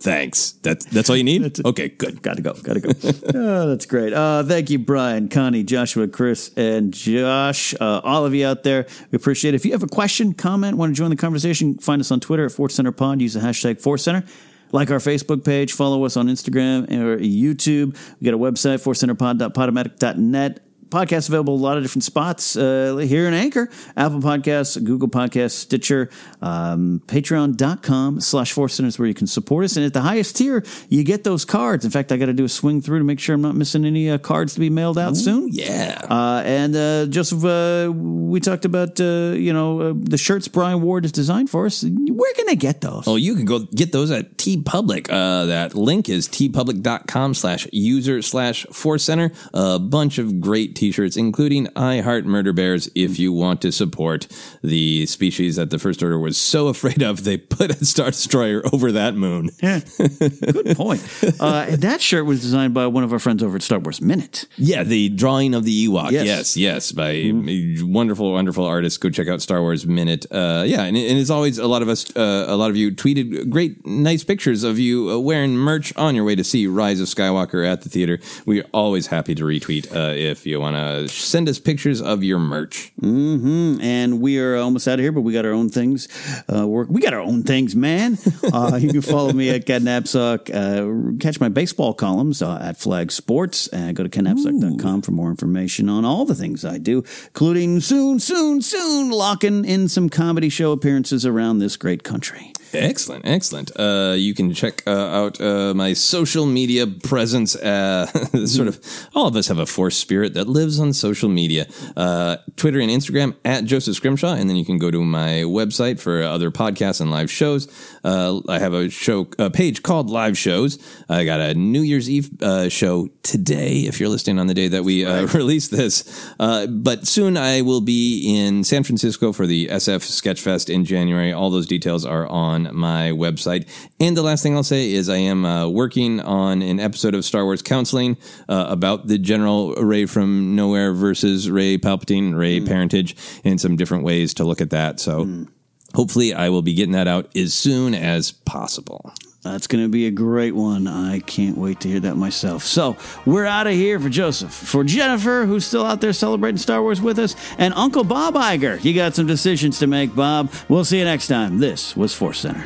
Thanks. That's that's all you need. Okay, good. Got to go. Got to go. <laughs> oh, that's great. Uh, thank you, Brian, Connie, Joshua, Chris, and Josh. Uh, all of you out there, we appreciate it. If you have a question, comment, want to join the conversation, find us on Twitter at Force Center Pod. Use the hashtag Force Center. Like our Facebook page, follow us on Instagram or YouTube. We got a website, forcecenterpod.podomatic.net podcast available a lot of different spots uh, here in Anchor, Apple Podcasts, Google Podcasts, Stitcher, um, patreon.com slash Force Centers where you can support us. And at the highest tier, you get those cards. In fact, I got to do a swing through to make sure I'm not missing any uh, cards to be mailed out Ooh, soon. Yeah. Uh, and uh, Joseph, uh, we talked about, uh, you know, the shirts Brian Ward has designed for us. Where can I get those? Oh, you can go get those at TeePublic. that link is teepublic.com slash user slash Force Center. A bunch of great t-shirts, including I Heart Murder Bears, if you want to support the species that the First Order was so <laughs> afraid of, they put a Star Destroyer over that moon. Yeah. Good point. <laughs> Uh, and that shirt was designed by one of our friends over at Star Wars Minute. Yeah, the drawing of the Ewok. Yes, yes, yes by mm-hmm. wonderful, wonderful artists. Go check out Star Wars Minute. Uh, yeah, and, and as always, a lot of us, uh, a lot of you tweeted great, nice pictures of you uh, wearing merch on your way to see Rise of Skywalker at the theater. We're always happy to retweet uh, if you want to send us pictures of your merch. Mm-hmm. And we are almost out of here, but we got our own things. Uh, work. We got our own things, man. <laughs> Uh, you can follow me at Ken Napzok. Uh, catch my baseball columns uh, at Flag Sports. And go to kennapzok.com for more information on all the things I do, including soon, soon, soon locking in some comedy show appearances around this great country. Excellent, excellent. Uh, you can check uh, out uh, my social media presence. Uh, <laughs> sort of, all of us have a force spirit that lives on social media. Uh, Twitter and Instagram at Joseph Scrimshaw, and then you can go to my website for other podcasts and live shows. Uh, I have a show a page called Live Shows. I got a New Year's Eve show today. If you're listening on the day that we right. <laughs> release this, but soon I will be in San Francisco for the SF Sketchfest in January. All those details are on my website. And the last thing I'll say is I am uh, working on an episode of Star Wars Counseling uh, about the General Rey from Nowhere versus Rey Palpatine, Rey mm. parentage, and some different ways to look at that. So. Mm. Hopefully, I will be getting that out as soon as possible. That's going to be a great one. I can't wait to hear that myself. So, we're out of here for Joseph, for Jennifer, who's still out there celebrating Star Wars with us, and Uncle Bob Iger. You got some decisions to make, Bob. We'll see you next time. This was Force Center.